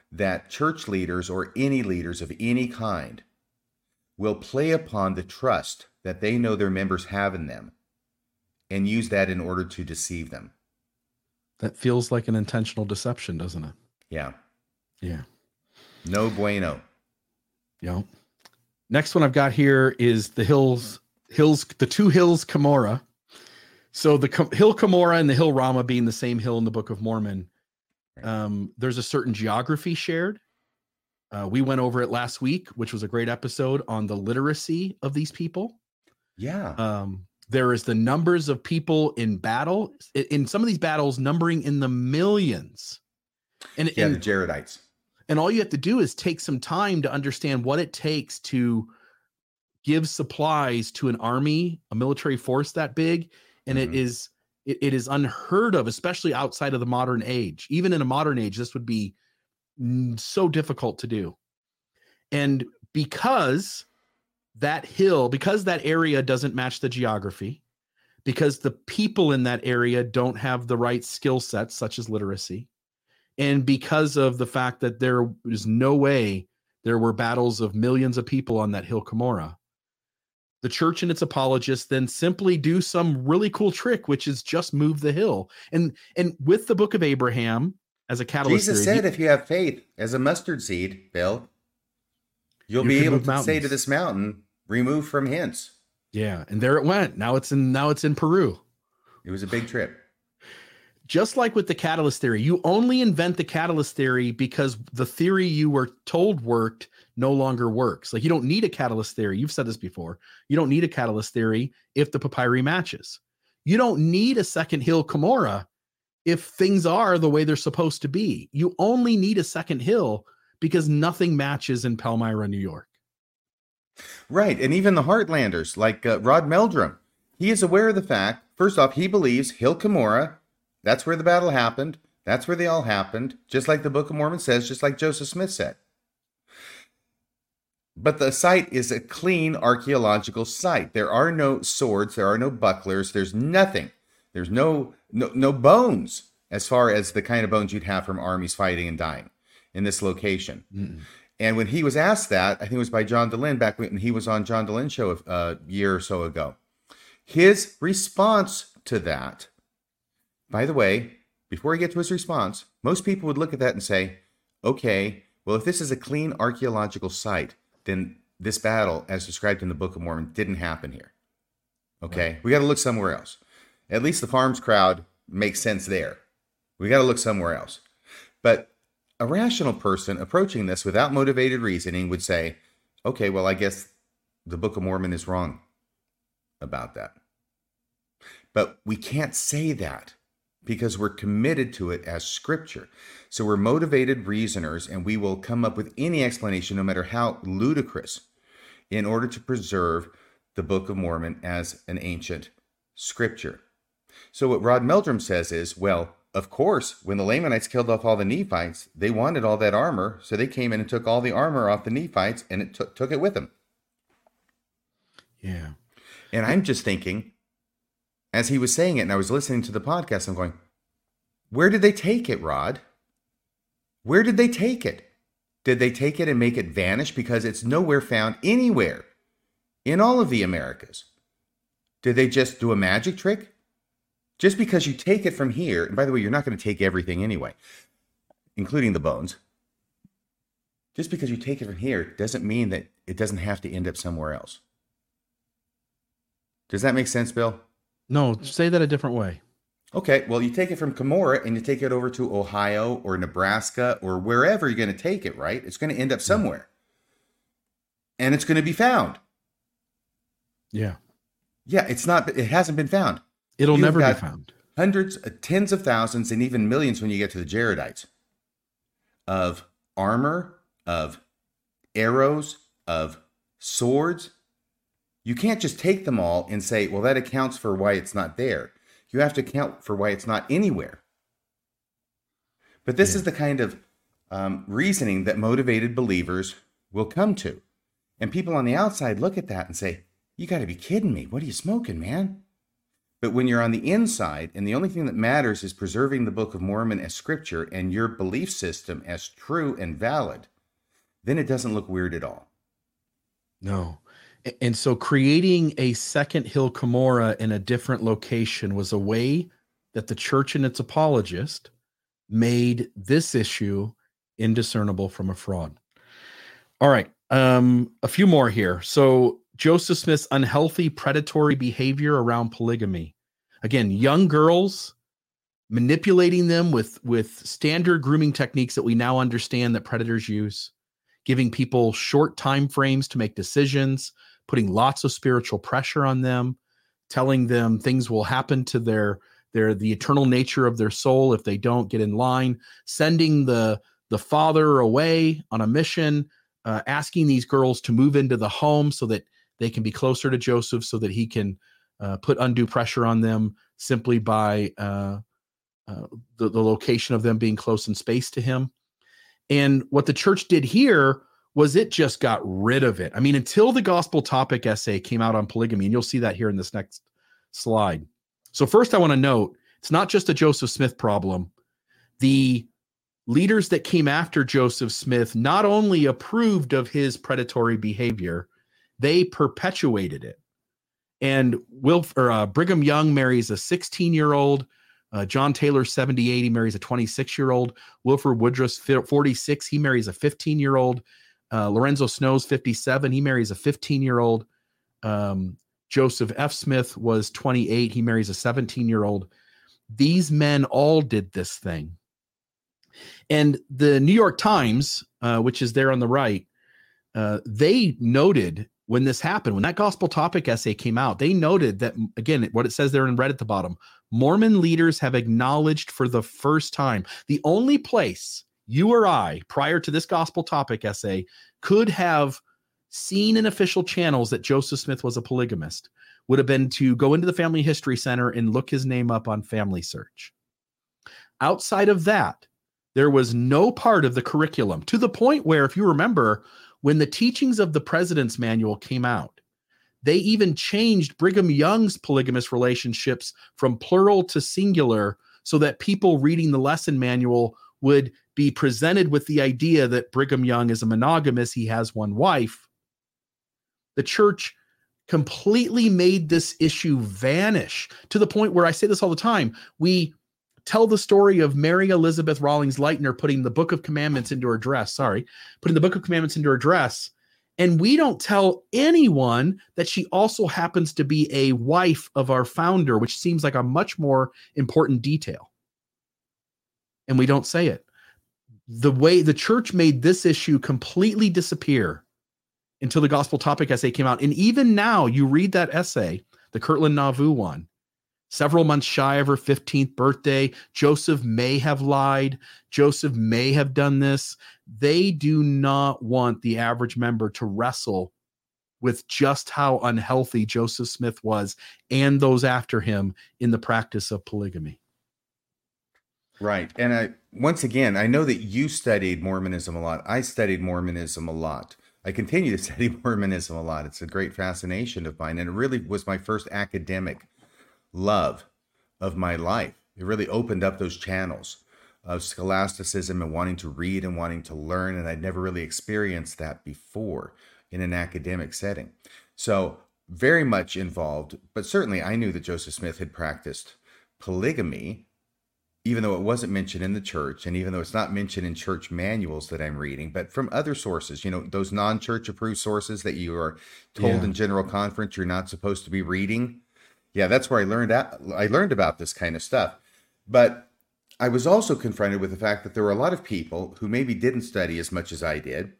that church leaders or any leaders of any kind will play upon the trust that they know their members have in them and use that in order to deceive them. That feels like an intentional deception, doesn't it? Yeah. Yeah. No bueno. Yeah. Next one I've got here is the hills, hills, the two hills Cumorah. So the hill Cumorah and the hill Ramah being the same hill in the Book of Mormon. Um, there's a certain geography shared. Uh, we went over it last week, which was a great episode on the literacy of these people. Yeah. Um, there is the numbers of people in battle in some of these battles, numbering in the millions. And, yeah, and the Jaredites. And all you have to do is take some time to understand what it takes to give supplies to an army, a military force that big. And it Mhm. is it, it is unheard of, especially outside of the modern age. Even in a modern age, this would be so difficult to do. And because that hill, because that area doesn't match the geography, because the people in that area don't have the right skill sets, such as literacy, and because of the fact that there is no way there were battles of millions of people on that hill Cumorah, the church and its apologists then simply do some really cool trick, which is just move the hill. And and with the book of Abraham as a catalyst, Jesus theory, said, if you have faith as a mustard seed, Bill, you'll You be able to say to this mountain, remove from hence. yeah, and there it went. Now it's in now it's in Peru. It was a big trip. Just like with the catalyst theory, you only invent the catalyst theory because the theory you were told worked no longer works. Like you don't need a catalyst theory. You've said this before. You don't need a catalyst theory if the papyri matches. You don't need a second hill Cumorah if things are the way they're supposed to be. You only need a second hill because nothing matches in Palmyra, New York. Right. And even the Heartlanders, like uh, Rod Meldrum, he is aware of the fact, first off, he believes Hill Cumorah, that's where the battle happened. That's where they all happened, just like the Book of Mormon says, just like Joseph Smith said. But the site is a clean archaeological site. There are no swords, there are no bucklers, there's nothing. There's no no, no bones as far as the kind of bones you'd have from armies fighting and dying in this location. And when he was asked that, I think it was by John Dehlin back when he was on John Dehlin show a year or so ago. His response to that, by the way, before he gets to his response, most people would look at that and say, okay, well, if this is a clean archaeological site, then this battle, as described in the Book of Mormon, didn't happen here. Okay, we got to look somewhere else. At least the FARMS crowd makes sense there. We got to look somewhere else. But a rational person approaching this without motivated reasoning would say, okay, well, I guess the Book of Mormon is wrong about that. But we can't say that because we're committed to it as scripture. So we're motivated reasoners and we will come up with any explanation, no matter how ludicrous, in order to preserve the Book of Mormon as an ancient scripture. So what Rod Meldrum says is, well, of course, when the Lamanites killed off all the Nephites, they wanted all that armor, so they came in and took all the armor off the Nephites and it took took it with them. Yeah. And I'm just thinking, as he was saying it, and I was listening to the podcast, I'm going, where did they take it, Rod? Where did they take it? Did they take it and make it vanish because it's nowhere found anywhere in all of the Americas? Did they just do a magic trick? Just because you take it from here, and by the way, you're not going to take everything anyway, including the bones. Just because you take it from here doesn't mean that it doesn't have to end up somewhere else. Does that make sense, Bill? No, say that a different way. Okay, well, you take it from Cumorah and you take it over to Ohio or Nebraska or wherever you're going to take it, right? It's going to end up somewhere. And it's going to be found. Yeah. Yeah, it's not, it hasn't been found. It'll You've never be found. Hundreds, uh, tens of thousands, and even millions when you get to the Jaredites of armor, of arrows, of swords. You can't just take them all and say, well, that accounts for why it's not there. You have to account for why it's not anywhere. But this Yeah. is the kind of um, reasoning that motivated believers will come to. And people on the outside look at that and say, You got to be kidding me. What are you smoking, man? But when you're on the inside, and the only thing that matters is preserving the Book of Mormon as scripture and your belief system as true and valid, then it doesn't look weird at all. No. And so creating a second Hill Cumorah in a different location was a way that the church and its apologist made this issue indiscernible from a fraud. All right. Um, a few more here. So Joseph Smith's unhealthy predatory behavior around polygamy. Again, young girls manipulating them with with standard grooming techniques that we now understand that predators use giving people short time frames to make decisions, putting lots of spiritual pressure on them, telling them things will happen to their their the eternal nature of their soul if they don't get in line, sending the the father away on a mission, uh, asking these girls to move into the home so that they can be closer to Joseph, so that he can uh, put undue pressure on them simply by uh, uh, the, the location of them being close in space to him. And what the church did here was it just got rid of it. I mean, until the gospel topic essay came out on polygamy, and you'll see that here in this next slide. So, first, I want to note it's not just a Joseph Smith problem. The leaders that came after Joseph Smith not only approved of his predatory behavior, they perpetuated it. And Wilf or uh, Brigham Young marries a 16 year old. Uh, John Taylor, 78, he marries a 26 year old. Wilford Woodruff, 46, he marries a 15 year old. Uh, Lorenzo Snows, 57, he marries a 15 year old. Um, Joseph F. Smith was 28, he marries a 17 year old. These men all did this thing. And the New York Times, uh, which is there on the right, uh, they noted when this happened, when that gospel topic essay came out, they noted that, again, what it says there in red at the bottom Mormon leaders have acknowledged for the first time the only place you or I, prior to this gospel topic essay, could have seen in official channels that Joseph Smith was a polygamist would have been to go into the Family History Center and look his name up on Family Search. Outside of that, there was no part of the curriculum to the point where, if you remember, when the teachings of the President's Manual came out, they even changed Brigham Young's polygamous relationships from plural to singular so that people reading the lesson manual would be presented with the idea that Brigham Young is a monogamous, he has one wife. The church completely made this issue vanish to the point where I say this all the time. We tell the story of Mary Elizabeth Rollins Lightner putting the Book of Commandments into her dress. Sorry, putting the Book of Commandments into her dress. And we don't tell anyone that she also happens to be a wife of our founder, which seems like a much more important detail. And we don't say it. The way the church made this issue completely disappear until the gospel topic essay came out. And even now, you read that essay, the Kirtland Nauvoo one, several months shy of her 15th birthday. Joseph may have lied. Joseph may have done this. They do not want the average member to wrestle with just how unhealthy Joseph Smith was and those after him in the practice of polygamy. Right. And I once again, I know that you studied Mormonism a lot. I studied Mormonism a lot. I continue to [LAUGHS] study Mormonism a lot. It's a great fascination of mine and it really was my first academic love of my life. It really opened up those channels of scholasticism and wanting to read and wanting to learn. And I'd never really experienced that before in an academic setting. So, very much involved, but certainly I knew that Joseph Smith had practiced polygamy, even though it wasn't mentioned in the church, and even though it's not mentioned in church manuals that I'm reading, but from other sources, you know, those non church approved sources that you are told Yeah. in general conference you're not supposed to be reading. Yeah that's where i learned i learned about this kind of stuff. But i was also confronted with the fact that there were a lot of people who maybe didn't study as much as i did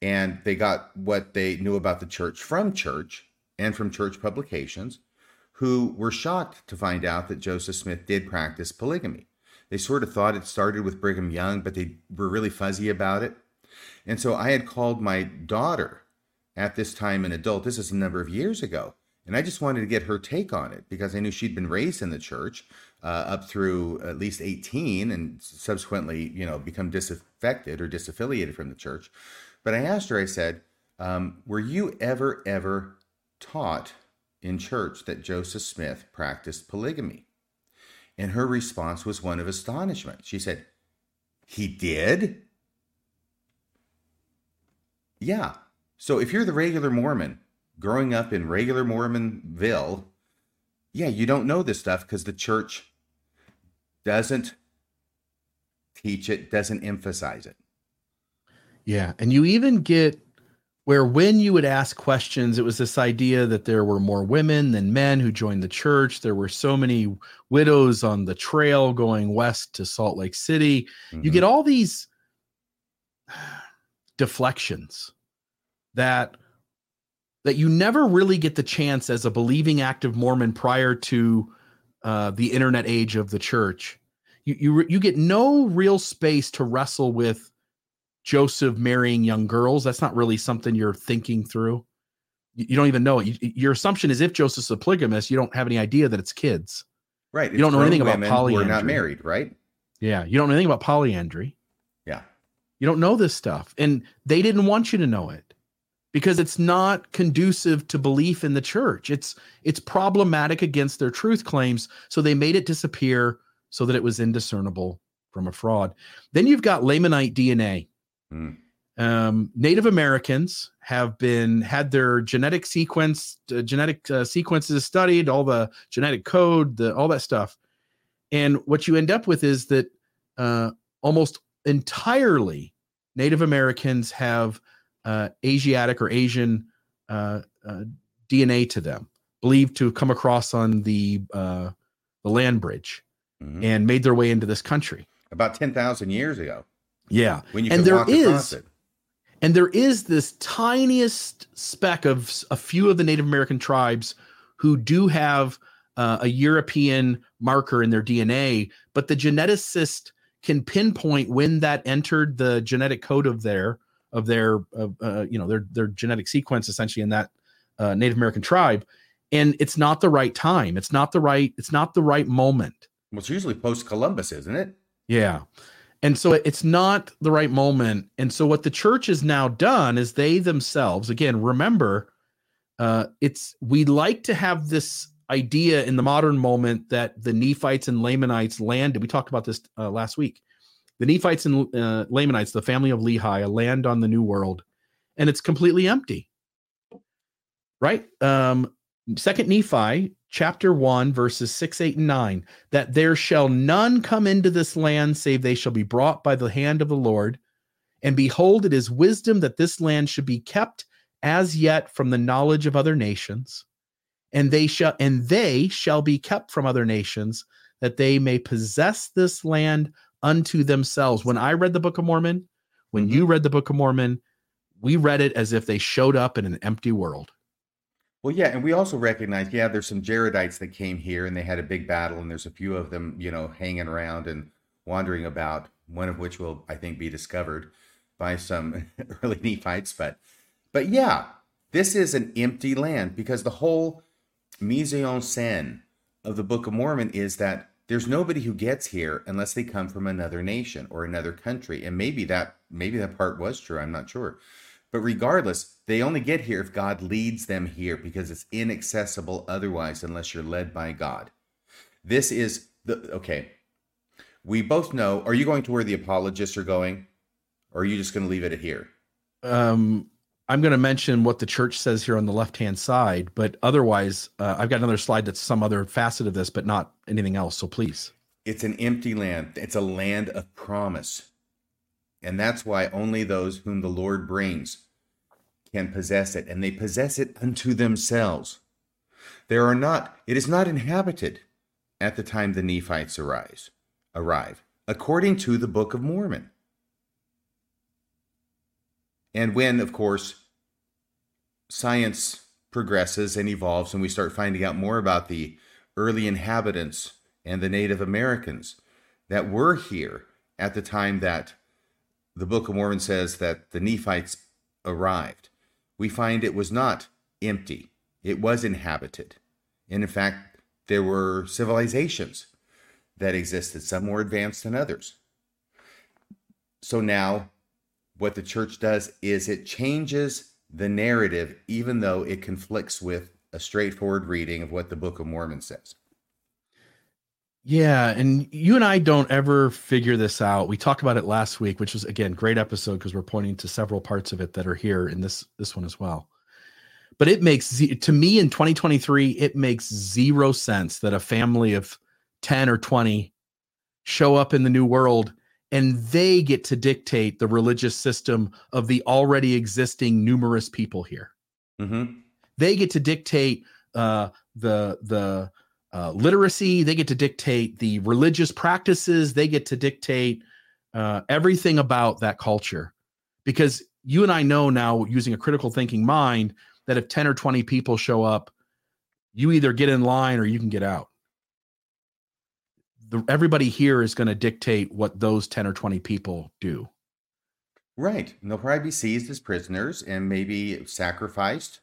and they got what they knew about the church from church and from church publications who were shocked to find out that joseph smith did practice polygamy they sort of thought it started with brigham young but they were really fuzzy about it and so i had called my daughter at this time an adult this is a number of years ago and I just wanted to get her take on it because I knew she'd been raised in the church uh, up through at least 18 and subsequently, you know, become disaffected or disaffiliated from the church. But I asked her, I said, um, Were you ever, ever taught in church that Joseph Smith practiced polygamy? And her response was one of astonishment. She said, He did? Yeah. So if you're the regular Mormon, growing up in regular Mormonville, yeah, you don't know this stuff because the church doesn't teach it, doesn't emphasize it. Yeah. And you even get where when you would ask questions, it was this idea that there were more women than men who joined the church. There were so many widows on the trail going west to Salt Lake City. You Mhm. get all these [SIGHS] deflections that that you never really get the chance as a believing active Mormon prior to uh, the internet age of the church. You you you get no real space to wrestle with Joseph marrying young girls. That's not really something you're thinking through. You, you don't even know it. You, your assumption is if Joseph's a polygamist, you don't have any idea that it's kids. right. you don't know anything about who are not married, right? Yeah, you don't know anything about polyandry. Yeah. You don't know this stuff. And they didn't want you to know it because it's not conducive to belief in the church. It's it's problematic against their truth claims, so they made it disappear so that it was indiscernible from a fraud. Then you've got Lamanite DNA. Hmm. Um, Native Americans have been had their genetic sequence, uh, genetic uh, sequences studied, all the genetic code, the all that stuff, and what you end up with is that uh, almost entirely Native Americans have uh, Asiatic or Asian uh, uh, DNA to them, believed to have come across on the uh, the land bridge Mhm. and made their way into this country. About 10,000 years ago Yeah, when you And there it. and there is this tiniest speck of a few of the Native American tribes who do have uh, a European marker in their DNA, but the geneticist can pinpoint when that entered the genetic code of their of their of, uh, you know their their genetic sequence essentially in that uh, Native American tribe, and it's not the right time. It's not the right. It's not the right moment. Well, it's usually post Columbus, isn't it? Yeah. And so it's not the right moment. And so what the church has now done is they themselves, again, remember, uh, it's we like to have this idea in the modern moment that the Nephites and Lamanites landed. We talked about this uh, last week. The Nephites and uh, Lamanites, the family of Lehi, a land on the New World, and it's completely empty. Right? Um, Second Nephi, chapter one, verses six, eight, and nine that there shall none come into this land save they shall be brought by the hand of the Lord. And behold, it is wisdom that this land should be kept as yet from the knowledge of other nations. And they shall and they shall be kept from other nations, that they may possess this land unto themselves. When I read the Book of Mormon, when mm-hmm. you read the Book of Mormon, we read it as if they showed up in an empty world. Well, yeah, and we also recognize, yeah, there's some Jaredites that came here and they had a big battle, and there's a few of them, you know, hanging around and wandering about. One of which will, I think, be discovered by some [LAUGHS] early Nephites. But, but yeah, this is an empty land because the whole mise en scène of the Book of Mormon is that there's nobody who gets here unless they come from another nation or another country, and maybe that maybe that part was true. I'm not sure. But regardless, they only get here if God leads them here because it's inaccessible otherwise unless you're led by God. This is the okay. We both know. Are you going to where the apologists are going? Or are you just going to leave it at here? um, I'm going to mention what the church says here on the left hand side, but otherwise, uh, I've got another slide that's some other facet of this, but not anything else. So please. It's an empty land. It's a land of promise. And that's why only those whom the Lord brings can possess it, and they possess it unto themselves. There are not, it is not inhabited at the time the Nephites arise, arrive, according to the Book of Mormon. And when, of course, science progresses and evolves and we start finding out more about the early inhabitants and the Native Americans that were here at the time that the Book of Mormon says that the Nephites arrived, we find it was not empty, it was inhabited. And in fact, there were civilizations that existed, some more advanced than others. So now, what the church does is it changes the narrative, even though it conflicts with a straightforward reading of what the Book of Mormon says. Yeah, and you and I don't ever figure this out. We talked about it last week, which was again great episode because we're pointing to several parts of it that are here in this this one as well. But it makes to me in 2023, it makes zero sense that a family of 10 or 20 show up in the new world and they get to dictate the religious system of the already existing numerous people here Mm-hmm. they get to dictate uh, the the uh, literacy. They get to dictate the religious practices. They get to dictate uh, everything about that culture, because you and I know now, using a critical thinking mind, that if ten or twenty people show up, you either get in line or you can get out. The, everybody here is going to dictate what those ten or twenty people do. Right. And they'll probably be seized as prisoners and maybe sacrificed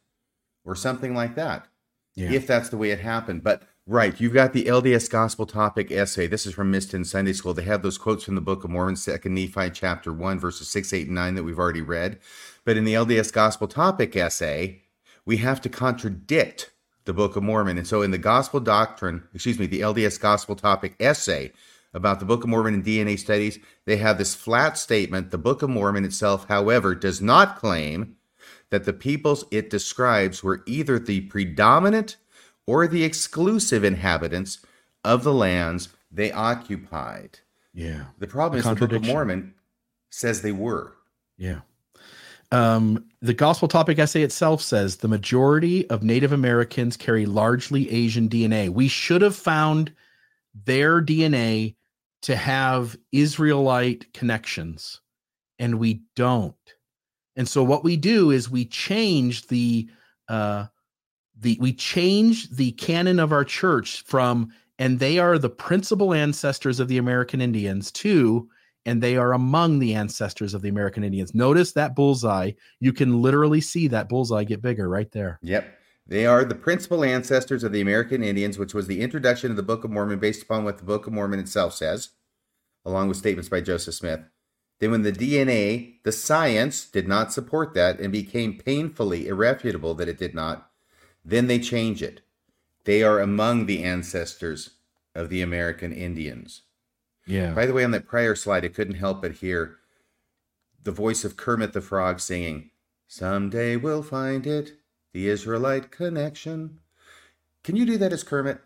or something like that. Yeah. If that's the way it happened. But Right. You've got the LDS Gospel Topic essay. This is from Mist in Sunday School. They have those quotes from the Book of Mormon, Second Nephi, chapter one, verses six, eight, and nine that we've already read. But in the LDS Gospel Topic essay, we have to contradict the Book of Mormon. And so in the Gospel Doctrine, excuse me, the LDS Gospel Topic essay about the Book of Mormon and DNA studies, they have this flat statement. The Book of Mormon itself, however, does not claim that the peoples it describes were either the predominant or the exclusive inhabitants of the lands they occupied. Yeah. The problem is the Book of Mormon says they were. Yeah. Um, the gospel topic essay itself says the majority of Native Americans carry largely Asian DNA. We should have found their DNA to have Israelite connections, and we don't. And so what we do is we change the uh, the we change the canon of our church from and they are the principal ancestors of the American Indians to and they are among the ancestors of the American Indians. Notice that bullseye. You can literally see that bullseye get bigger right there. Yep. They are the principal ancestors of the American Indians, which was the introduction of the Book of Mormon based upon what the Book of Mormon itself says, along with statements by Joseph Smith. Then, when the DNA, the science, did not support that and became painfully irrefutable that it did not, then they change it. They are among the ancestors of the American Indians. Yeah. By the way, on that prior slide, I couldn't help but hear the voice of Kermit the Frog singing, Someday we'll find it, the Israelite connection. Can you do that as Kermit?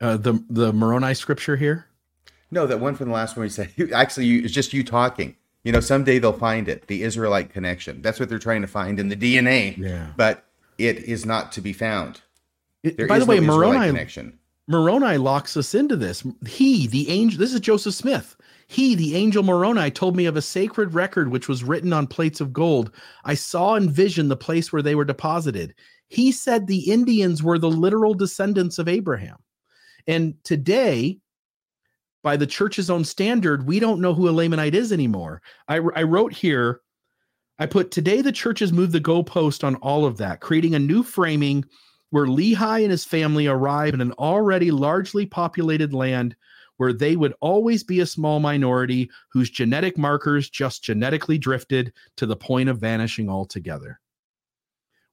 Uh, the the Moroni scripture here. No, that one from the last one we said. [LAUGHS] Actually, you, it's just you talking. You know, someday they'll find it, the Israelite connection. That's what they're trying to find in the DNA. Yeah. But it is not to be found. It, by the way, no Moroni connection. Moroni locks us into this. He, the angel, this is Joseph Smith. He, the angel Moroni, told me of a sacred record which was written on plates of gold. I saw in vision the place where they were deposited. He said the Indians were the literal descendants of Abraham. And today, by the church's own standard, we don't know who a Lamanite is anymore. I, I wrote here I put today the church has moved the goalpost on all of that, creating a new framing where Lehi and his family arrive in an already largely populated land where they would always be a small minority whose genetic markers just genetically drifted to the point of vanishing altogether.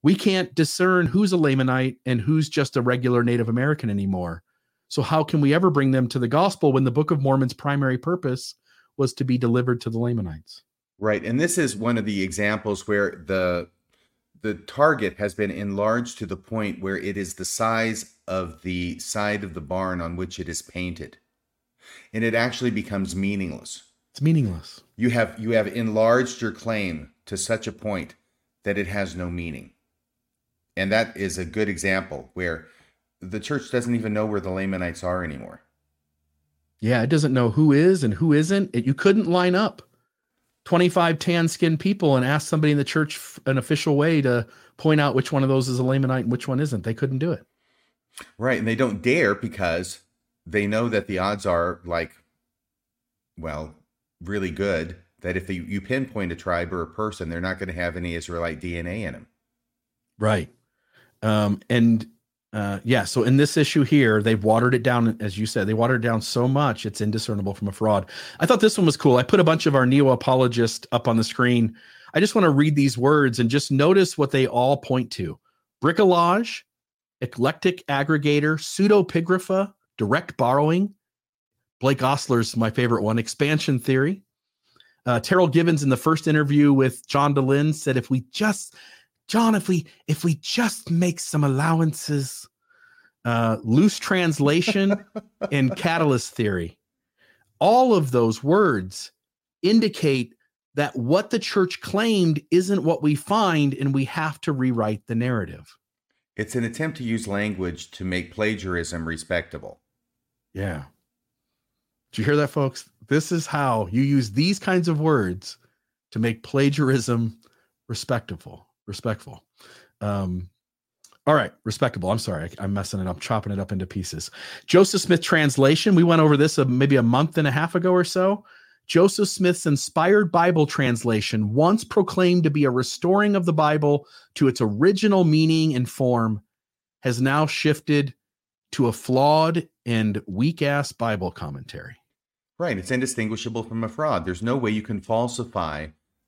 We can't discern who's a Lamanite and who's just a regular Native American anymore. So, how can we ever bring them to the gospel when the Book of Mormon's primary purpose was to be delivered to the Lamanites? Right. And this is one of the examples where the the target has been enlarged to the point where it is the size of the side of the barn on which it is painted. And it actually becomes meaningless. It's meaningless. You have you have enlarged your claim to such a point that it has no meaning. And that is a good example where the church doesn't even know where the Lamanites are anymore. Yeah, it doesn't know who is and who isn't. It, you couldn't line up. 25 tan skinned people and ask somebody in the church an official way to point out which one of those is a Lamanite and which one isn't. They couldn't do it. Right. And they don't dare because they know that the odds are like, well, really good that if you, you pinpoint a tribe or a person, they're not going to have any Israelite DNA in them. Right. Um, and uh, yeah, so in this issue here, they've watered it down, as you said, they watered it down so much it's indiscernible from a fraud. I thought this one was cool. I put a bunch of our neo apologists up on the screen. I just want to read these words and just notice what they all point to bricolage, eclectic aggregator, pseudepigrapha, direct borrowing. Blake Ostler's my favorite one, expansion theory. Uh, Terryl Givens in the first interview with John Dehlin said, if we just John, if we if we just make some allowances, uh, loose translation and [LAUGHS] catalyst theory, all of those words indicate that what the church claimed isn't what we find, and we have to rewrite the narrative. It's an attempt to use language to make plagiarism respectable. Yeah. Did you hear that, folks? This is how you use these kinds of words to make plagiarism respectable respectful. Um, all right, respectable. I'm sorry, I, am messing it up, chopping it up into pieces. Joseph Smith translation. We went over this uh, maybe a month and a half ago or so. Joseph Smith's inspired Bible translation, once proclaimed to be a restoring of the Bible to its original meaning and form, has now shifted to a flawed and weak ass Bible commentary. Right. It's indistinguishable from a fraud. There's no way you can falsify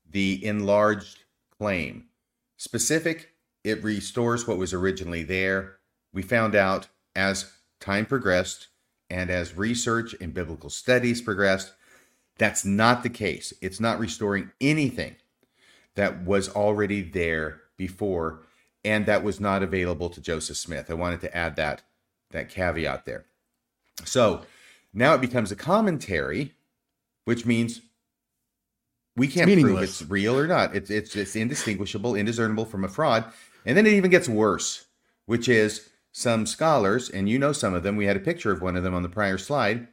the enlarged claim. Specific, it restores what was originally there. We found out as time progressed and as research and biblical studies progressed, that's not the case. It's not restoring anything that was already there before and that was not available to Joseph Smith. I wanted to add that that caveat there. So, now it becomes a commentary, which means we can't prove it's real or not. It's it's it's indistinguishable, indiscernible from a fraud. And then it even gets worse, which is some scholars, and you know some of them. We had a picture of one of them on the prior slide.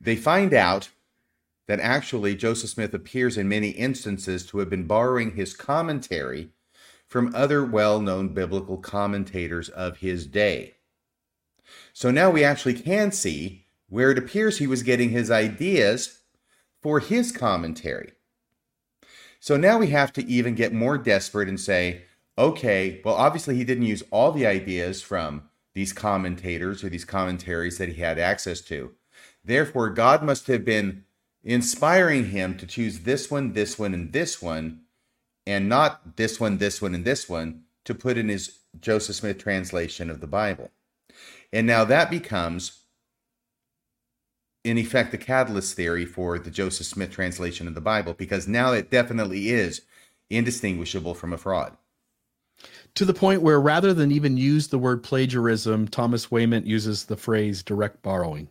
They find out that actually Joseph Smith appears in many instances to have been borrowing his commentary from other well-known biblical commentators of his day. So now we actually can see where it appears he was getting his ideas for his commentary. So now we have to even get more desperate and say, okay, well, obviously he didn't use all the ideas from these commentators or these commentaries that he had access to. Therefore, God must have been inspiring him to choose this one, this one, and this one, and not this one, this one, and this one to put in his Joseph Smith translation of the Bible. And now that becomes, in effect, the catalyst theory for the Joseph Smith translation of the Bible, because now it definitely is indistinguishable from a fraud. To the point where rather than even use the word plagiarism, Thomas Wayment uses the phrase direct borrowing.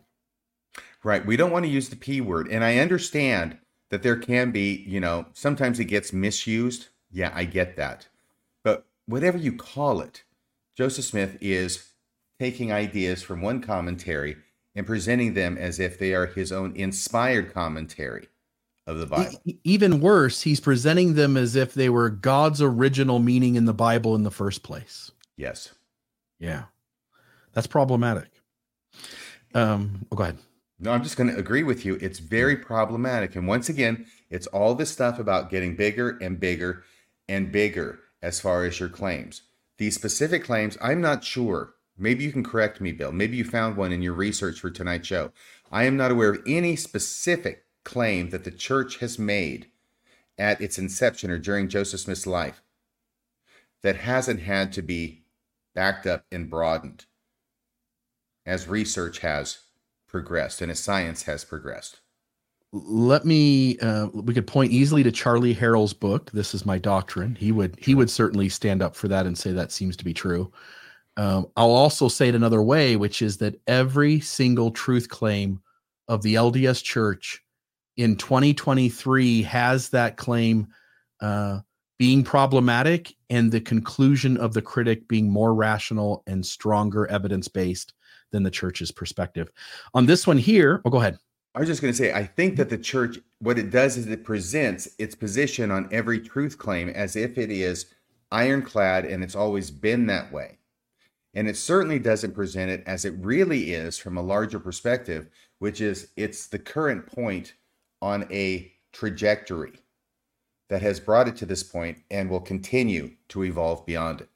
Right. We don't want to use the P word. And I understand that there can be, you know, sometimes it gets misused. Yeah, I get that. But whatever you call it, Joseph Smith is taking ideas from one commentary and presenting them as if they are his own inspired commentary of the Bible. Even worse, he's presenting them as if they were God's original meaning in the Bible in the first place. Yes. Yeah. That's problematic. Um, oh, go ahead. No, I'm just going to agree with you. It's very problematic. And once again, it's all this stuff about getting bigger and bigger and bigger as far as your claims. These specific claims, I'm not sure. Maybe you can correct me, Bill. Maybe you found one in your research for tonight's show. I am not aware of any specific claim that the church has made at its inception or during Joseph Smith's life that hasn't had to be backed up and broadened as research has progressed and as science has progressed. Let me uh, we could point easily to Charlie Harrell's book, This is My Doctrine. He would he would certainly stand up for that and say that seems to be true. Um, I'll also say it another way, which is that every single truth claim of the LDS Church in 2023 has that claim uh, being problematic and the conclusion of the critic being more rational and stronger evidence based than the church's perspective. On this one here, oh, go ahead. I was just going to say, I think that the church, what it does is it presents its position on every truth claim as if it is ironclad and it's always been that way. And it certainly doesn't present it as it really is from a larger perspective, which is it's the current point on a trajectory that has brought it to this point and will continue to evolve beyond it.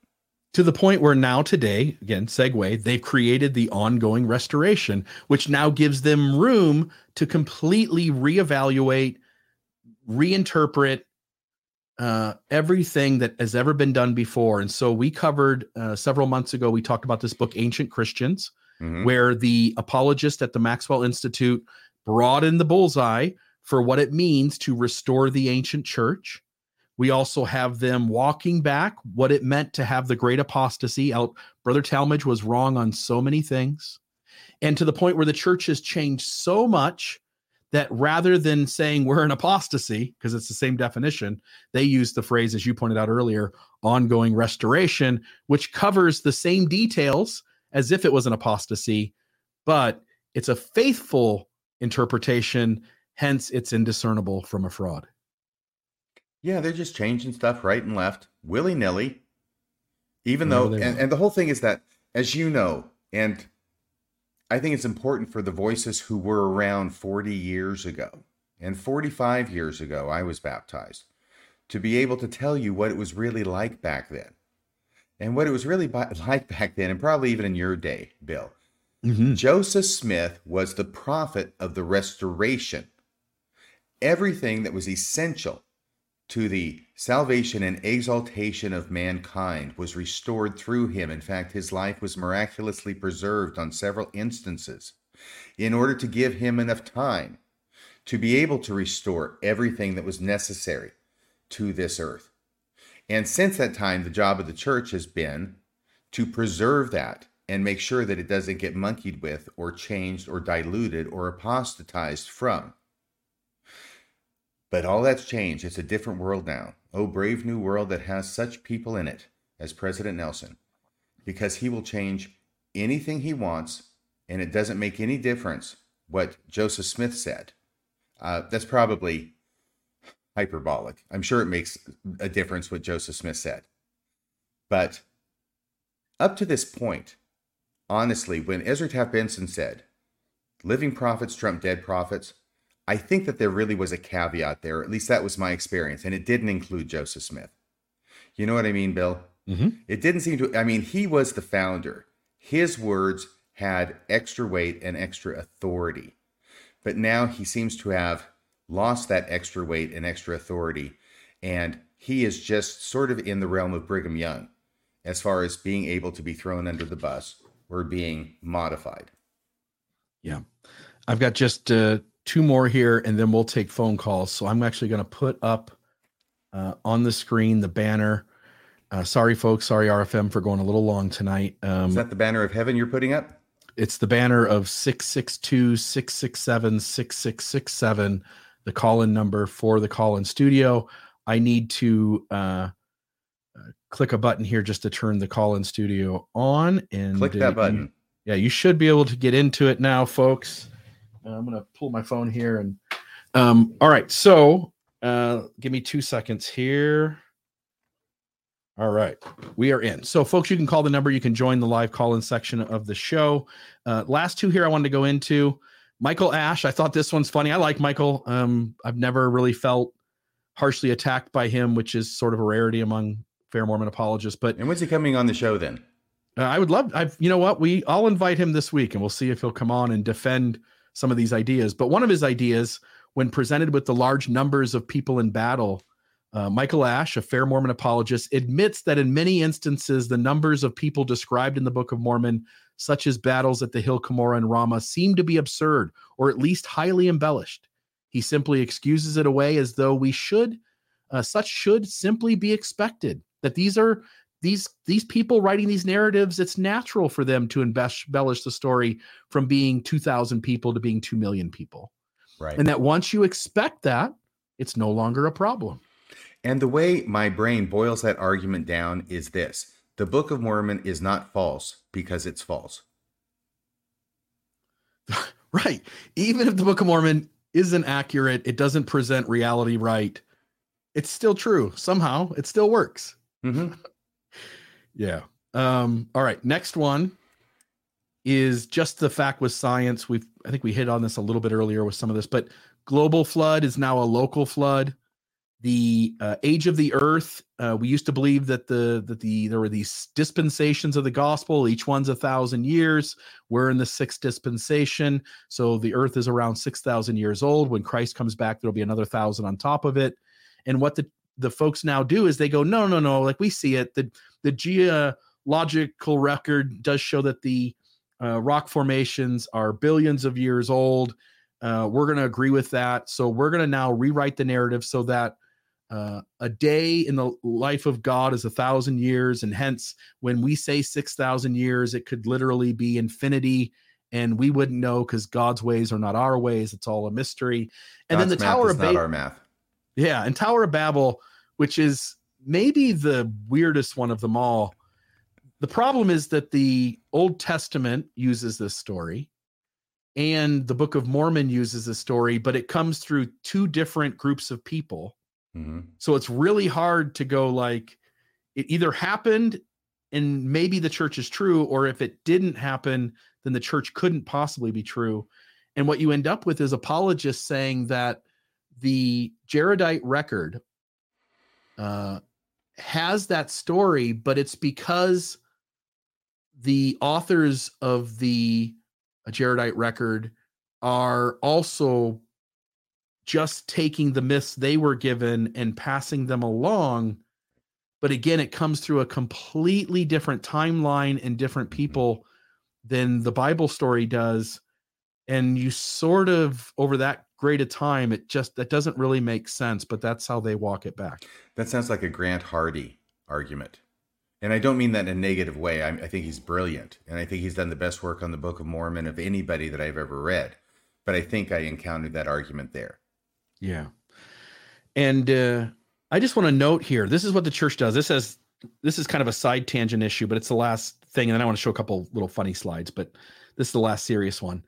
to the point where now today again segue they've created the ongoing restoration which now gives them room to completely reevaluate reinterpret uh, everything that has ever been done before and so we covered uh, several months ago we talked about this book ancient christians Mhm. where the apologist at the maxwell institute broadened the bullseye for what it means to restore the ancient church we also have them walking back what it meant to have the great apostasy out. Brother Talmage was wrong on so many things. And to the point where the church has changed so much that rather than saying we're an apostasy, because it's the same definition, they use the phrase, as you pointed out earlier, ongoing restoration, which covers the same details as if it was an apostasy, but it's a faithful interpretation. Hence, it's indiscernible from a fraud. Yeah, they're just changing stuff right and left, willy nilly. Even though, and, and the whole thing is that, as you know, and I think it's important for the voices who were around 40 years ago and 45 years ago, I was baptized, to be able to tell you what it was really like back then. And what it was really [LAUGHS] like back then, and probably even in your day, Bill, Mhm. Joseph Smith was the prophet of the restoration. Everything that was essential to the salvation and exaltation of mankind was restored through him. In fact, his life was miraculously preserved on several instances in order to give him enough time to be able to restore everything that was necessary to this earth. And since that time, the job of the church has been to preserve that and make sure that it doesn't get monkeyed with or changed or diluted or apostatized from. But all that's changed. It's a different world now. Oh, brave new world that has such people in it as President Nelson, because he will change anything he wants, and it doesn't make any difference what Joseph Smith said. Uh, that's probably hyperbolic. I'm sure it makes a difference what Joseph Smith said. But up to this point, honestly, when Ezra Taft Benson said, living prophets trump dead prophets, I think that there really was a caveat there. At least that was my experience. And it didn't include Joseph Smith. You know what I mean, Bill? Mhm. It didn't seem to, I mean, he was the founder. His words had extra weight and extra authority. But now he seems to have lost that extra weight and extra authority. And he is just sort of in the realm of Brigham Young as far as being able to be thrown under the bus or being modified. Yeah. I've got just uh, two more here and then we'll take phone calls. So I'm actually going to put up uh, on the screen the banner. Uh, sorry, folks. Sorry, RFM, for going a little long tonight. Um, Is that the banner of heaven you're putting up? it's the banner of 662 667 6667, the call in number for the call in studio. I need to uh, uh, click a button here just to turn the call in studio on. And Click uh, that you- button. yeah, you should be able to get into it now, folks. Uh, I'm going to pull my phone here and um, all right. So uh, give me two seconds here. All right, we are in. So, folks, you can call the number. You can join the live call-in section of the show. Uh, last two here, I wanted to go into Michael Ash. I thought this one's funny. I like Michael. Um, I've never really felt harshly attacked by him, which is sort of a rarity among fair Mormon apologists. But And when's he coming on the show then? uh, I would love. I've you know what we I'll invite him this week, and we'll see if he'll come on and defend some of these ideas. But one of his ideas, when presented with the large numbers of people in battle, uh, Michael Ash, a fair Mormon apologist, admits that in many instances the numbers of people described in the Book of Mormon, such as battles at the Hill Cumorah and Ramah, seem to be absurd or at least highly embellished. He simply excuses it away as though we should, uh, such should simply be expected. That these are these these people writing these narratives it's natural for them to embellish, the story from being 2000 people to being 2 million people. Right. and that once you expect that it's no longer a problem. And the way my brain boils that argument down is this. The Book of Mormon is not false because it's false. [LAUGHS] right. Even if the book of mormon isn't accurate it doesn't present reality right it's still true. Somehow it still works. Hmm [LAUGHS] Yeah. Um, all right. Next one is just the fact with science. We've I think we hit on this a little bit earlier with some of this, but global flood is now a local flood. The uh, age of the earth. Uh, we used to believe that the that the there were these dispensations of the gospel. Each one's a thousand years. We're in the sixth dispensation, so the earth is around six thousand years old. When Christ comes back, there'll be another thousand on top of it. And what the the folks now do is they go, no, no, no. Like we see it. The the geological record does show that the uh, rock formations are billions of years old. Uh, we're going to agree with that. So we're going to now rewrite the narrative so that uh, a day in the life of God is a thousand years. And hence, when we say 6,000 years, it could literally be infinity. And we wouldn't know because God's ways are not our ways. It's all a mystery. And then the Tower of Babel. Yeah, and Tower of Babel, which is maybe the weirdest one of them all. The problem is that the Old Testament uses this story and the Book of Mormon uses this story, but it comes through two different groups of people. hmm So it's really hard to go like it either happened and maybe the church is true, or if it didn't happen, then the church couldn't possibly be true. And what you end up with is apologists saying that the Jaredite record uh, has that story, but it's because the authors of the Jaredite record are also just taking the myths they were given and passing them along. But again, it comes through a completely different timeline and different people than the Bible story does. And you sort of, over that great a time, it just that doesn't really make sense, but that's how they walk it back. That sounds like a Grant Hardy argument. And I don't mean that in a negative way. I, I, think he's brilliant. And I think he's done the best work on the Book of Mormon of anybody that I've ever read. But I think I encountered that argument there. Yeah. And uh, I just want to note here this is what the church does. This has this is kind of a side tangent issue, but it's the last thing. And then I want to show a couple little funny slides, but this is the last serious one.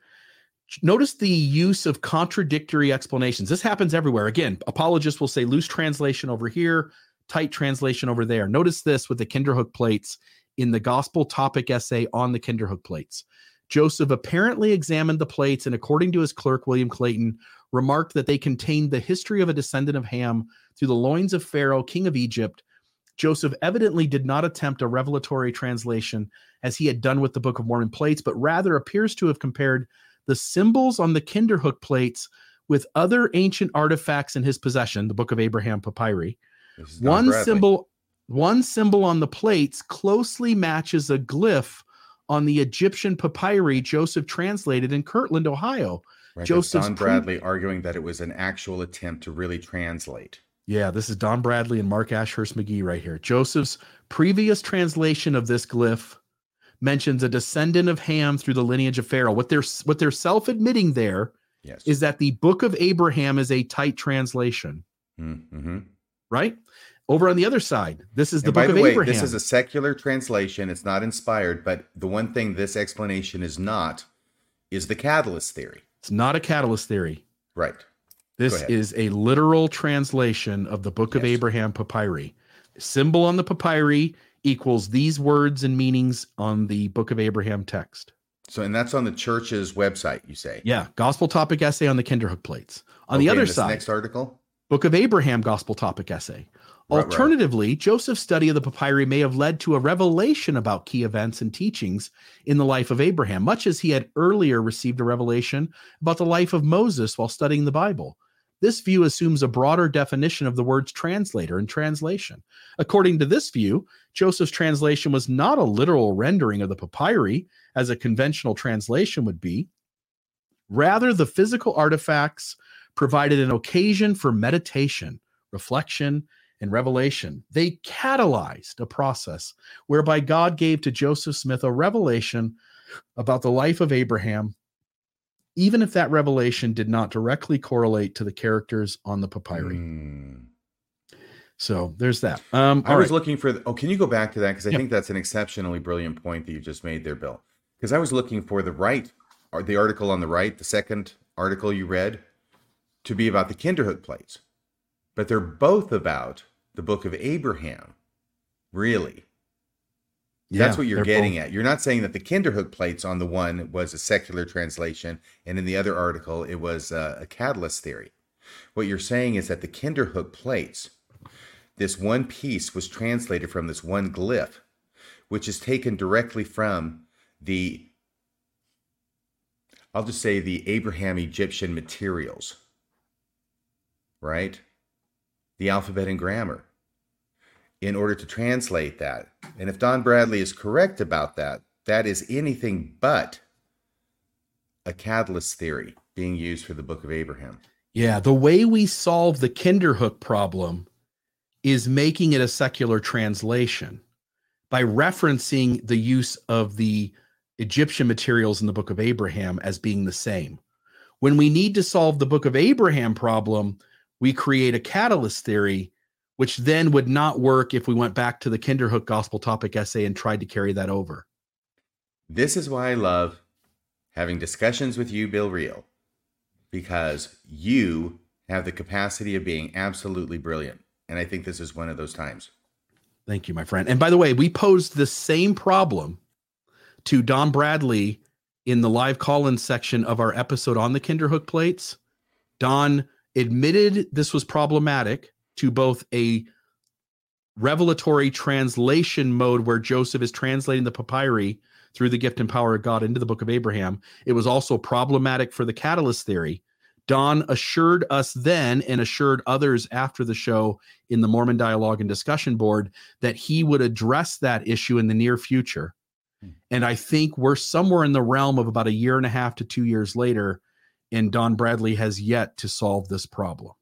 Notice the use of contradictory explanations. This happens everywhere. Again, apologists will say loose translation over here, tight translation over there. Notice this with the Kinderhook plates in the gospel topic essay on the Kinderhook plates. Joseph apparently examined the plates and, according to his clerk, William Clayton, remarked that they contained the history of a descendant of Ham through the loins of Pharaoh, king of Egypt. Joseph evidently did not attempt a revelatory translation as he had done with the Book of Mormon plates, but rather appears to have compared the symbols on the Kinderhook plates with other ancient artifacts in his possession, the Book of Abraham papyri. One symbol one symbol on the plates closely matches a glyph on the Egyptian papyri Joseph translated in Kirtland, Ohio. Right, Joseph Don Bradley pre- arguing that it was an actual attempt to really translate. Yeah, this is Don Bradley and Mark Ashurst McGee right here. Joseph's previous translation of this glyph mentions a descendant of Ham through the lineage of Pharaoh. What they're what they're self-admitting there yes. is that the book of Abraham is a tight translation. Mm-hmm. Right? Over on the other side, this is the and book the of way, Abraham. This is a secular translation. It's not inspired, but the one thing this explanation is not is the catalyst theory. It's not a catalyst theory. Right. This is a literal translation of the Book yes. of Abraham papyri. Symbol on the papyri equals these words and meanings on the Book of Abraham text. So, and that's on the church's website, you say? Yeah. Gospel topic essay on the Kinderhook plates. On okay, the other side, next article, Book of Abraham gospel topic essay. Alternatively, right. Joseph's study of the papyri may have led to a revelation about key events and teachings in the life of Abraham, much as he had earlier received a revelation about the life of Moses while studying the Bible. This view assumes a broader definition of the words translator and translation. According to this view, Joseph's translation was not a literal rendering of the papyri, as a conventional translation would be. Rather, the physical artifacts provided an occasion for meditation, reflection, and Revelation, they catalyzed a process whereby God gave to Joseph Smith a revelation about the life of Abraham, even if that revelation did not directly correlate to the characters on the papyri. Mm. So there's that. Um, I was right. looking for. The, oh, can you go back to that? Because I yep. think that's an exceptionally brilliant point that you just made there, Bill. Because I was looking for the right, or the article on the right, the second article you read, to be about the Kinderhook plates, but they're both about the book of Abraham. Really? Yeah, That's what you're getting both. at. You're not saying that the Kinderhook plates on the one was a secular translation, and in the other article, it was a, a catalyst theory. What you're saying is that the Kinderhook plates, this one piece was translated from this one glyph, which is taken directly from the, I'll just say the Abraham Egyptian materials, right? the alphabet and grammar in order to translate that. And if Don Bradley is correct about that, that is anything but a catalyst theory being used for the book of Abraham. Yeah, the way we solve the Kinderhook problem is making it a secular translation by referencing the use of the Egyptian materials in the book of Abraham as being the same. When we need to solve the book of Abraham problem, we create a catalyst theory, which then would not work if we went back to the Kinderhook gospel topic essay and tried to carry that over. This is why I love having discussions with you, Bill Reel, because you have the capacity of being absolutely brilliant. And I think this is one of those times. Thank you, my friend. And by the way, we posed the same problem to Don Bradley in the live call in section of our episode on the Kinderhook plates. Don admitted this was problematic to both a revelatory translation mode where Joseph is translating the papyri through the gift and power of God into the book of Abraham. It was also problematic for the catalyst theory. Don assured us then and assured others after the show in the Mormon Dialogue and Discussion Board that he would address that issue in the near future. Hmm. And I think we're somewhere in the realm of about a year and a half to two years later, and Don Bradley has yet to solve this problem.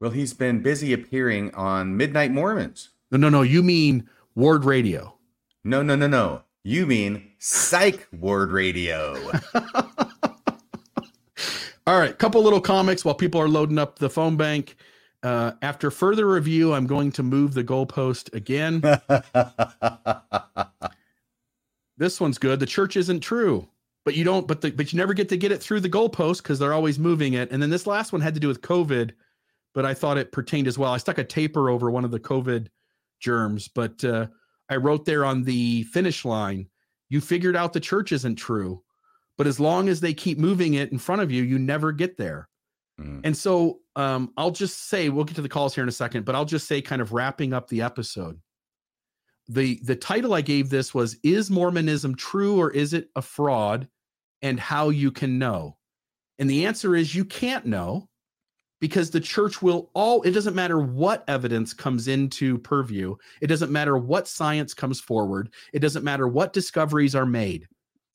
Well, he's been busy appearing on Midnight Mormons. No, no, no. You mean Ward Radio. No, no, no, no. You mean Psych Ward Radio. [LAUGHS] All right, couple little comics while people are loading up the phone bank. Uh, after further review, I'm going to move the goalpost again. [LAUGHS] this one's good. The church isn't true, but you don't. But the, but you never get to get it through the goalpost because they're always moving it. And then this last one had to do with COVID, but I thought it pertained as well. I stuck a taper over one of the COVID germs, but uh, I wrote there on the finish line, you figured out the church isn't true. But as long as they keep moving it in front of you, you never get there. Mm. And so um, I'll just say, we'll get to the calls here in a second, but I'll just say, kind of wrapping up the episode. The the title I gave this was Is Mormonism True or Is It a Fraud? And How You Can Know. And the answer is you can't know because the church will all it doesn't matter what evidence comes into purview it doesn't matter what science comes forward it doesn't matter what discoveries are made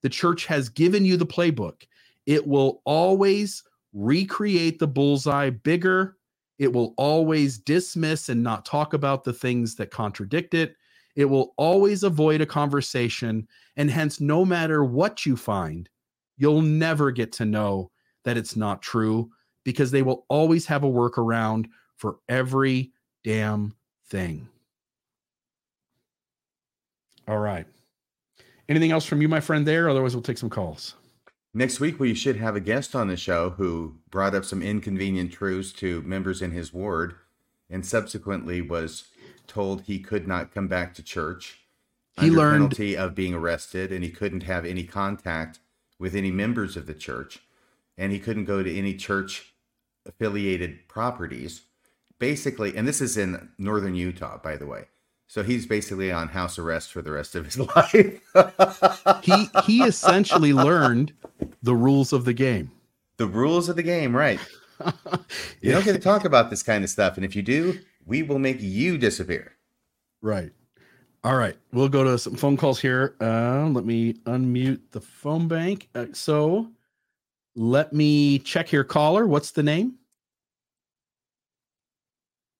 the church has given you the playbook. It will always recreate the bullseye bigger it will always dismiss and not talk about the things that contradict it it will always avoid a conversation and hence no matter what you find you'll never get to know that it's not true because they will always have a workaround for every damn thing. All right. Anything else from you, my friend, there? Otherwise, we'll take some calls. Next week, we should have a guest on the show who brought up some inconvenient truths to members in his ward and subsequently was told he could not come back to church he under learned penalty of being arrested and he couldn't have any contact with any members of the church and he couldn't go to any church affiliated properties. Basically, and this is in northern Utah, by the way. So he's basically on house arrest for the rest of his [LAUGHS] life. he he essentially learned the rules of the game. The rules of the game, right? [LAUGHS] you don't get to talk about this kind of stuff, and if you do, we will make you disappear. Right. All right, we'll go to some phone calls here. Uh, let me unmute the phone bank. Uh, so let me check here, caller. What's the name?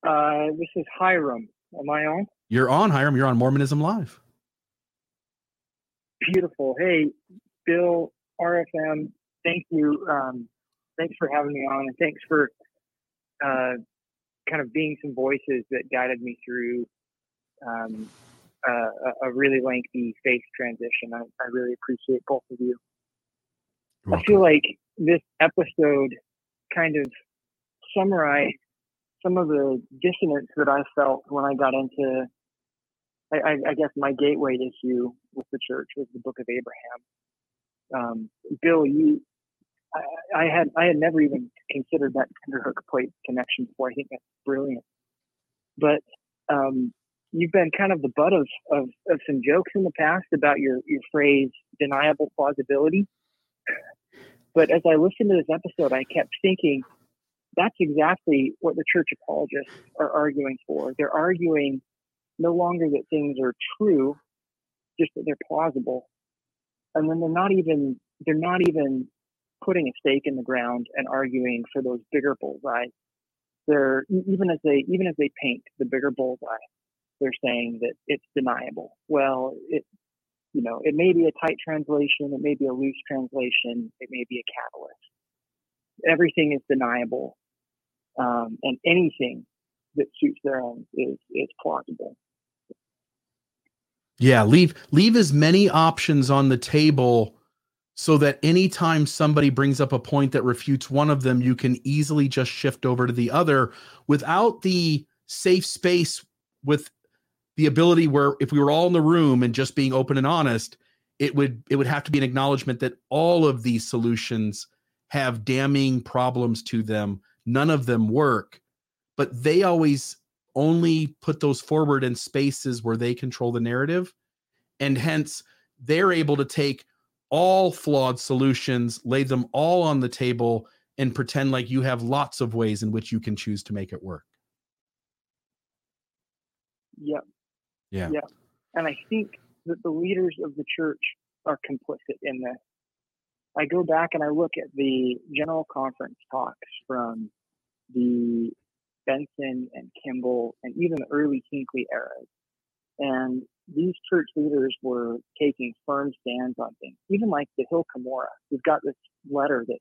Uh, this is Hiram. Am I on? You're on, Hiram. You're on Mormonism Live. Beautiful. Hey, Bill, RFM, thank you. Um, thanks for having me on, and thanks for uh, kind of being some voices that guided me through um, uh, a really lengthy faith transition. I, I really appreciate both of you. I feel like this episode kind of summarized some of the dissonance that I felt when I got into, I, I guess, my gateway issue with the church was the Book of Abraham. Um, Bill, you, I, I, had I had never even considered that Kinderhook plate connection before. I think that's brilliant. But um, you've been kind of the butt of, of, of some jokes in the past about your, your phrase deniable plausibility. But as I listened to this episode, I kept thinking that's exactly what the church apologists are arguing for. They're arguing no longer that things are true, just that they're plausible. And then they're not even they're not even putting a stake in the ground and arguing for those bigger bullseyes. They're even as they even as they paint the bigger bullseye, they're saying that it's deniable. Well, it you know, it may be a tight translation, it may be a loose translation, it may be a catalyst. Everything is deniable, um, and anything that suits their own is is plausible. Yeah, leave leave as many options on the table so that anytime somebody brings up a point that refutes one of them, you can easily just shift over to the other without the safe space with the ability where if we were all in the room and just being open and honest, it would it would have to be an acknowledgement that all of these solutions have damning problems to them. None of them work, but they always only put those forward in spaces where they control the narrative. And hence, they're able to take all flawed solutions, lay them all on the table, and pretend like you have lots of ways in which you can choose to make it work. Yep. Yeah. Yeah. And I think that the leaders of the church are complicit in this. I go back and I look at the general conference talks from the Benson and Kimball and even the early Hinckley eras. And these church leaders were taking firm stands on things, even like the Hill Cumorah. We've got this letter that's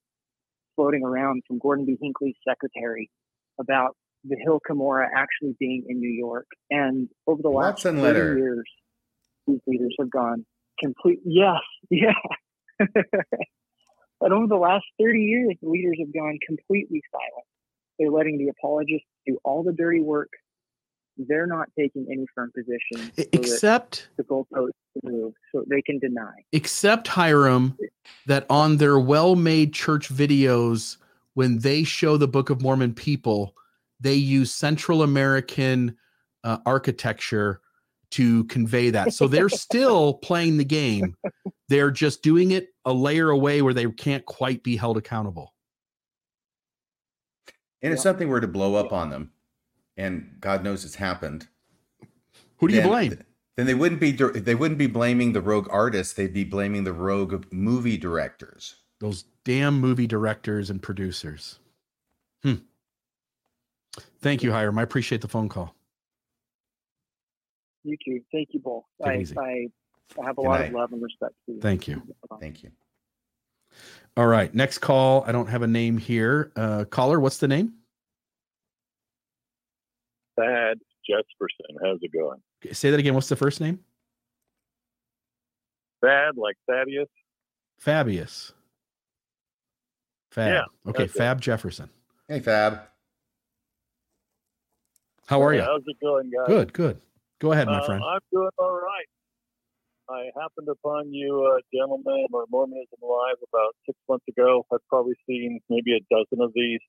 floating around from Gordon B. Hinckley's secretary about the Hill Cumorah actually being in New York. And over the last Watson 30 letter. years, these leaders have gone complete. Yes, [LAUGHS] yeah. but over the last 30 years, the leaders have gone completely silent. They're letting the apologists do all the dirty work. They're not taking any firm position so Except the goalposts move, so they can deny. except Hiram that on their well-made church videos when they show the Book of Mormon people they use Central American uh, architecture to convey that so they're [LAUGHS] still playing the game they're just doing it a layer away where they can't quite be held accountable And if Yeah. something were to blow up on them, and God knows it's happened, who do you then- blame Then they wouldn't be they wouldn't be blaming the rogue artists. They'd be blaming the rogue movie directors. those damn movie directors and producers thank you Hiram I appreciate the phone call You too. Thank you both. Take I, easy. I, I have a Good lot night. of love and respect for you. thank you Thank you. All right. Next call. I don't have a name here. Uh, caller, what's the name? Thad Jesperson. How's it going? Say that again. What's the first name? Thad, like Thaddeus? Fabius. Fab. Yeah, okay. that's it. Fab Jefferson. Hey Fab. How are Hey, you? How's it going, guys? Good. Good. Go ahead, my Uh, friend. I'm doing all right. I happened upon you, uh, gentlemen, or Mormonism Live about six months ago. I've probably seen maybe a dozen of these,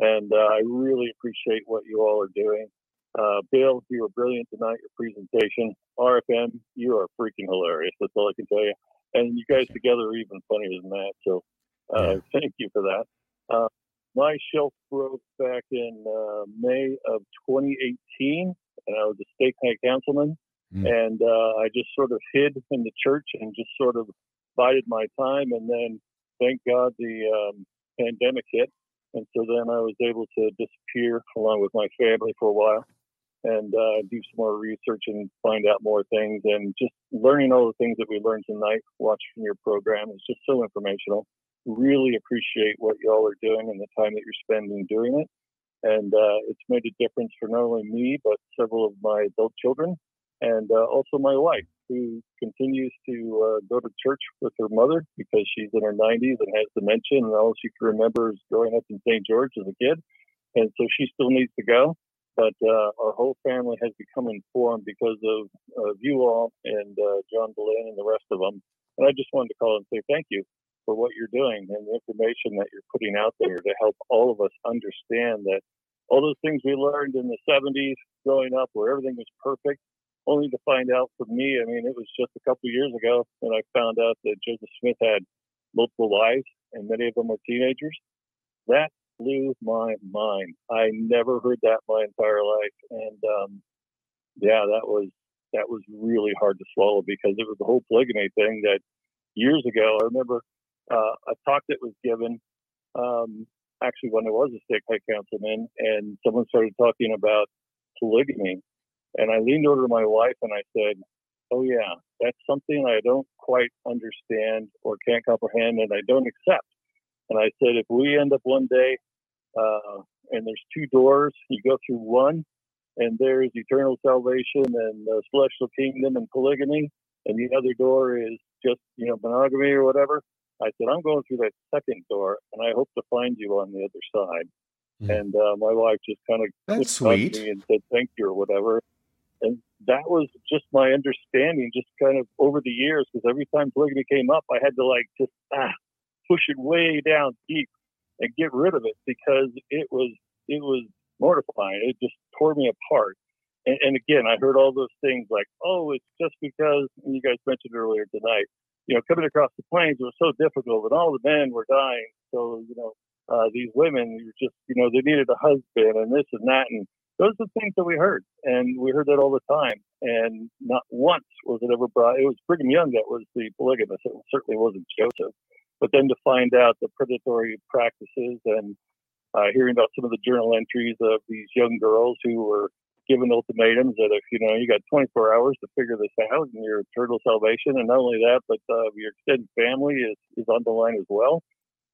and uh, I really appreciate what you all are doing. Uh, Bill, you were brilliant tonight, your presentation. RFM, you are freaking hilarious. That's all I can tell you. And you guys together are even funnier than that. So uh, thank you for that. My shelf broke back in uh, May of 2018, and I was a state high councilman. Mm. And uh, I just sort of hid in the church and just sort of bided my time. And then, thank God, the um, pandemic hit. And so then I was able to disappear along with my family for a while and uh, do some more research and find out more things. And just learning all the things that we learned tonight, watching your program is just so informational. Really appreciate what y'all are doing and the time that you're spending doing it. And uh, it's made a difference for not only me, but several of my adult children and uh, also my wife, who continues to uh, go to church with her mother because she's in her 90s and has dementia, and all she can remember is growing up in St. George as a kid, and so she still needs to go. But uh, our whole family has become informed because of, of you all and uh, John Dehlin and the rest of them. And I just wanted to call and say thank you for what you're doing and the information that you're putting out there to help all of us understand that all those things we learned in the 70s growing up where everything was perfect only to find out for me, I mean, it was just a couple years ago when I found out that Joseph Smith had multiple wives and many of them were teenagers. That blew my mind. I never heard that my entire life. And um, yeah, that was that was really hard to swallow because it was the whole polygamy thing that years ago, I remember uh, a talk that was given um, actually when I was a state high councilman and someone started talking about polygamy and I leaned over to my wife and I said, Oh, yeah, that's something I don't quite understand or can't comprehend and I don't accept. And I said, If we end up one day uh, and there's two doors, you go through one and there's eternal salvation and the celestial kingdom and polygamy, and the other door is just, you know, monogamy or whatever. I said, I'm going through that second door and I hope to find you on the other side. Mhm. And uh, my wife just kind of That's looked at sweet. me and said thank you or whatever. And that was just my understanding, just kind of over the years, because every time polygamy came up, I had to like just ah, push it way down deep and get rid of it because it was it was mortifying. It just tore me apart. and, and again, I heard all those things like, oh, it's just because you guys mentioned earlier tonight, you know, coming across the plains was so difficult, and all the men were dying. So you know, uh, these women, you just, you know, they needed a husband and this and that, and those are things that we heard, and we heard that all the time. And not once was it ever brought. It was Brigham Young that was the polygamist. It certainly wasn't Joseph. But then to find out the predatory practices and uh, hearing about some of the journal entries of these young girls who were given ultimatums that if you know you got 24 hours to figure this out and your eternal salvation, and not only that, but uh, your extended family is is on the line as well.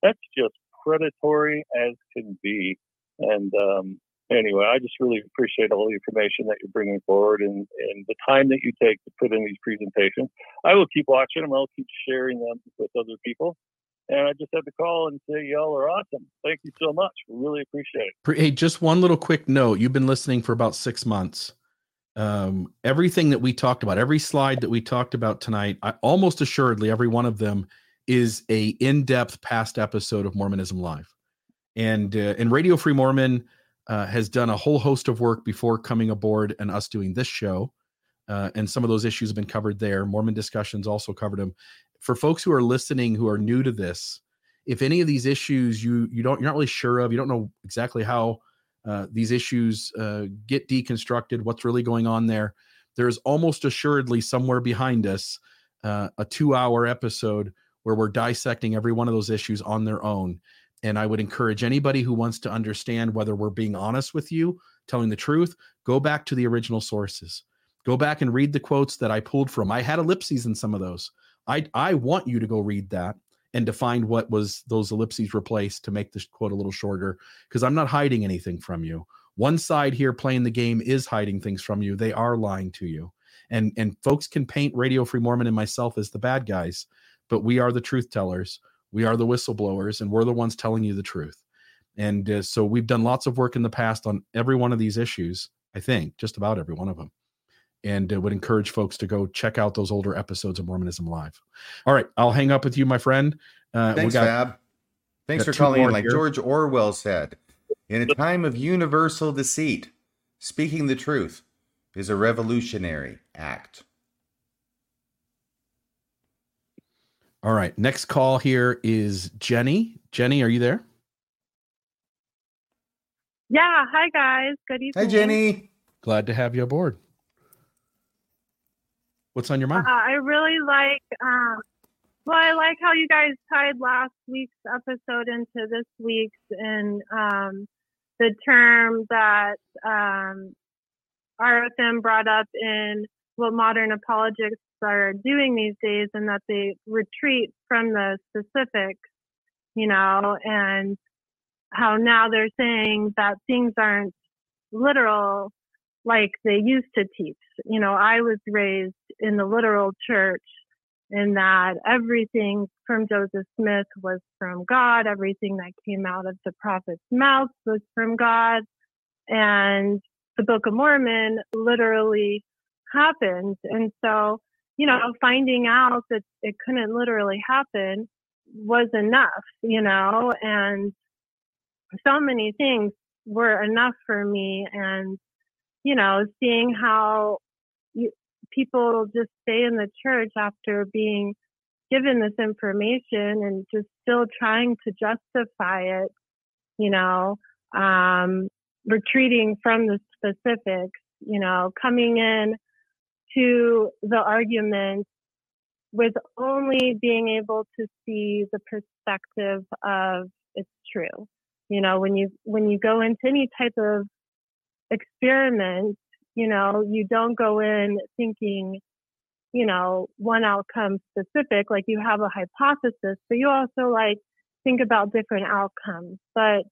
That's just predatory as can be. And um, anyway, I just really appreciate all the information that you're bringing forward and, and the time that you take to put in these presentations. I will keep watching them. I'll keep sharing them with other people. And I just had to call and say, y'all are awesome. Thank you so much. We really appreciate it. Hey, just one little quick note. You've been listening for about six months. Um, everything that we talked about, every slide that we talked about tonight, I, almost assuredly, every one of them is a in-depth past episode of Mormonism Live. And uh, and Radio Free Mormon uh, has done a whole host of work before coming aboard and us doing this show. Uh, and some of those issues have been covered there. Mormon discussions also covered them for folks who are listening who are new to this, if any of these issues you you don't you're not really sure of, you don't know exactly how uh, these issues uh, get deconstructed, what's really going on there. There's almost assuredly somewhere behind us uh, a two-hour episode where we're dissecting every one of those issues on their own. And I would encourage anybody who wants to understand whether we're being honest with you, telling the truth, go back to the original sources. Go back and read the quotes that I pulled from. I had ellipses in some of those. I I want you to go read that and to find what was those ellipses replaced to make this quote a little shorter because I'm not hiding anything from you. One side here playing the game is hiding things from you. They are lying to you. And and folks can paint Radio Free Mormon and myself as the bad guys, but we are the truth tellers. We are the whistleblowers and we're the ones telling you the truth. And uh, so we've done lots of work in the past on every one of these issues, I think, just about every one of them and uh, would encourage folks to go check out those older episodes of Mormonism Live. All right, I'll hang up with you, my friend. Uh, Thanks, got, Fab. Thanks for calling in. Like here. George Orwell said, in a time of universal deceit, speaking the truth is a revolutionary act. All right, next call here is Jenny. Jenny, are you there? Yeah. Hi, guys. Good evening. Hi, Jenny. Glad to have you aboard. What's on your mind? Uh, I really like. Um, well, I like how you guys tied last week's episode into this week's, and um, the term that um, RFM brought up in what modern apologists are doing these days, and that they retreat from the specifics, you know, and how now they're saying that things aren't literal like they used to teach. You know, I was raised in the literal church in that everything from Joseph Smith was from God, everything that came out of the prophet's mouth was from God. And the Book of Mormon literally happened. And so, you know, finding out that it couldn't literally happen was enough, you know, and so many things were enough for me. And you know, seeing how you, people just stay in the church after being given this information and just still trying to justify it, you know, um, retreating from the specifics, you know, coming in to the argument with only being able to see the perspective of it's true. You know, when you when you go into any type of experiment, you know, you don't go in thinking, you know, one outcome specific, like you have a hypothesis, but you also like think about different outcomes. But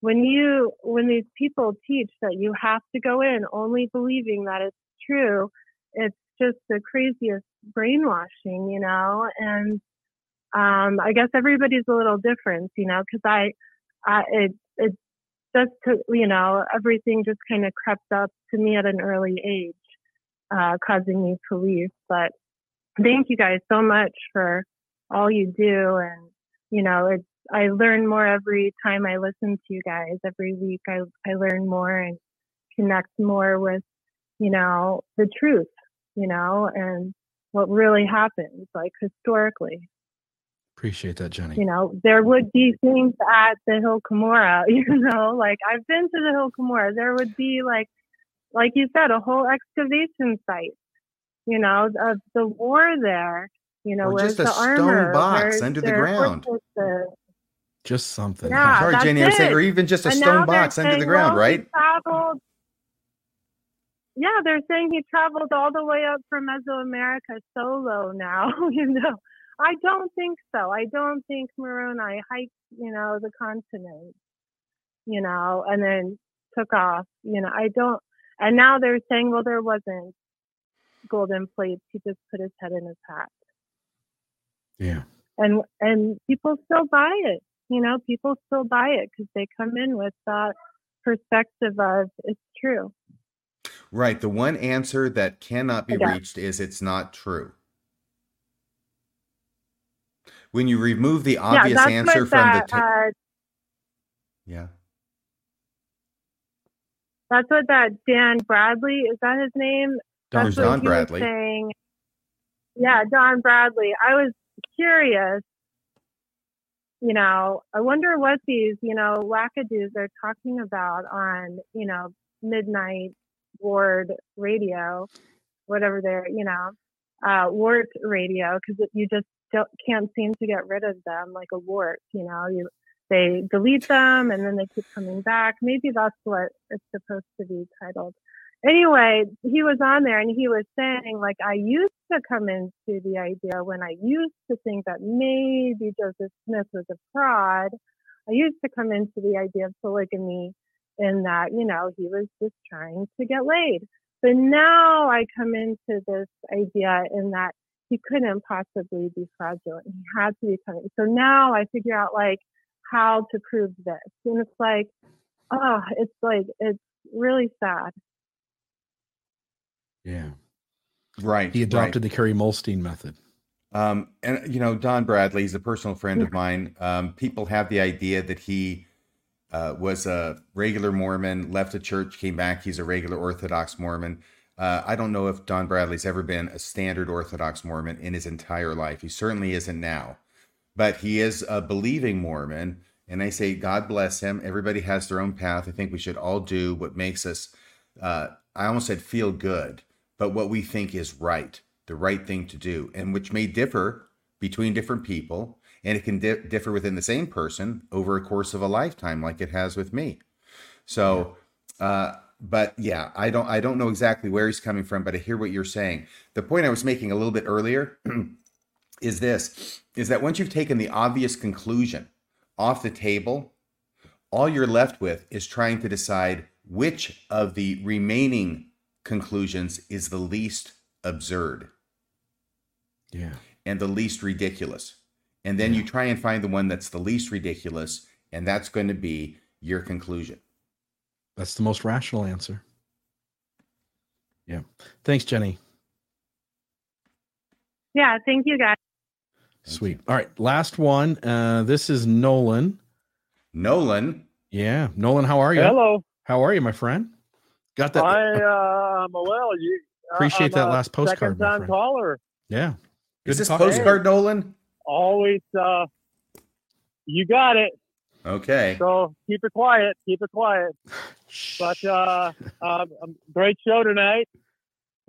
when you, when these people teach that you have to go in only believing that it's true, it's just the craziest brainwashing, you know, and, um, I guess everybody's a little different, you know, cause I, I, it, it just to, you know, everything just kind of crept up to me at an early age, uh, causing me to leave. But thank you guys so much for all you do. And, you know, it's, I learn more every time I listen to you guys. Every week I, I learn more and connect more with you know, the truth, you know, and what really happens, like historically. Appreciate that, Jenny. You know, there would be things at the Hill Cumorah, [LAUGHS] you know, like I've been to the Hill Cumorah. There would be like, like you said, a whole excavation site, you know, of the war there. You know, Or just a the stone armor? box under the ground. fortresses? Just something. Yeah, Sorry, that's Jenny, I was saying, or even just a And stone box under the ground, well, right? traveled- yeah, they're saying he traveled all the way up from Mesoamerica solo now. [LAUGHS] you know, I don't think so. I don't think Moroni hiked, you know, the continent, you know, and then took off. You know, I don't. And now they're saying, well, there wasn't golden plates. He just put his head in his hat Yeah. and and people still buy it you know people still buy it because they come in with that perspective of it's true Right. The one answer that cannot be Yeah. reached is it's not true. When you remove the obvious yeah answer what from the ta- uh, yeah. that's what that dan bradley is that his name Don, that's Don what he Bradley. saying yeah don bradley i was curious you know i wonder what these you know wackadoos are talking about on you know midnight ward radio whatever they're you know uh wart radio because you just don't, can't seem to get rid of them like a wart you know you they delete them and then they keep coming back. Maybe that's what it's supposed to be titled. Anyway he was on there and he was saying like i used to come into the idea when i used to think that maybe joseph smith was a fraud. I used to come into the idea of polygamy in that you know he was just trying to get laid. But now i come into this idea in that he couldn't possibly be fraudulent he had to be coming so now i figure out like how to prove this and it's like oh it's like it's really sad Yeah. Right. He right. adopted the Kerry Muhlestein method. Um, and you know, Don Bradley is a personal friend of mine. Um, people have the idea that he uh, was a regular Mormon, left the church, came back. He's a regular Orthodox Mormon. Uh, I don't know if Don Bradley's ever been a standard Orthodox Mormon in his entire life. He certainly isn't now, but he is a believing Mormon. And I say, God bless him. Everybody has their own path. I think we should all do what makes us, uh, I almost said feel good, but what we think is right, the right thing to do, and which may differ between different people. And it can di- differ within the same person over a course of a lifetime, like it has with me. So, uh, but yeah, I don't, I don't know exactly where he's coming from, but I hear what you're saying. The point I was making a little bit earlier [CLEARS THROAT] is this: is that once you've taken the obvious conclusion off the table, all you're left with is trying to decide which of the remaining conclusions is the least absurd Yeah. and the least ridiculous. And then you try and find the one that's the least ridiculous, and that's going to be your conclusion. That's the most rational answer. Yeah. Thanks, Jenny. yeah thank you guys Sweet. All right. Last one. Uh, this is Nolan. Nolan, Yeah. Nolan, how are you? Hello. How are you, my friend? Got that? I uh, I'm well. You Appreciate I'm that a last postcard, my Second time caller. yeah. Good is this talk to you. postcard Nolan? Always. Uh, you got it. Okay. So keep it quiet. Keep it quiet. [LAUGHS] But uh, um, um, great show tonight.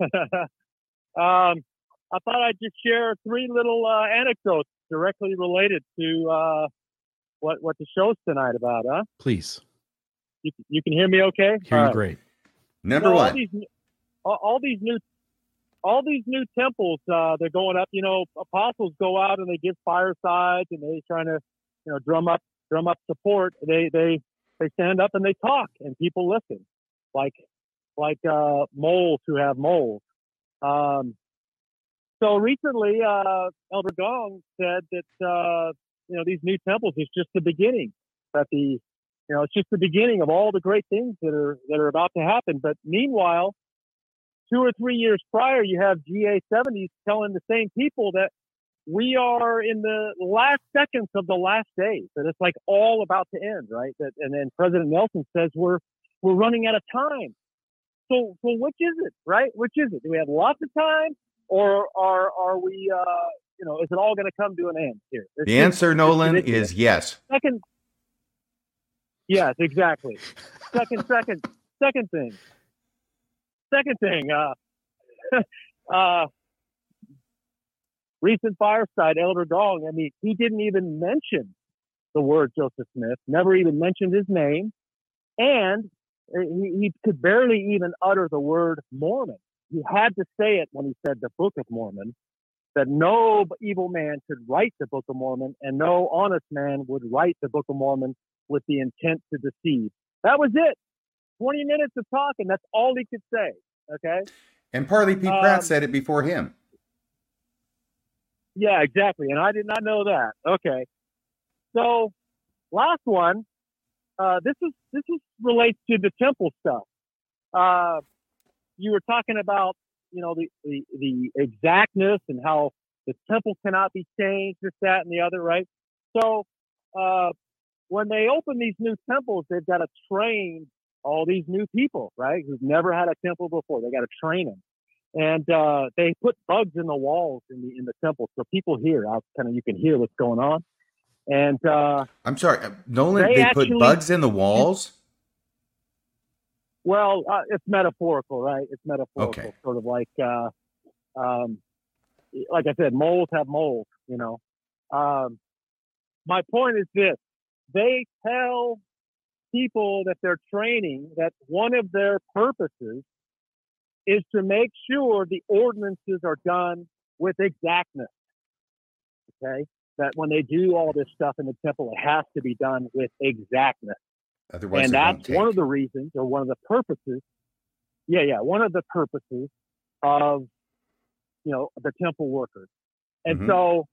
[LAUGHS] um, I thought I'd just share three little uh, anecdotes directly related to uh, what what the show's tonight about. Huh? Please. You, you can hear me okay? Hear All you right. great. Number know, All one. these, all, all these new, all these new temples, uh, they're going up. You know, apostles go out and they give firesides and they're trying to, you know, drum up, drum up support. They, they, they stand up and they talk and people listen, like, like uh, moles who have moles. Um, so recently, uh, Elder Gong said that uh, you know these new temples is just the beginning. That the you know it's just the beginning of all the great things that are that are about to happen. But meanwhile, two or three years prior, you have GA70s telling the same people that we are in the last seconds of the last days. That it's like all about to end, right? That and then President Nelson says we're we're running out of time. so so which is it, right? Which is it? Do we have lots of time, or are are we? Uh, you know, is it all going to come to an end here? It's The just- answer, Nolan, ridiculous. is yes. second. Yes, exactly. Second, second, second thing. Second thing. Uh, [LAUGHS] uh, recent fireside, Elder Gong. I mean, he didn't even mention the word Joseph Smith. Never even mentioned his name, and uh, he, he could barely even utter the word Mormon. He had to say it when he said the Book of Mormon. That no evil man could write the Book of Mormon, and no honest man would write the Book of Mormon with the intent to deceive. That was it. 20 minutes of talking. That's all he could say. Okay. And Parley P. Pratt Um, said it before him. Yeah, exactly. And I did not know that. Okay. So, last one. Uh, this is this is relates to the temple stuff. Uh, you were talking about you know the, the the exactness and how the temple cannot be changed, this, that, and the other, right? So, uh, when they open these new temples, they've got to train all these new people, right, who've never had a temple before. They got to train them and uh, they put bugs in the walls in the in the temple so people hear out kind of you can hear what's going on and uh, I'm sorry, uh, Nolan. They They, actually- put bugs in the walls. well uh, it's metaphorical right it's metaphorical Okay. sort of like uh, um, like i said moles have moles you know um, my point is this they tell people that they're training that one of their purposes is to make sure the ordinances are done with exactness. Okay? That when they do all this stuff in the temple, it has to be done with exactness. Otherwise, and that's one of the reasons or one of the purposes. Yeah, yeah, one of the purposes of you know the temple workers. And Mhm. so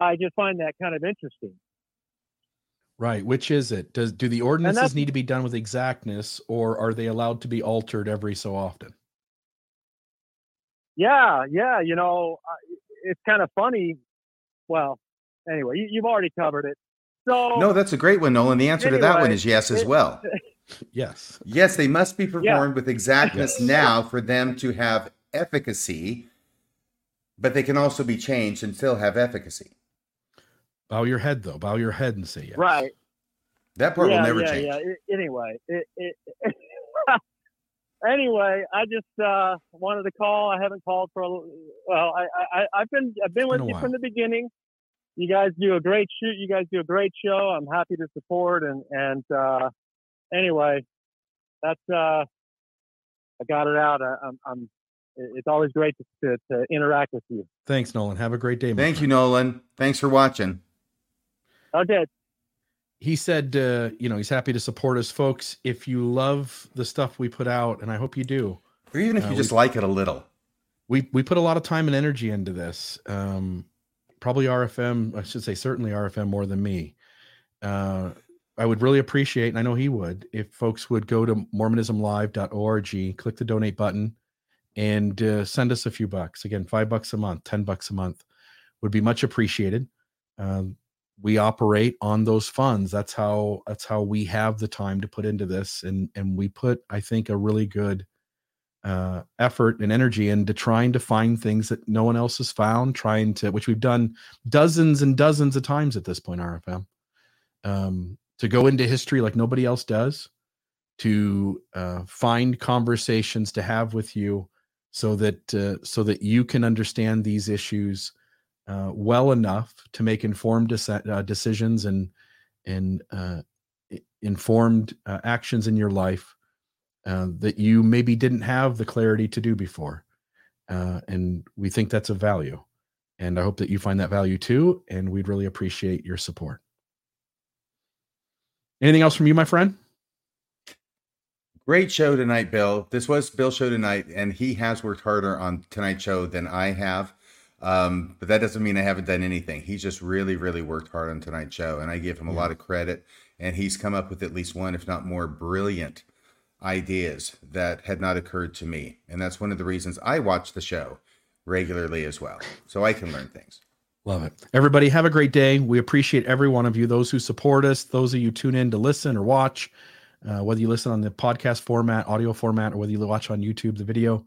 I just find that kind of interesting. Right. Which is it? Does do the ordinances need to be done with exactness, or are they allowed to be altered every so often? Yeah, yeah, you know, uh, it's kind of funny. Well, anyway, you, you've already covered it. So No, that's a great one, Nolan. The answer to that one is yes as well. [LAUGHS] Yes. Yes, they must be performed with exactness Yes. now for them to have efficacy, but they can also be changed and still have efficacy. Bow your head though. Bow your head and say yes. right, That part yeah, will never yeah, change. yeah. I- anyway, it, it, [LAUGHS] anyway, I just uh, wanted to call. I haven't called for a l- well. I, I I've been I've been with been you from the beginning. You guys do a great shoot. You guys do a great show. I'm happy to support and and uh, anyway, that's uh, I got it out. I, I'm I'm. It's always great to, to, to interact with you. Thanks, Nolan. Have a great day. my Thank you. Nolan. Thanks for watching. Okay, He said, uh, you know, he's happy to support us, folks. If you love the stuff we put out, and I hope you do, Or even if Uh, you we- just like it a little. we we put a lot of time and energy into this. Um, probably RFM, I should say, certainly RFM more than me. Uh, I would really appreciate, and I know he would, if folks would go to mormonismlive.org, click the donate button, and uh, send us a few bucks. Again, five bucks a month, ten bucks a month would be much appreciated. Um, we operate on those funds. That's how that's how we have the time to put into this, and and we put, I think, a really good uh, effort and energy into trying to find things that no one else has found, trying to, which we've done dozens and dozens of times at this point, RFM, um, to go into history like nobody else does, to uh, find conversations to have with you, so that uh, so that you can understand these issues uh, well enough to make informed deci- uh, decisions and and uh, informed uh, actions in your life uh, that you maybe didn't have the clarity to do before. Uh, and we think that's of value. And I hope that you find that value too. And we'd really appreciate your support. Anything else from you, my friend? Great show tonight, Bill. This was Bill's show tonight, and he has worked harder on tonight's show than I have. Um, but that doesn't mean I haven't done anything. He's just really, really worked hard on tonight's show, and I give him a lot of credit. And he's come up with at least one, if not more, brilliant ideas that had not occurred to me. And that's one of the reasons I watch the show regularly as well, so I can learn things. Love it. Everybody, have a great day. We appreciate every one of you, those who support us, those of you tune in to listen or watch. uh, whether you listen on the podcast format, audio format, or whether you watch on YouTube the video.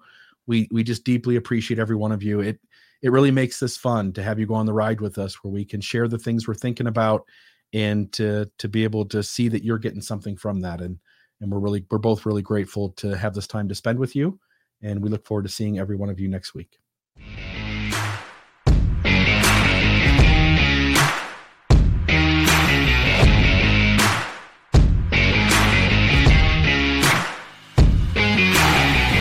We we just deeply appreciate every one of you. It it really makes this fun to have you go on the ride with us, where we can share the things we're thinking about, and to to be able to see that you're getting something from that. And and we're really we're both really grateful to have this time to spend with you. And we look forward to seeing every one of you next week.